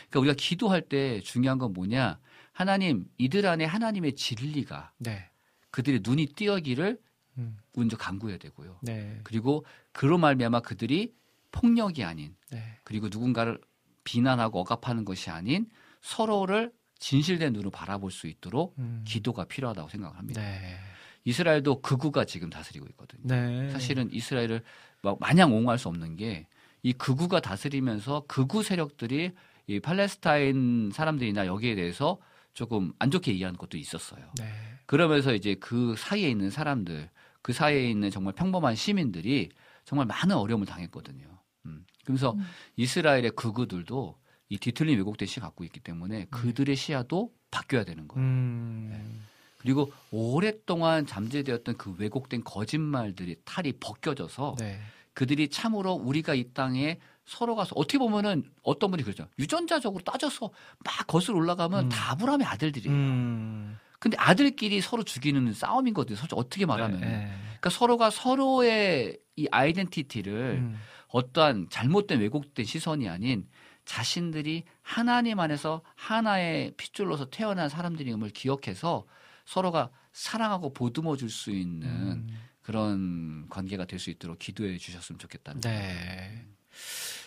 그러니까 우리가 기도할 때 중요한 건 뭐냐? 하나님 이들 안에 하나님의 진리가 네. 그들의 눈이 띄어기를 음. 먼저 간구해야 되고요. 네. 그리고 그로 말미암아 그들이 폭력이 아닌 네. 그리고 누군가를 비난하고 억압하는 것이 아닌 서로를 진실된 눈으로 바라볼 수 있도록 음. 기도가 필요하다고 생각을 합니다. 네. 이스라엘도 극우가 지금 다스리고 있거든요. 네. 사실은 이스라엘을 막 마냥 옹호할 수 없는 게 이 극우가 다스리면서 극우 세력들이 이 팔레스타인 사람들이나 여기에 대해서 조금 안 좋게 이해하는 것도 있었어요. 네. 그러면서 이제 그 사이에 있는 사람들, 그 사이에 있는 정말 평범한 시민들이 정말 많은 어려움을 당했거든요. 음. 그러면서 이스라엘의 극우들도 이 뒤틀린 왜곡된 시 갖고 있기 때문에 그들의 시야도 바뀌어야 되는 거예요. 음. 그리고 오랫동안 잠재되었던 그 왜곡된 거짓말들이 탈이 벗겨져서 네. 그들이 참으로 우리가 이 땅에 서로가 어떻게 보면은 어떤 분이 그러죠. 유전자적으로 따져서 막 거슬러 올라가면 음. 다 아브라함의 아들들이에요. 음. 근데 아들끼리 서로 죽이는 싸움이거든요. 솔직히 어떻게 말하면. 네. 그러니까 서로가 서로의 이 아이덴티티를 음. 어떠한 잘못된 왜곡된 시선이 아닌 자신들이 하나님 안에서 하나의 핏줄로서 태어난 사람들임을 기억해서 서로가 사랑하고 보듬어 줄 수 있는 음. 그런 관계가 될 수 있도록 기도해 주셨으면 좋겠다는 네.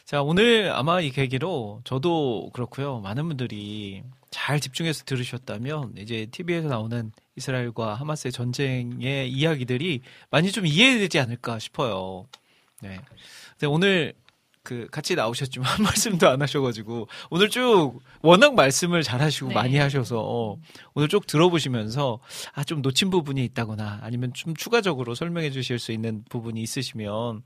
자, 오늘 아마 이 계기로 저도 그렇고요. 많은 분들이 잘 집중해서 들으셨다면 이제 TV에서 나오는 이스라엘과 하마스의 전쟁의 이야기들이 많이 좀 이해되지 않을까 싶어요. 네. 오늘 그 같이 나오셨지만 한 말씀도 안 하셔가지고 오늘 쭉 워낙 말씀을 잘 하시고 네. 많이 하셔서 오늘 쭉 들어보시면서 아 좀 놓친 부분이 있다거나 아니면 좀 추가적으로 설명해 주실 수 있는 부분이 있으시면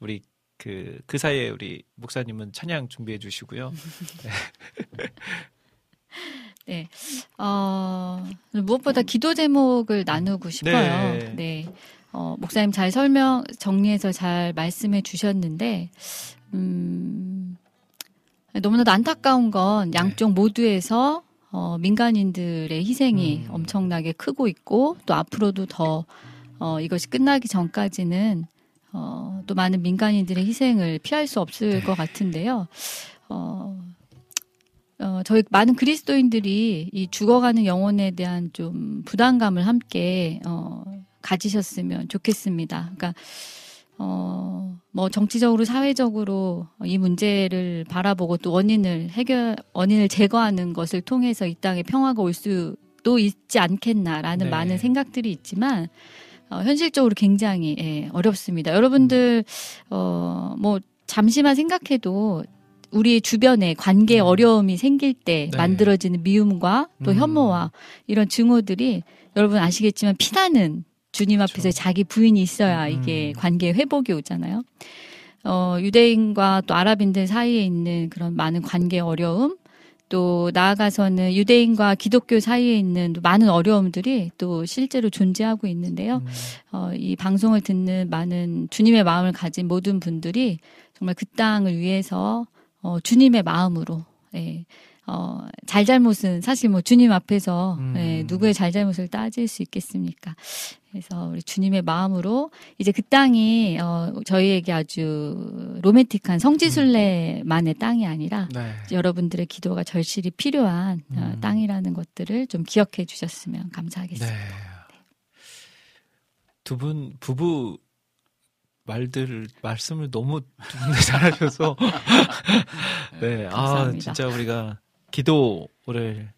우리 그, 그 사이에 우리 목사님은 찬양 준비해 주시고요. 네. 어, 무엇보다 기도 제목을 나누고 싶어요. 네. 네. 어, 목사님 잘 설명, 정리해서 잘 말씀해 주셨는데, 음, 너무나도 안타까운 건 양쪽 모두에서 어, 민간인들의 희생이 음. 엄청나게 크고 있고, 또 앞으로도 더, 어, 이것이 끝나기 전까지는, 어, 또 많은 민간인들의 희생을 피할 수 없을 것 같은데요. 어, 어, 저희 많은 그리스도인들이 이 죽어가는 영혼에 대한 좀 부담감을 함께 어, 가지셨으면 좋겠습니다. 그러니까 어, 뭐 정치적으로 사회적으로 이 문제를 바라보고 또 원인을 해결 원인을 제거하는 것을 통해서 이 땅에 평화가 올 수도 있지 않겠나라는 네. 많은 생각들이 있지만 어, 현실적으로 굉장히 예, 어렵습니다. 여러분들 어, 뭐 잠시만 생각해도 우리 주변에 관계 음. 어려움이 생길 때 네. 만들어지는 미움과 또 음. 혐오와 이런 증오들이 여러분 아시겠지만 피나는 주님 앞에서 그렇죠. 자기 부인이 있어야 이게 음. 관계 회복이 오잖아요. 어, 유대인과 또 아랍인들 사이에 있는 그런 많은 관계 어려움, 또 나아가서는 유대인과 기독교 사이에 있는 또 많은 어려움들이 또 실제로 존재하고 있는데요. 음, 어, 이 방송을 듣는 많은 주님의 마음을 가진 모든 분들이 정말 그 땅을 위해서 어, 주님의 마음으로 예, 어, 잘잘못은 사실 뭐 주님 앞에서 음. 예, 누구의 잘잘못을 따질 수 있겠습니까? 그래서 우리 주님의 마음으로 이제 그 땅이 어, 저희에게 아주 로맨틱한 성지순례만의 땅이 아니라 네. 여러분들의 기도가 절실히 필요한 어, 음. 땅이라는 것들을 좀 기억해 주셨으면 감사하겠습니다. 네. 두분 부부 말들을 말씀을 너무 잘하셔서 네, 아. 진짜 우리가 기도를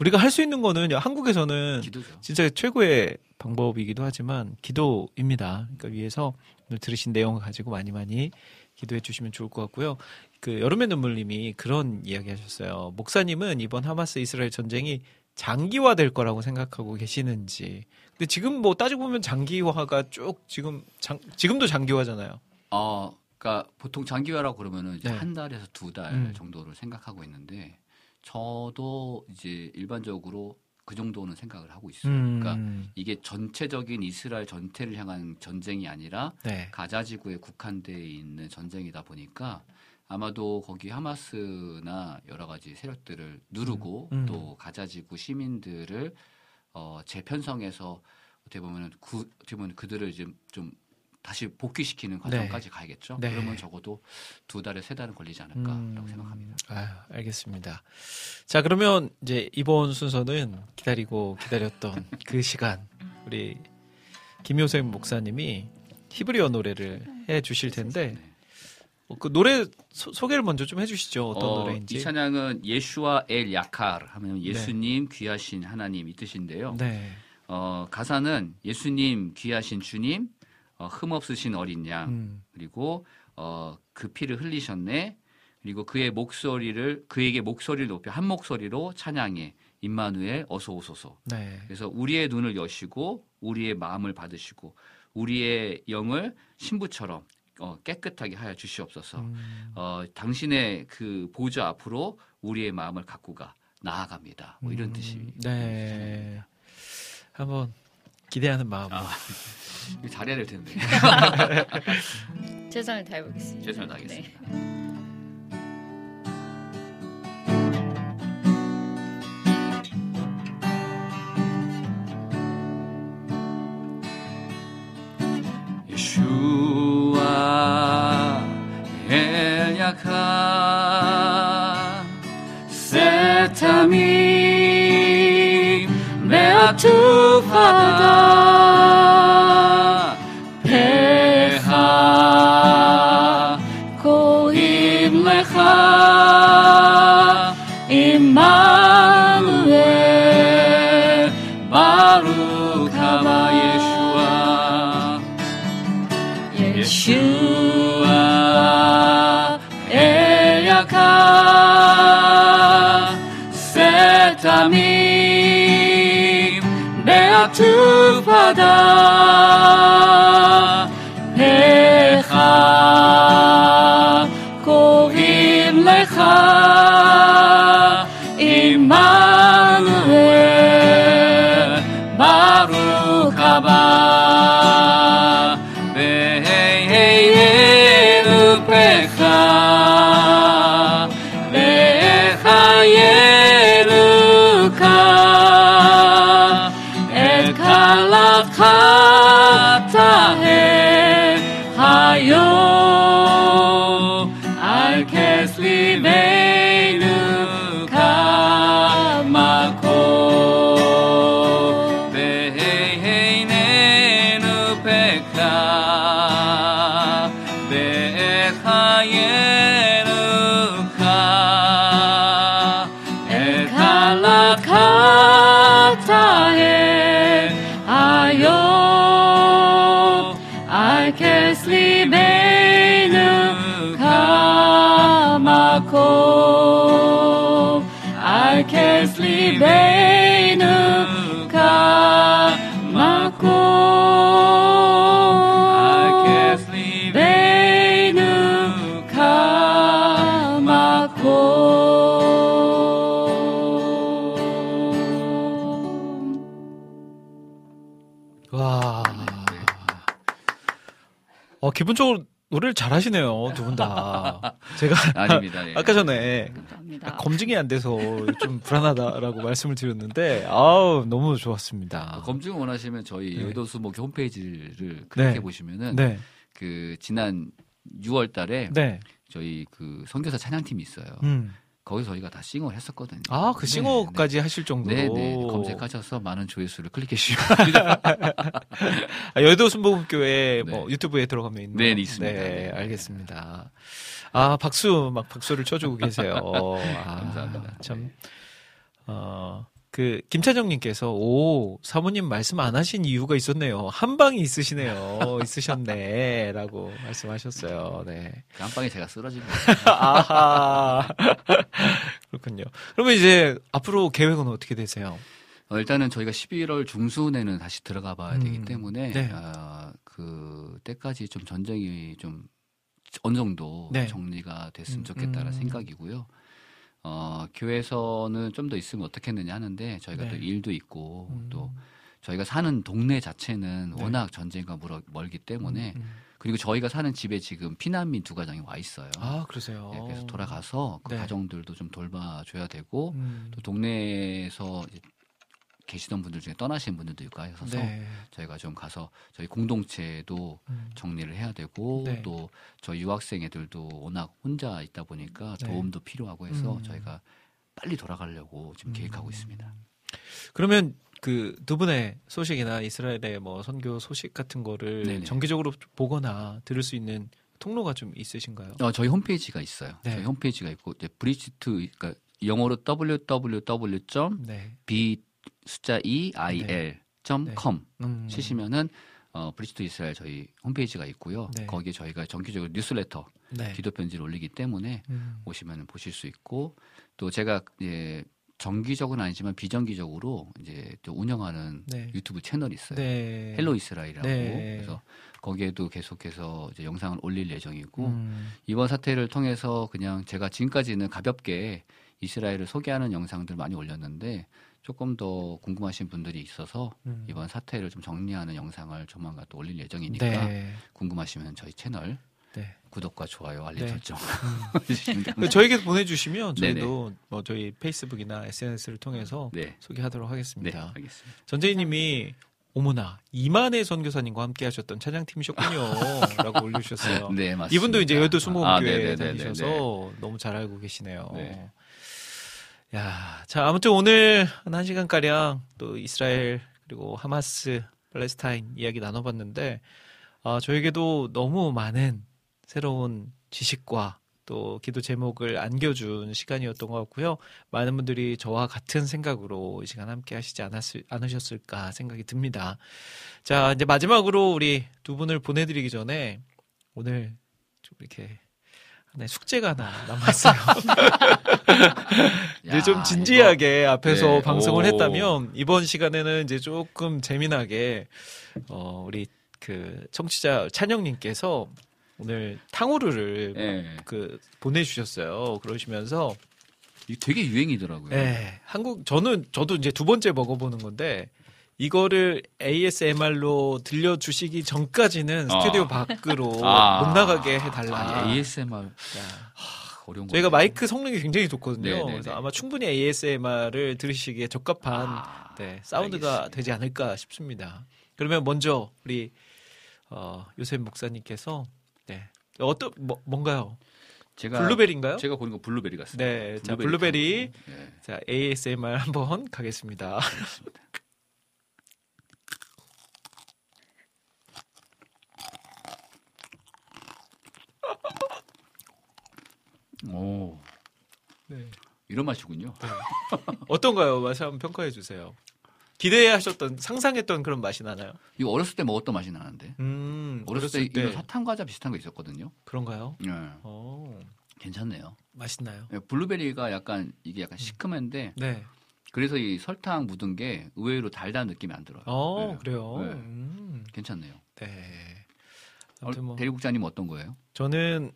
우리가 할 수 있는 거는 한국에서는 기도죠. 진짜 최고의 방법이기도 하지만 기도입니다. 그러니까 위에서 오늘 들으신 내용을 가지고 많이 많이 기도해 주시면 좋을 것 같고요. 그 여름의 눈물님이 그런 이야기 하셨어요. 목사님은 이번 하마스 이스라엘 전쟁이 장기화될 거라고 생각하고 계시는지. 근데 지금 뭐 따지고 보면 장기화가 쭉 지금 장, 지금도 장기화잖아요. 어, 그러니까 보통 장기화라고 그러면은 네. 한 달에서 두달 음. 정도를 생각하고 있는데 저도 이제 일반적으로 그 정도는 생각을 하고 있어요. 그러니까 음, 이게 전체적인 이스라엘 전체를 향한 전쟁이 아니라 네. 가자 지구에 국한돼 있는 전쟁이다 보니까 아마도 거기 하마스나 여러 가지 세력들을 누르고 음, 음. 또 가자 지구 시민들을 어 재편성해서 어떻게 보면은 그 어떻게 보면 그들을 이제 좀 다시 복귀시키는 과정까지 가야겠죠. 네. 그러면 적어도 두 달에 세 달은 걸리지 않을까라고 음, 생각합니다. 아유, 알겠습니다. 자, 그러면 이제 이번 순서는 기다리고 기다렸던 그 시간 우리 김효생 목사님이 히브리어 노래를 해 주실 텐데 네. 어, 그 노래 소, 소개를 먼저 좀 해주시죠. 어떤 어, 노래인지. 이 찬양은 예슈와 엘 야칼 하면 예수님 귀하신 하나님 이 뜻인데요. 네. 어, 가사는 예수님 귀하신 주님 어, 흠없으신 어린 양 음, 그리고 어, 그 피를 흘리셨네. 그리고 그의 목소리를 그에게 목소리를 높여 한 목소리로 찬양해. 임마누엘 어서 오소서. 네. 그래서 우리의 눈을 여시고 우리의 마음을 받으시고 우리의 영을 신부처럼 어, 깨끗하게 하여 주시옵소서. 음, 어, 당신의 그 보좌 앞으로 우리의 마음을 갖고 가 나아갑니다. 뭐 이런 음, 뜻이 네. 한번 기대하는 마음으로 아, 이거 잘해야 될 텐데 최선을 다해보겠습니다. 최선을 다하겠습니다. 네. 세타미 메아투 같은 바다. 내하 고임 내하 기본적으로 노래를 잘하시네요, 두 분 다. 제가 아닙니다. 예. 아까 전에 감사합니다. 검증이 안 돼서 좀 불안하다라고 말씀을 드렸는데, 아우, 너무 좋았습니다. 어, 검증 원하시면 저희 네. 여의도 수목이 홈페이지를 클릭해 네. 보시면은 네, 그 지난 6월 달에 네. 저희 그 선교사 찬양팀이 있어요. 음. 거기서 저희가 다 싱어를 했었거든요. 아, 그 네, 싱어까지 하실 정도로. 네, 네. 검색하셔서 많은 조회수를 클릭해 주시면 됩니다. 아, 여의도 순복음교회 네. 뭐 유튜브에 들어가면 있는. 네, 있습니다. 네, 네. 알겠습니다. 아, 박수, 막 박수를 쳐주고 계세요. 아, 감사합니다. 참, 어, 그, 김찬정님께서, 오, 사모님 말씀 안 하신 이유가 있었네요. 한 방이 있으시네요. 있으셨네. 라고 말씀하셨어요. 네. 그한 방에 제가 쓰러진 거예요. 아하. 그렇군요. 그러면 이제 앞으로 계획은 어떻게 되세요? 어, 일단은 저희가 11월 중순에는 다시 들어가 봐야 되기 음, 때문에 네. 아, 그 때까지 좀 전쟁이 좀 어느 정도 네. 정리가 됐으면 음, 좋겠다라는 음. 생각이고요. 어, 교회에서는 좀 더 있으면 어떻겠느냐 하는데 저희가 네. 또 일도 있고 음. 또 저희가 사는 동네 자체는 네. 워낙 전쟁과 멀- 멀기 때문에 음, 음. 그리고 저희가 사는 집에 지금 피난민 두 가정이 와 있어요. 아, 그러세요. 네, 그래서 돌아가서 그 네. 가정들도 좀 돌봐줘야 되고 음. 또 동네에서 계시던 분들 중에 떠나신 분들도 있고 하셔서 네. 저희가 좀 가서 저희 공동체도 음. 정리를 해야 되고 네. 또 저희 유학생 애들도 워낙 혼자 있다 보니까 네. 도움도 필요하고 해서 음. 저희가 빨리 돌아가려고 지금 계획하고 음. 있습니다. 그러면 그 두 분의 소식이나 이스라엘의 뭐 선교 소식 같은 거를 네네. 정기적으로 보거나 들을 수 있는 통로가 좀 있으신가요? 어, 저희 홈페이지가 있어요. 네. 저희 홈페이지가 있고 이제 Bridge to 그러니까 영어로 www.b 네. 숫자 2 i l .com 음. 치시면은 어, Bridge to Israel 저희 홈페이지가 있고요. 네. 거기에 저희가 정기적으로 뉴스레터 네. 기도 편지를 올리기 때문에 음. 오시면 보실 수 있고 또 제가 예, 정기적으로는 아니지만 비정기적으로 이제 또 운영하는 네. 유튜브 채널이 있어요. 네. Hello Israel이라고 네. 그래서 거기에도 계속해서 이제 영상을 올릴 예정이고 음. 이번 사태를 통해서 그냥 제가 지금까지는 가볍게 이스라엘을 소개하는 영상들 많이 올렸는데 조금 더 궁금하신 분들이 있어서 음. 이번 사태를 좀 정리하는 영상을 조만간 또 올릴 예정이니까 네. 궁금하시면 저희 채널 네. 구독과 좋아요 알림 네. 설정 음. 저에게 보내주시면 네네. 저희도 뭐 저희 페이스북이나 SNS를 통해서 네. 소개하도록 네, 하겠습니다. 알겠습니다. 전재희님이 어머나 이만의 선교사님과 함께 하셨던 찬양팀이셨군요 라고 올려주셨어요. 네, 맞습니다. 이분도 이제 여도 아, 수목교회 네네네네네. 다니셔서 너무 잘 알고 계시네요. 네. 야, 자 아무튼 오늘 한 1시간 가량 또 이스라엘 그리고 하마스, 팔레스타인 이야기 나눠봤는데 아, 저에게도 너무 많은 새로운 지식과 또 기도 제목을 안겨준 시간이었던 것 같고요. 많은 분들이 저와 같은 생각으로 이 시간 함께 하시지 않았을, 않으셨을까 생각이 듭니다. 자, 이제 마지막으로 우리 두 분을 보내드리기 전에 오늘 좀 이렇게 하나의 숙제가 하나 남았어요. 이제 야, 좀 진지하게 앞에서 네, 방송을 오. 했다면 이번 시간에는 이제 조금 재미나게 어, 우리 그 청취자 찬영님께서 오늘 탕후루를 네. 그 보내주셨어요. 그러시면서 이게 되게 유행이더라고요. 네, 한국 저는 저도 이제 두 번째 먹어보는 건데 이거를 ASMR로 들려주시기 전까지는 아. 스튜디오 밖으로 아. 못 나가게 해달라. 아, ASMR 야. 하, 어려운 거. 저희가 마이크 성능이 굉장히 좋거든요. 네네네. 그래서 아마 충분히 ASMR을 들으시기에 적합한 아, 네, 사운드가 알겠습니다. 되지 않을까 싶습니다. 그러면 먼저 우리 어, 요셉 목사님께서 네. 어떤 뭐, 뭔가요? 제가 블루베리인가요? 제가 보는 거 블루베리 같습니다. 네, 자 블루베리. 네. 자 ASMR 한번 가겠습니다. 오, 네. 이런 맛이군요. 어떤가요? 맛을 한번 평가해 주세요. 기대하셨던 상상했던 그런 맛이 나나요? 이거 어렸을 때 먹었던 맛이 나는데. 음, 어렸을 때, 이거 사탕 과자 비슷한 거 있었거든요. 그런가요? 네. 어, 괜찮네요. 맛있나요? 예, 블루베리가 약간 이게 약간 시큼한데 네. 그래서 이 설탕 묻은 게 의외로 달달한 느낌이 안 들어요. 어, 네. 그래요. 네. 음, 괜찮네요. 네. 어, 아무튼 뭐 대리국장님 어떤 거예요? 저는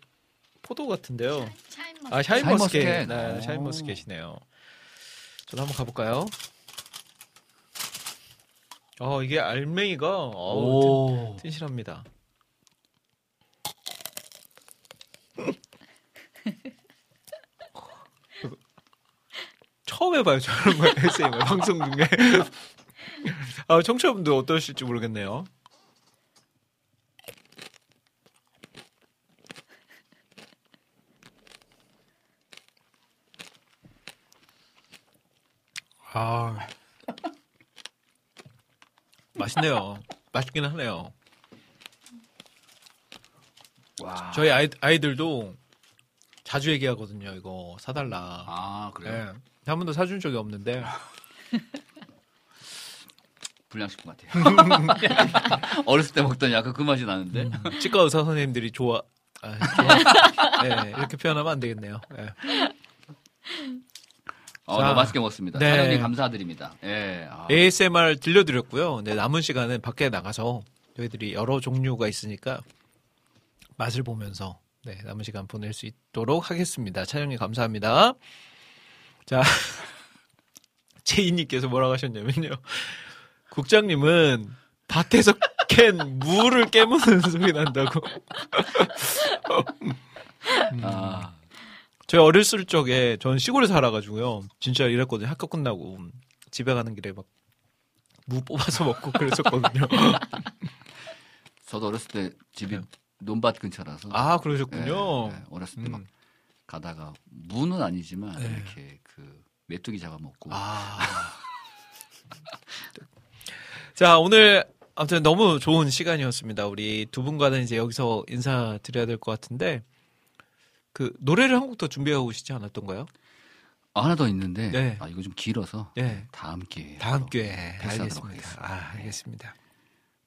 포도 같은데요. 아, 샤인머스켓. 샤인머스켓. 네, 오. 샤인머스켓이네요. 저도 한번 가볼까요? 어, 이게 알맹이가 어우, 튼- 튼실합니다. 처음 해봐요, 저런 거 SMR 방송 중에. 아, 청취자분들 어떠실지 모르겠네요. 아, 맛있네요. 맛있긴 하네요. 와. 저희 아이, 아이들도 자주 얘기하거든요. 이거 사달라. 아 그래요? 네. 한 번도 사준 적이 없는데. 불량식품 같아요. 어렸을 때 먹던 약간 그 맛이 나는데. 음, 치과 의사 선생님들이 좋아. 아, 좋아. 네, 이렇게 표현하면 안 되겠네요. 네. 어, 자, 맛있게 먹었습니다. 네. 사장님 감사드립니다. 예. 아, ASMR 들려드렸고요. 네, 남은 시간은 밖에 나가서 저희들이 여러 종류가 있으니까 맛을 보면서 네, 남은 시간 보낼 수 있도록 하겠습니다. 차장님 감사합니다. 자, 제이님께서 뭐라고 하셨냐면요. 국장님은 밭에서 캔 물을 깨무는 소리 난다고. 아, 저희 어렸을 적에 전 시골에 살아가지고요. 진짜 이랬거든요. 학교 끝나고 집에 가는 길에 막 무 뽑아서 먹고 그랬었거든요. 저도 어렸을 때 집이 논밭 근처라서. 네. 아 그러셨군요. 예, 예, 어렸을 때막 음. 가다가 무는 아니지만 네. 이렇게 그 메뚜기 잡아먹고. 아. 자 오늘 아무튼 너무 좋은 시간이었습니다. 우리 두 분과는 이제 여기서 인사드려야 될 것 같은데 그 노래를 한 곡 더 준비하고 오시지 않았던가요? 아, 하나 더 있는데 네. 아, 이거 좀 길어서 네. 다음 기회에 다음 또 기회에 패스하도록 알겠습니다. 하겠습니다. 아 알겠습니다.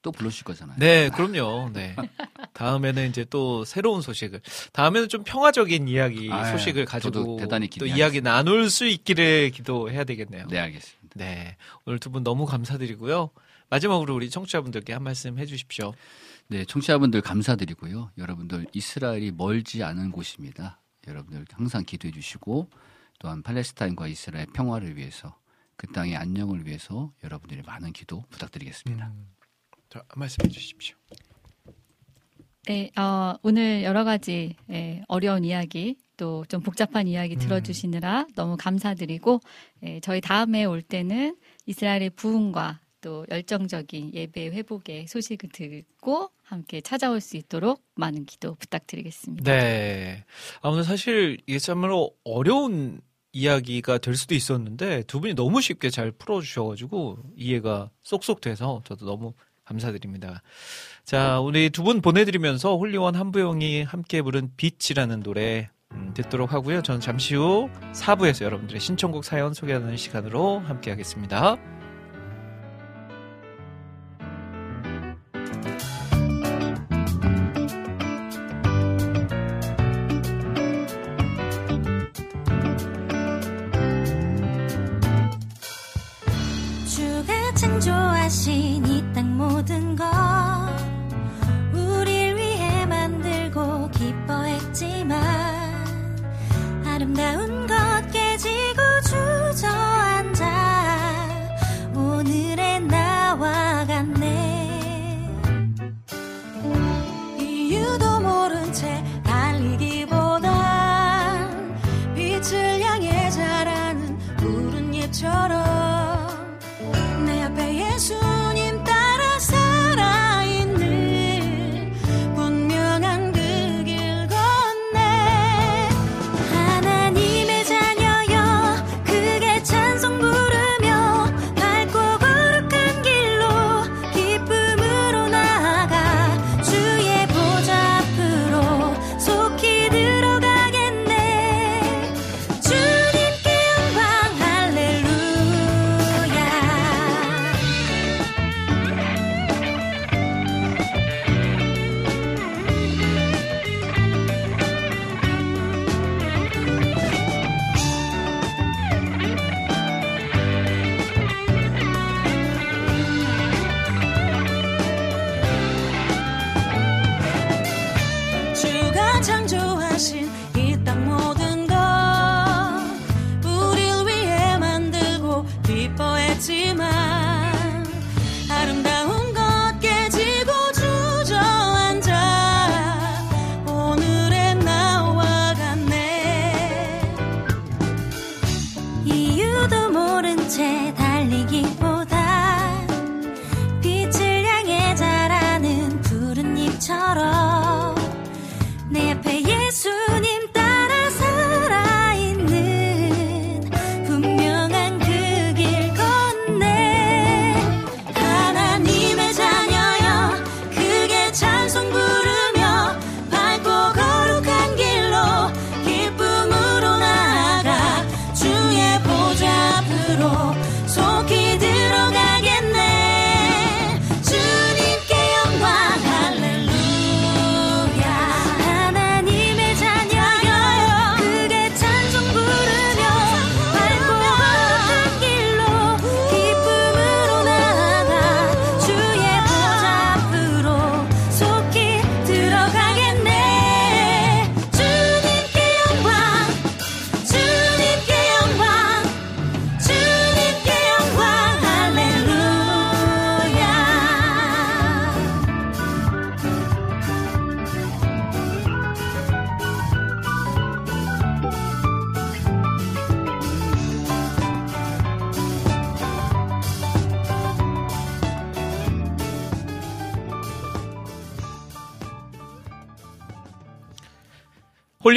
또 불러주실 거잖아요. 네, 그럼요. 네. 다음에는 이제 또 새로운 소식을, 다음에는 좀 평화적인 이야기 아, 소식을 가지고 대단히 또 기대하겠습니다. 이야기 나눌 수 있기를 기도해야 되겠네요. 네, 알겠습니다. 네. 오늘 두 분 너무 감사드리고요. 마지막으로 우리 청취자분들께 한 말씀 해주십시오. 네, 청취자분들 감사드리고요. 여러분들 이스라엘이 멀지 않은 곳입니다. 여러분들 항상 기도해 주시고 또한 팔레스타인과 이스라엘 평화를 위해서 그 땅의 안녕을 위해서 여러분들의 많은 기도 부탁드리겠습니다. 음, 자, 한 말씀 해 주십시오. 네, 어, 오늘 여러 가지 예, 어려운 이야기 또 좀 복잡한 이야기 음. 들어주시느라 너무 감사드리고 예, 저희 다음에 올 때는 이스라엘의 부흥과 또 열정적인 예배 회복의 소식을 듣고 함께 찾아올 수 있도록 많은 기도 부탁드리겠습니다. 네. 아, 오늘 사실 이게 참으로 어려운 이야기가 될 수도 있었는데 두 분이 너무 쉽게 잘 풀어주셔가지고 이해가 쏙쏙 돼서 저도 너무 감사드립니다. 자, 우리 두 분 보내드리면서 홀리원 한부영이 함께 부른 빛이라는 노래 음, 듣도록 하고요. 저는 잠시 후 4부에서 여러분들의 신청곡 사연 소개하는 시간으로 함께 하겠습니다.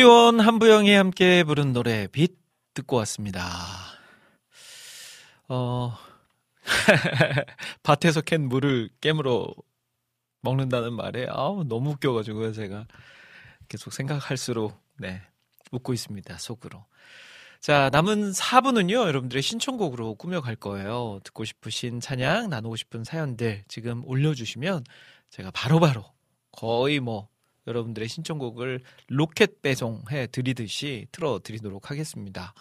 홀리원 한부영이 함께 부른 노래 빛 듣고 왔습니다. 어 밭에서 캔 물을 깨물어 먹는다는 말에 아우 너무 웃겨가지고요 제가 계속 생각할수록 네 웃고 있습니다 속으로. 자 남은 4분은요 여러분들의 신청곡으로 꾸며갈 거예요. 듣고 싶으신 찬양 나누고 싶은 사연들 지금 올려주시면 제가 바로바로 거의 뭐 여러분들의 신청곡을 로켓 배송해 드리듯이 틀어 드리도록 하겠습니다.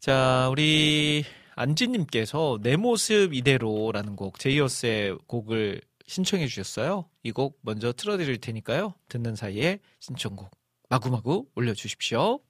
자, 우리 안지님께서 내 모습 이대로라는 곡, 제이어스의 곡을 신청해 주셨어요. 이 곡 먼저 틀어 드릴 테니까요. 듣는 사이에 신청곡 마구마구 올려 주십시오.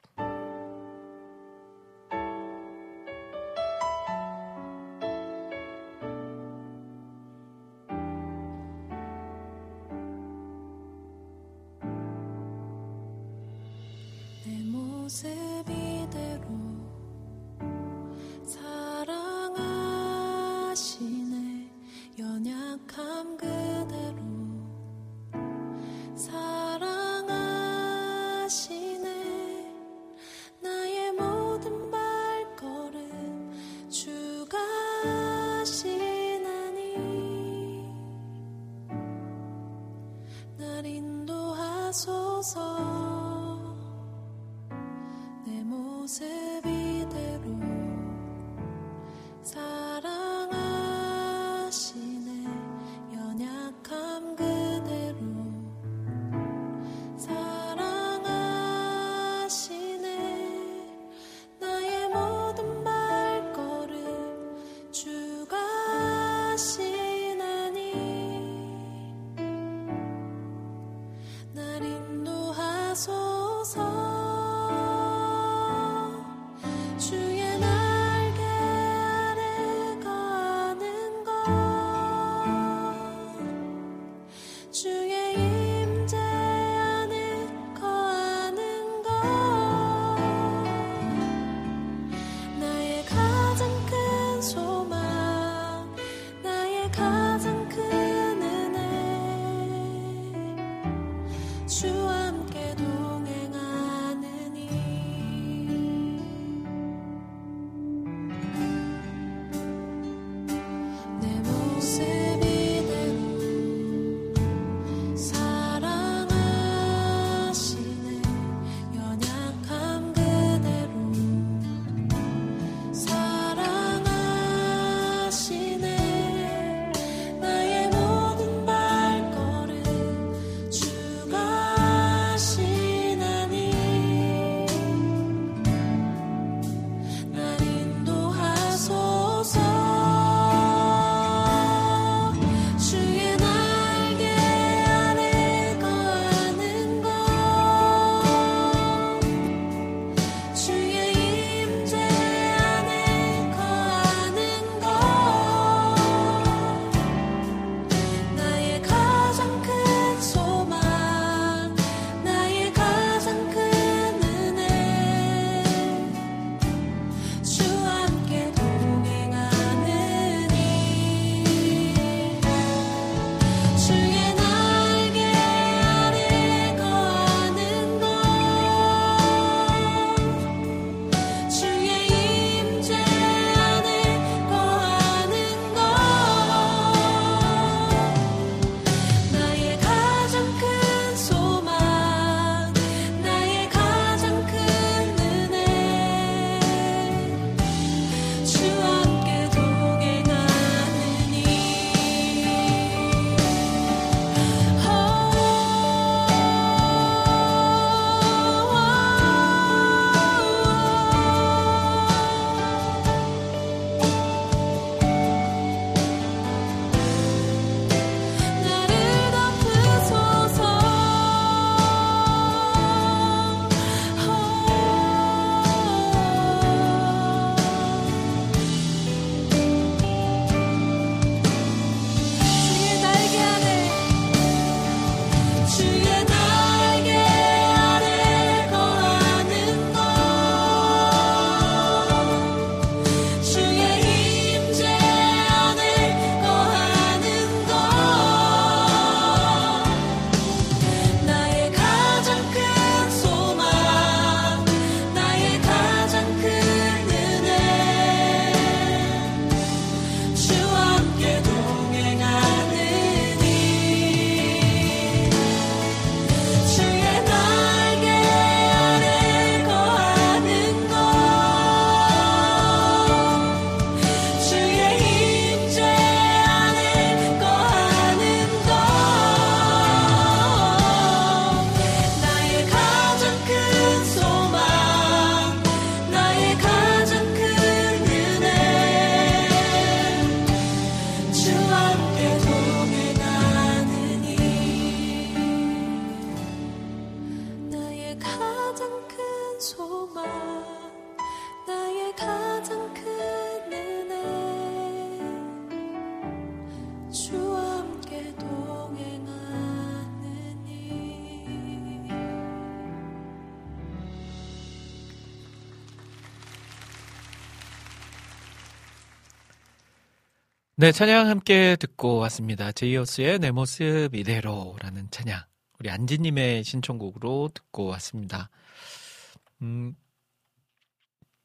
네, 찬양 함께 듣고 왔습니다. 제이어스의 내 모습 이대로라는 찬양. 우리 안지님의 신청곡으로 듣고 왔습니다. 음,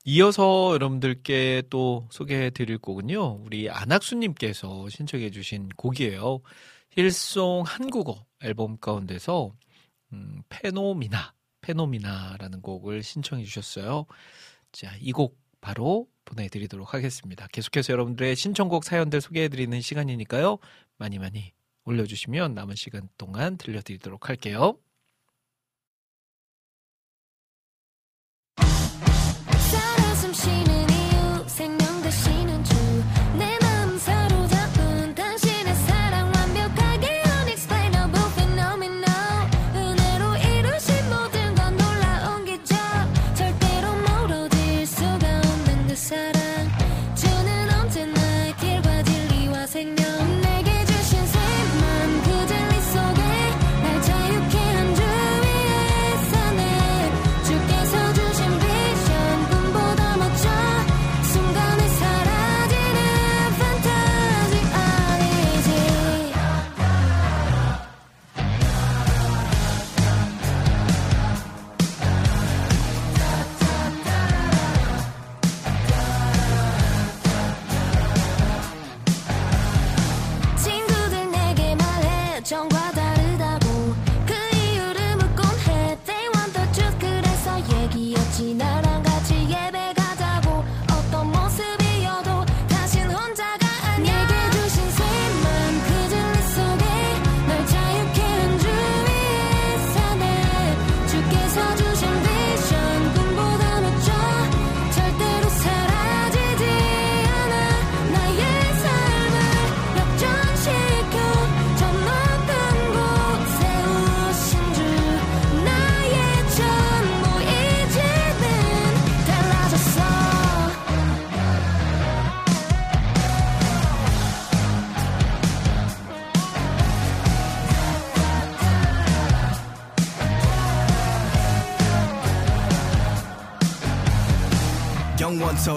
이어서 여러분들께 또 소개해 드릴 곡은요. 우리 안학수님께서 신청해 주신 곡이에요. 힐송 한국어 앨범 가운데서 음, 페노미나, 페노미나라는 곡을 신청해 주셨어요. 자, 이 곡 바로 보내드리도록 하겠습니다. 계속해서 여러분들의 신청곡 사연들 소개해드리는 시간이니까요. 많이 많이 올려주시면 남은 시간 동안 들려드리도록 할게요.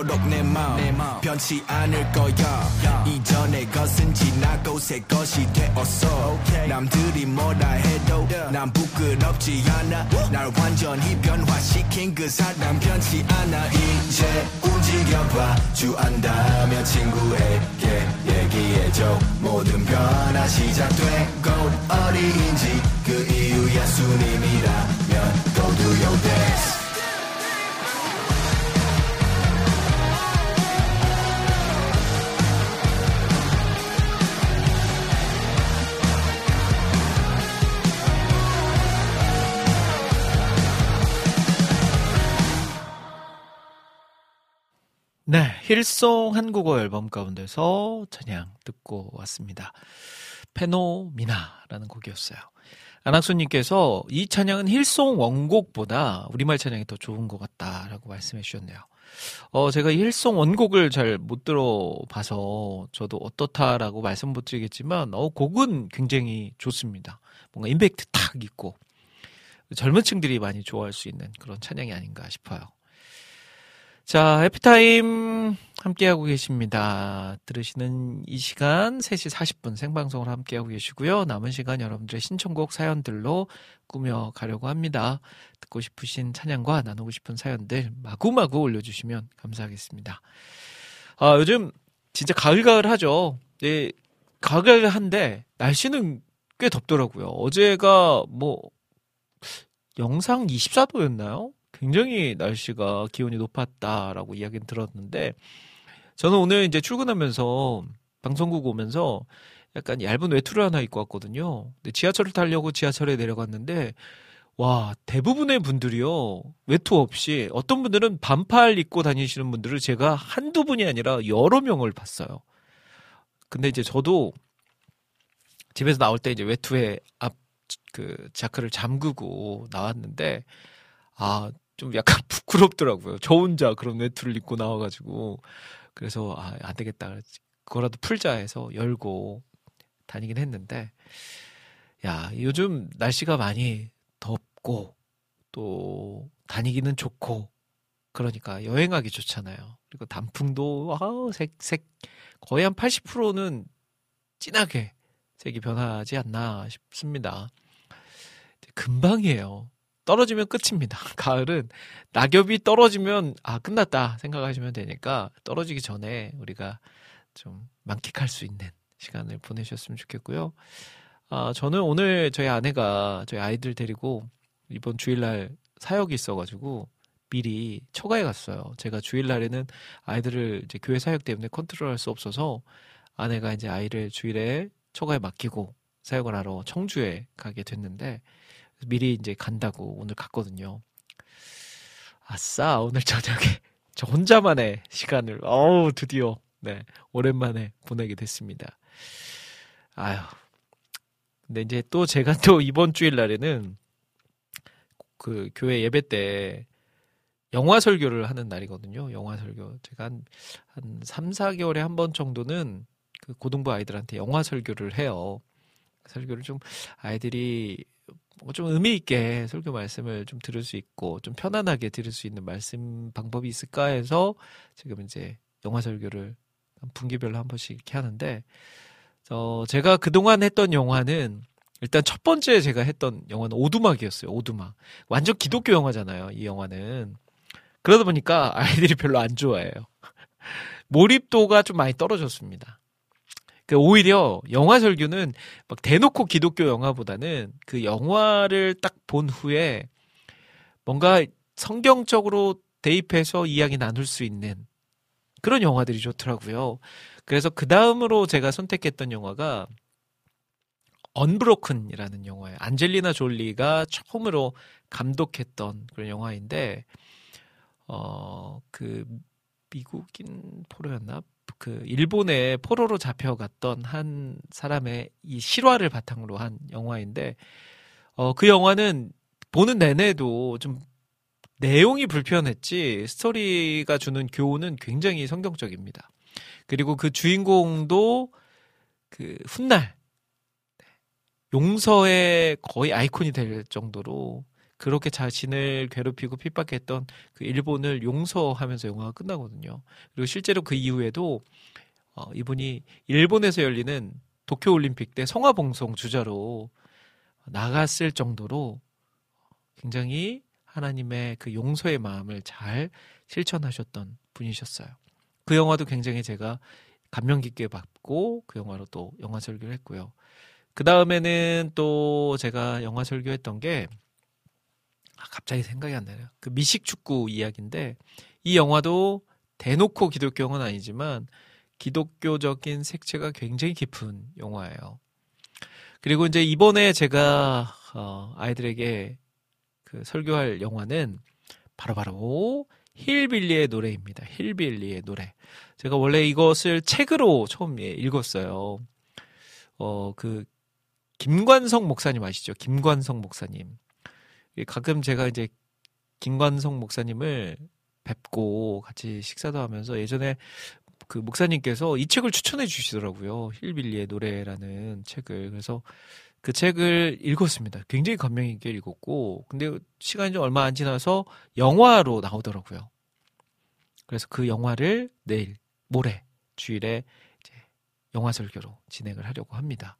영원토록 내 마음 변치 않을 거야. 이전의 것은 지나고 새 것이 되었어. 남들이 뭐라 해도 난 부끄럽지 않아. 날 완전히 변화시킨 그 사람 변치 않아. 이제 움직여봐. 주 안다면 친구에게 얘기해줘. 모든 변화 시작돼 곧 어디인지 그 이유 예수님이라 힐송 한국어 앨범 가운데서 찬양 듣고 왔습니다. 페노미나라는 곡이었어요. 안학수님께서 이 찬양은 힐송 원곡보다 우리말 찬양이 더 좋은 것 같다라고 말씀해 주셨네요. 어, 제가 이 힐송 원곡을 잘 못 들어봐서 저도 어떻다라고 말씀 못 드리겠지만, 어, 곡은 굉장히 좋습니다. 뭔가 임팩트 탁 있고, 젊은 층들이 많이 좋아할 수 있는 그런 찬양이 아닌가 싶어요. 자, 해피타임 함께하고 계십니다. 들으시는 이 시간 3시 40분 생방송을 함께하고 계시고요. 남은 시간 여러분들의 신청곡 사연들로 꾸며가려고 합니다. 듣고 싶으신 찬양과 나누고 싶은 사연들 마구마구 올려주시면 감사하겠습니다. 아, 요즘 진짜 가을가을하죠. 예, 가을가을한데 날씨는 꽤 덥더라고요. 어제가 뭐 영상 24도였나요? 굉장히 날씨가 기온이 높았다라고 이야기는 들었는데 저는 오늘 이제 출근하면서 방송국 오면서 약간 얇은 외투를 하나 입고 왔거든요. 근데 지하철을 타려고 지하철에 내려갔는데 와 대부분의 분들이요 외투 없이 어떤 분들은 반팔 입고 다니시는 분들을 제가 한두 분이 아니라 여러 명을 봤어요. 근데 이제 저도 집에서 나올 때 이제 외투에 앞 그 자크를 잠그고 나왔는데 아 좀 약간 부끄럽더라고요. 저 혼자 그런 외투를 입고 나와가지고 그래서 아, 안 되겠다. 그거라도 풀자 해서 열고 다니긴 했는데 야 요즘 날씨가 많이 덥고 또 다니기는 좋고 그러니까 여행하기 좋잖아요. 그리고 단풍도 wow 색, 색 거의 한 80%는 진하게 색이 변하지 않나 싶습니다. 금방이에요. 떨어지면 끝입니다. 가을은 낙엽이 떨어지면 아 끝났다 생각하시면 되니까 떨어지기 전에 우리가 좀 만끽할 수 있는 시간을 보내셨으면 좋겠고요. 아, 저는 오늘 저희 아내가 저희 아이들 데리고 이번 주일날 사역이 있어가지고 미리 처가에 갔어요. 제가 주일날에는 아이들을 이제 교회 사역 때문에 컨트롤할 수 없어서 아내가 이제 아이를 주일에 처가에 맡기고 사역을 하러 청주에 가게 됐는데 미리 이제 간다고 오늘 갔거든요. 아싸 오늘 저녁에 저 혼자만의 시간을 어우 드디어 네 오랜만에 보내게 됐습니다. 아유 근데 이제 또 제가 또 이번 주일 날에는 그 교회 예배 때 영화 설교를 하는 날이거든요. 영화 설교. 제가 한, 한 3, 4개월에 한 번 정도는 그 고등부 아이들한테 영화 설교를 해요. 설교를 좀 아이들이 뭐 좀 의미 있게 설교 말씀을 좀 들을 수 있고 좀 편안하게 들을 수 있는 말씀 방법이 있을까 해서 지금 이제 영화 설교를 분기별로 한 번씩 이렇게 하는데 어, 제가 그동안 했던 영화는 일단 첫 번째 제가 했던 영화는 오두막이었어요. 오두막. 완전 기독교 영화잖아요. 이 영화는. 그러다 보니까 아이들이 별로 안 좋아해요. 몰입도가 좀 많이 떨어졌습니다. 그 오히려 영화 설교는 막 대놓고 기독교 영화보다는 그 영화를 딱 본 후에 뭔가 성경적으로 대입해서 이야기 나눌 수 있는 그런 영화들이 좋더라고요. 그래서 그 다음으로 제가 선택했던 영화가 언브로큰이라는 영화예요. 안젤리나 졸리가 처음으로 감독했던 그런 영화인데 어 그 미국인 포로였나? 그 일본의 포로로 잡혀갔던 한 사람의 이 실화를 바탕으로 한 영화인데 어 그 영화는 보는 내내도 좀 내용이 불편했지 스토리가 주는 교훈은 굉장히 성경적입니다. 그리고 그 주인공도 그 훗날 용서의 거의 아이콘이 될 정도로 그렇게 자신을 괴롭히고 핍박했던 그 일본을 용서하면서 영화가 끝나거든요. 그리고 실제로 그 이후에도 어, 이분이 일본에서 열리는 도쿄 올림픽 때 성화봉송 주자로 나갔을 정도로 굉장히 하나님의 그 용서의 마음을 잘 실천하셨던 분이셨어요. 그 영화도 굉장히 제가 감명 깊게 봤고 그 영화로 또 영화 설교를 했고요. 그 다음에는 또 제가 영화 설교했던 게 아, 갑자기 생각이 안 나요. 그 미식 축구 이야기인데 이 영화도 대놓고 기독교 영화는 아니지만 기독교적인 색채가 굉장히 깊은 영화예요. 그리고 이제 이번에 제가 어, 아이들에게 그 설교할 영화는 바로바로 바로 힐빌리의 노래입니다. 힐빌리의 노래. 제가 원래 이것을 책으로 처음 예, 읽었어요. 어, 그, 김관성 목사님 아시죠? 김관성 목사님. 가끔 제가 이제 김관성 목사님을 뵙고 같이 식사도 하면서 예전에 그 목사님께서 이 책을 추천해 주시더라고요. 힐빌리의 노래라는 책을. 그래서 그 책을 읽었습니다. 굉장히 감명 있게 읽었고, 근데 시간이 좀 얼마 안 지나서 영화로 나오더라고요. 그래서 그 영화를 내일, 모레, 주일에 이제 영화 설교로 진행을 하려고 합니다.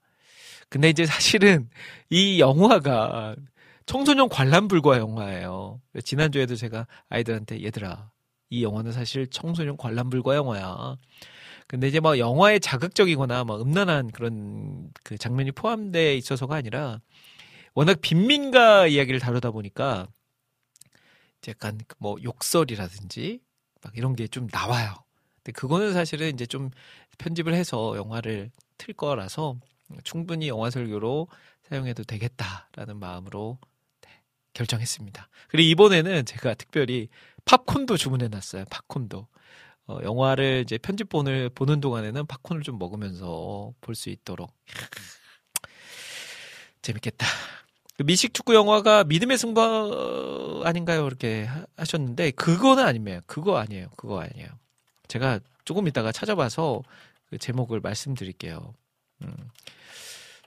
근데 이제 사실은 이 영화가 청소년 관람 불가 영화예요. 지난주에도 제가 아이들한테 얘들아, 이 영화는 사실 청소년 관람 불가 영화야. 근데 이제 뭐 영화에 자극적이거나 뭐 음란한 그런 그 장면이 포함되어 있어서가 아니라 워낙 빈민가 이야기를 다루다 보니까 약간 뭐 욕설이라든지 막 이런 게 좀 나와요. 근데 그거는 사실은 이제 좀 편집을 해서 영화를 틀 거라서 충분히 영화 설교로 사용해도 되겠다라는 마음으로 네, 결정했습니다. 그리고 이번에는 제가 특별히 팝콘도 주문해 놨어요. 팝콘도. 어, 영화를 이제 편집본을 보는 동안에는 팝콘을 좀 먹으면서 볼 수 있도록. 재밌겠다. 그 미식 축구 영화가 믿음의 승부 아닌가요? 이렇게 하셨는데 그거는 아니에요. 그거 아니에요. 그거 아니에요. 제가 조금 이따가 찾아봐서 그 제목을 말씀드릴게요. 음.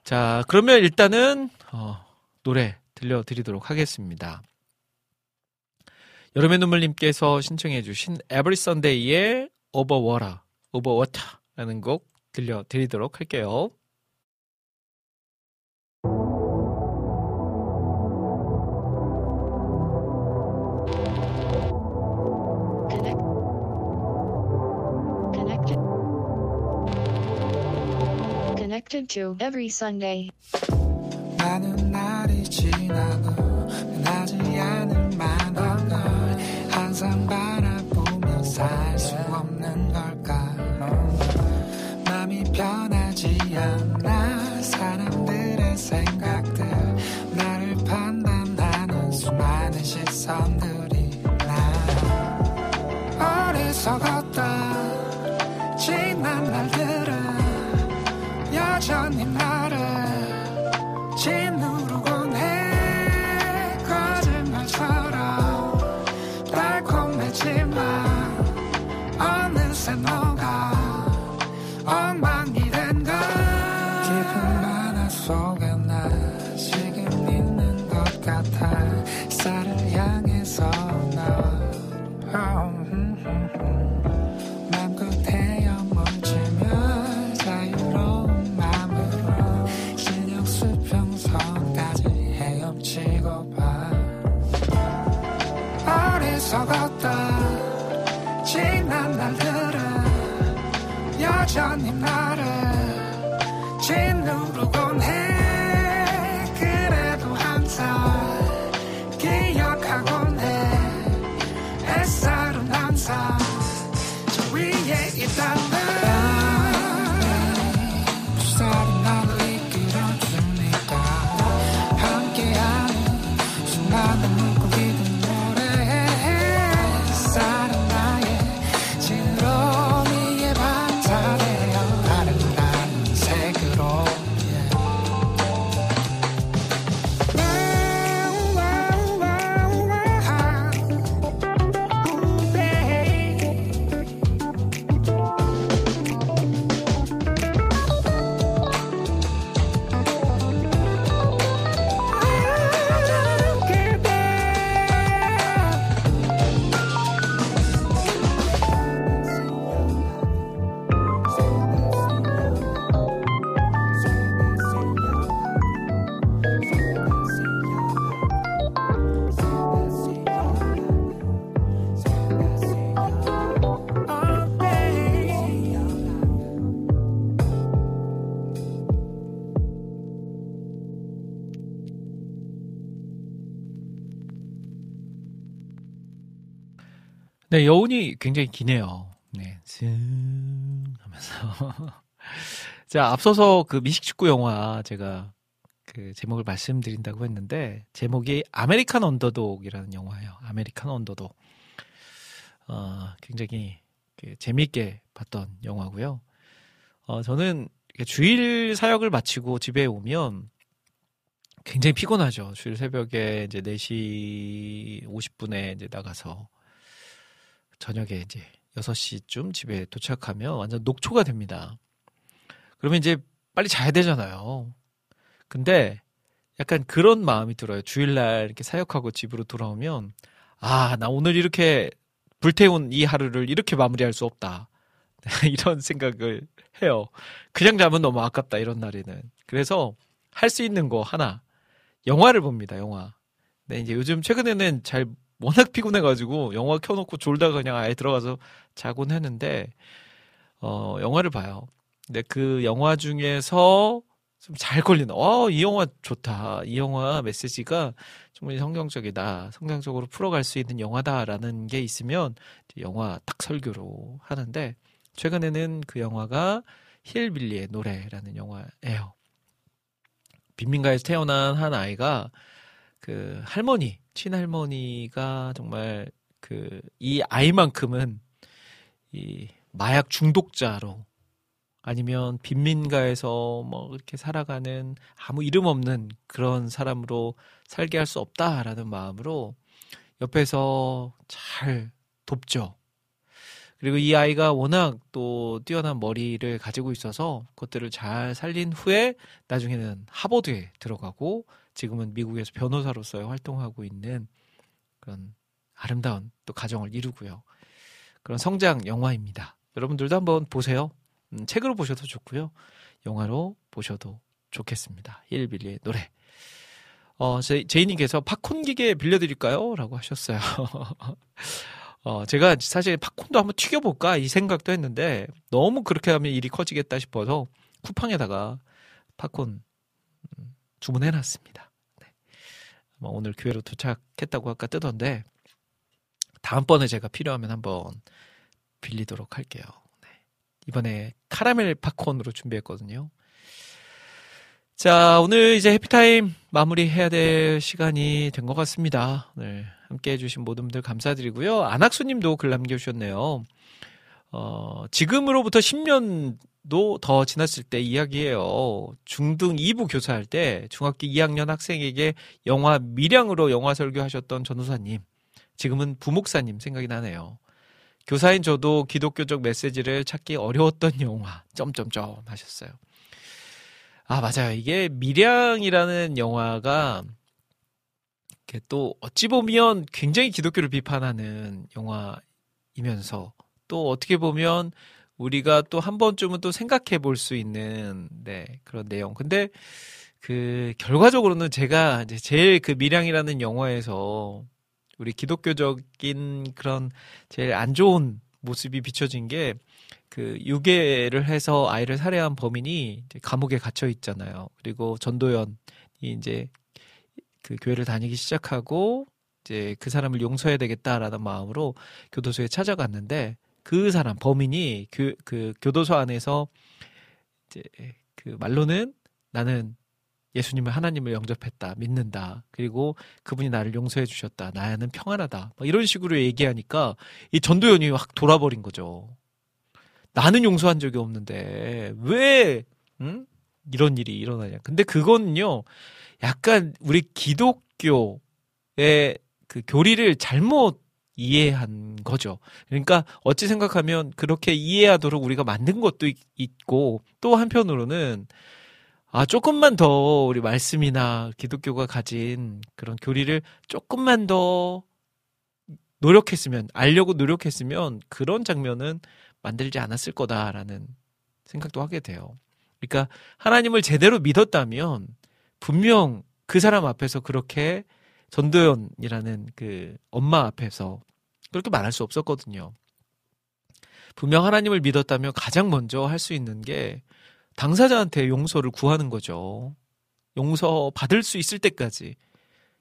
자, 그러면 일단은 어, 노래 들려드리도록 하겠습니다. 여름의 눈물님께서 신청해주신 Over Water, Over Water라는 곡 들려드리도록 할게요. Connect. Connected. To. 어리석었다 지난 날들은 여전히 네, 여운이 굉장히 기네요. 네, 쓱 하면서. 자, 앞서서 그 미식축구 영화 제가 그 제목을 말씀드린다고 했는데, 제목이 American Underdog이라는 영화예요. American Underdog. 어, 굉장히 그 재미있게 봤던 영화고요. 어, 저는 주일 사역을 마치고 집에 오면 굉장히 피곤하죠. 주일 새벽에 이제 4시 50분에 이제 나가서 저녁에 이제 6시쯤 집에 도착하면 완전 녹초가 됩니다. 그러면 이제 빨리 자야 되잖아요. 근데 약간 그런 마음이 들어요. 주일날 이렇게 사역하고 집으로 돌아오면, 아, 나 오늘 이렇게 불태운 이 하루를 이렇게 마무리할 수 없다. 이런 생각을 해요. 그냥 자면 너무 아깝다, 이런 날에는. 그래서 할 수 있는 거 하나. 영화를 봅니다, 영화. 네, 이제 요즘 최근에는 잘 워낙 피곤해가지고 영화 켜놓고 졸다가 그냥 아예 들어가서 자곤 했는데, 어, 영화를 봐요. 근데 그 영화 중에서 좀 잘 걸리는, 어, 이 영화 좋다. 이 영화 메시지가 충분히 성경적이다. 성경적으로 풀어갈 수 있는 영화다라는 게 있으면 영화 딱 설교로 하는데, 최근에는 그 영화가 힐빌리의 노래라는 영화예요. 빈민가에서 태어난 한 아이가 그 할머니, 친할머니가 정말 그 이 아이만큼은 이 마약 중독자로 아니면 빈민가에서 뭐 이렇게 살아가는 아무 이름 없는 그런 사람으로 살게 할 수 없다라는 마음으로 옆에서 잘 돕죠. 그리고 이 아이가 워낙 또 뛰어난 머리를 가지고 있어서 그것들을 잘 살린 후에 나중에는 하버드에 들어가고 지금은 미국에서 변호사로서 활동하고 있는 그런 아름다운 또 가정을 이루고요. 그런 성장 영화입니다. 여러분들도 한번 보세요. 음, 책으로 보셔도 좋고요. 영화로 보셔도 좋겠습니다. 힐빌리의 노래. 어, 제, 제이님께서 팝콘 기계 빌려드릴까요? 라고 하셨어요. 어, 제가 사실 팝콘도 한번 튀겨볼까? 이 생각도 했는데, 너무 그렇게 하면 일이 커지겠다 싶어서 쿠팡에다가 팝콘 음, 주문해놨습니다. 네. 아마 오늘 교회로 도착했다고 아까 뜨던데, 다음번에 제가 필요하면 한번 빌리도록 할게요. 네. 이번에 카라멜 팝콘으로 준비했거든요. 자, 오늘 이제 해피타임 마무리해야 될 시간이 된 것 같습니다. 네, 함께 해주신 모든 분들 감사드리고요. 안학수님도 글 남겨주셨네요. 어, 지금으로부터 10년도 더 지났을 때 이야기예요. 중등 2부 교사할 때 중학교 2학년 학생에게 영화 미량으로 영화 설교하셨던 전우사님. 지금은 부목사님 생각이 나네요. 교사인 저도 기독교적 메시지를 찾기 어려웠던 영화. 점점점 하셨어요. 아, 맞아요. 이게 미량이라는 영화가 이게 또 어찌 보면 굉장히 기독교를 비판하는 영화이면서 또 어떻게 보면 우리가 또 한 번쯤은 또 생각해 볼 수 있는 네, 그런 내용. 근데 그 결과적으로는 제가 이제 제일 그 미량이라는 영화에서 우리 기독교적인 그런 제일 안 좋은 모습이 비춰진 게 그 유괴를 해서 아이를 살해한 범인이 이제 감옥에 갇혀 있잖아요. 그리고 전도연이 이제 그 교회를 다니기 시작하고 이제 그 사람을 용서해야 되겠다라는 마음으로 교도소에 찾아갔는데 그 사람 범인이 교, 그 교도소 안에서 이제 그 말로는 나는 예수님을 하나님을 영접했다 믿는다. 그리고 그분이 나를 용서해 주셨다. 나는 평안하다. 막 이런 식으로 얘기하니까 이 전도연이 확 돌아버린 거죠. 나는 용서한 적이 없는데 왜 응? 이런 일이 일어나냐. 근데 그거는요 약간 우리 기독교의 그 교리를 잘못 이해한 거죠. 그러니까 어찌 생각하면 그렇게 이해하도록 우리가 만든 것도 있- 있고 또 한편으로는 아 조금만 더 우리 말씀이나 기독교가 가진 그런 교리를 조금만 더 노력했으면 알려고 노력했으면 그런 장면은 만들지 않았을 거다라는 생각도 하게 돼요. 그러니까 하나님을 제대로 믿었다면 분명 그 사람 앞에서 그렇게 전도연이라는 그 엄마 앞에서 그렇게 말할 수 없었거든요. 분명 하나님을 믿었다면 가장 먼저 할 수 있는 게 당사자한테 용서를 구하는 거죠. 용서 받을 수 있을 때까지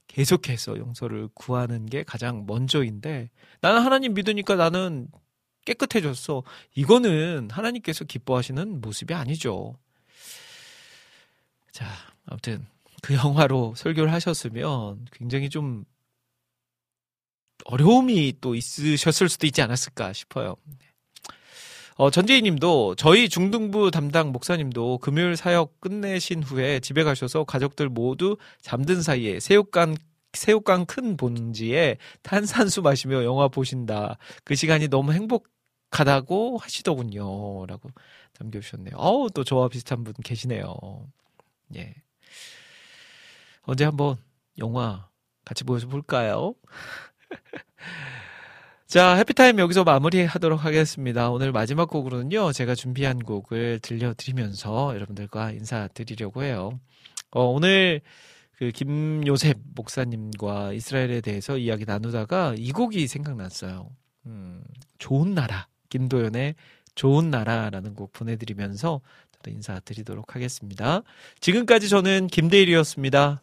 계속해서 용서를 구하는 게 가장 먼저인데 나는 하나님 믿으니까 나는 깨끗해졌어. 이거는 하나님께서 기뻐하시는 모습이 아니죠. 자, 아무튼 그 영화로 설교를 하셨으면 굉장히 좀 어려움이 또 있으셨을 수도 있지 않았을까 싶어요. 어, 전재희 님도 저희 중등부 담당 목사님도 금요일 사역 끝내신 후에 집에 가셔서 가족들 모두 잠든 사이에 새우깡 새우깡 큰 본지에 탄산수 마시며 영화 보신다. 그 시간이 너무 행복하다고 하시더군요. 라고 남겨주셨네요. 어우, 또 저와 비슷한 분 계시네요. 예. 언제 한번 영화 같이 보여서 볼까요? 자, 해피타임 여기서 마무리하도록 하겠습니다. 오늘 마지막 곡으로는요, 제가 준비한 곡을 들려드리면서 여러분들과 인사드리려고 해요. 어, 오늘 그 김요셉 목사님과 이스라엘에 대해서 이야기 나누다가 이 곡이 생각났어요. 음, 좋은 나라. 김도연의 좋은 나라라는 곡 보내드리면서 인사드리도록 하겠습니다. 지금까지 저는 김대일이었습니다.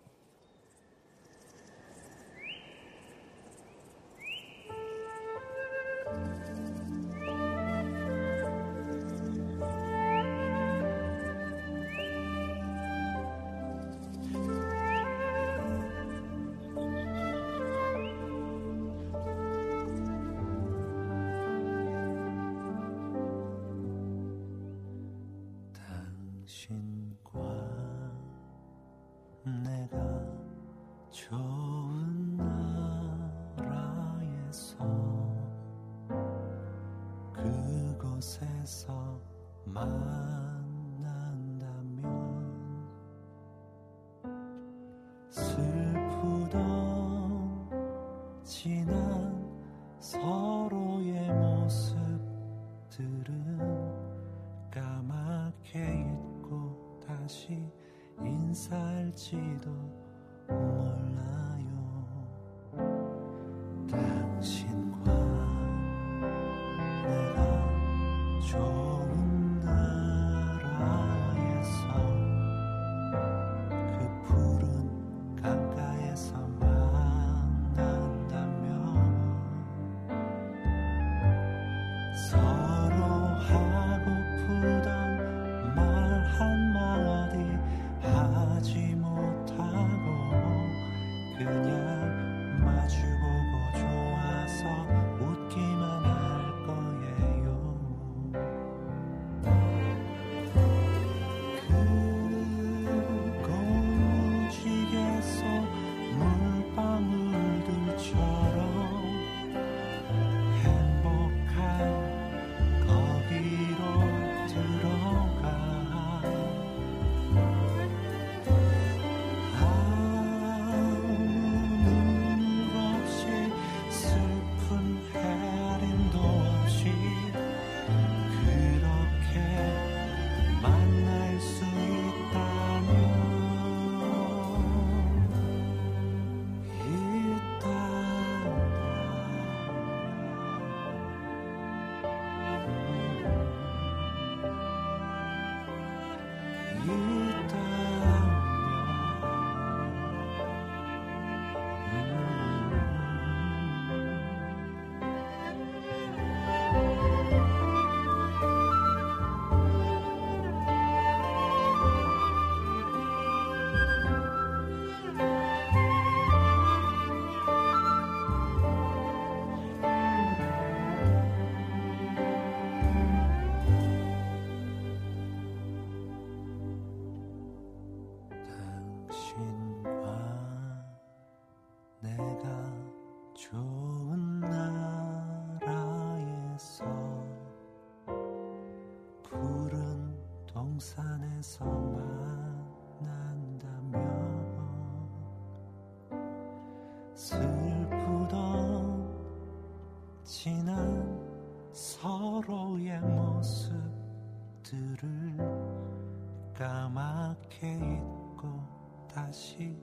다시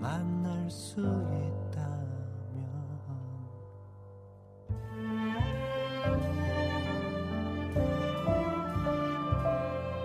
만날 수 있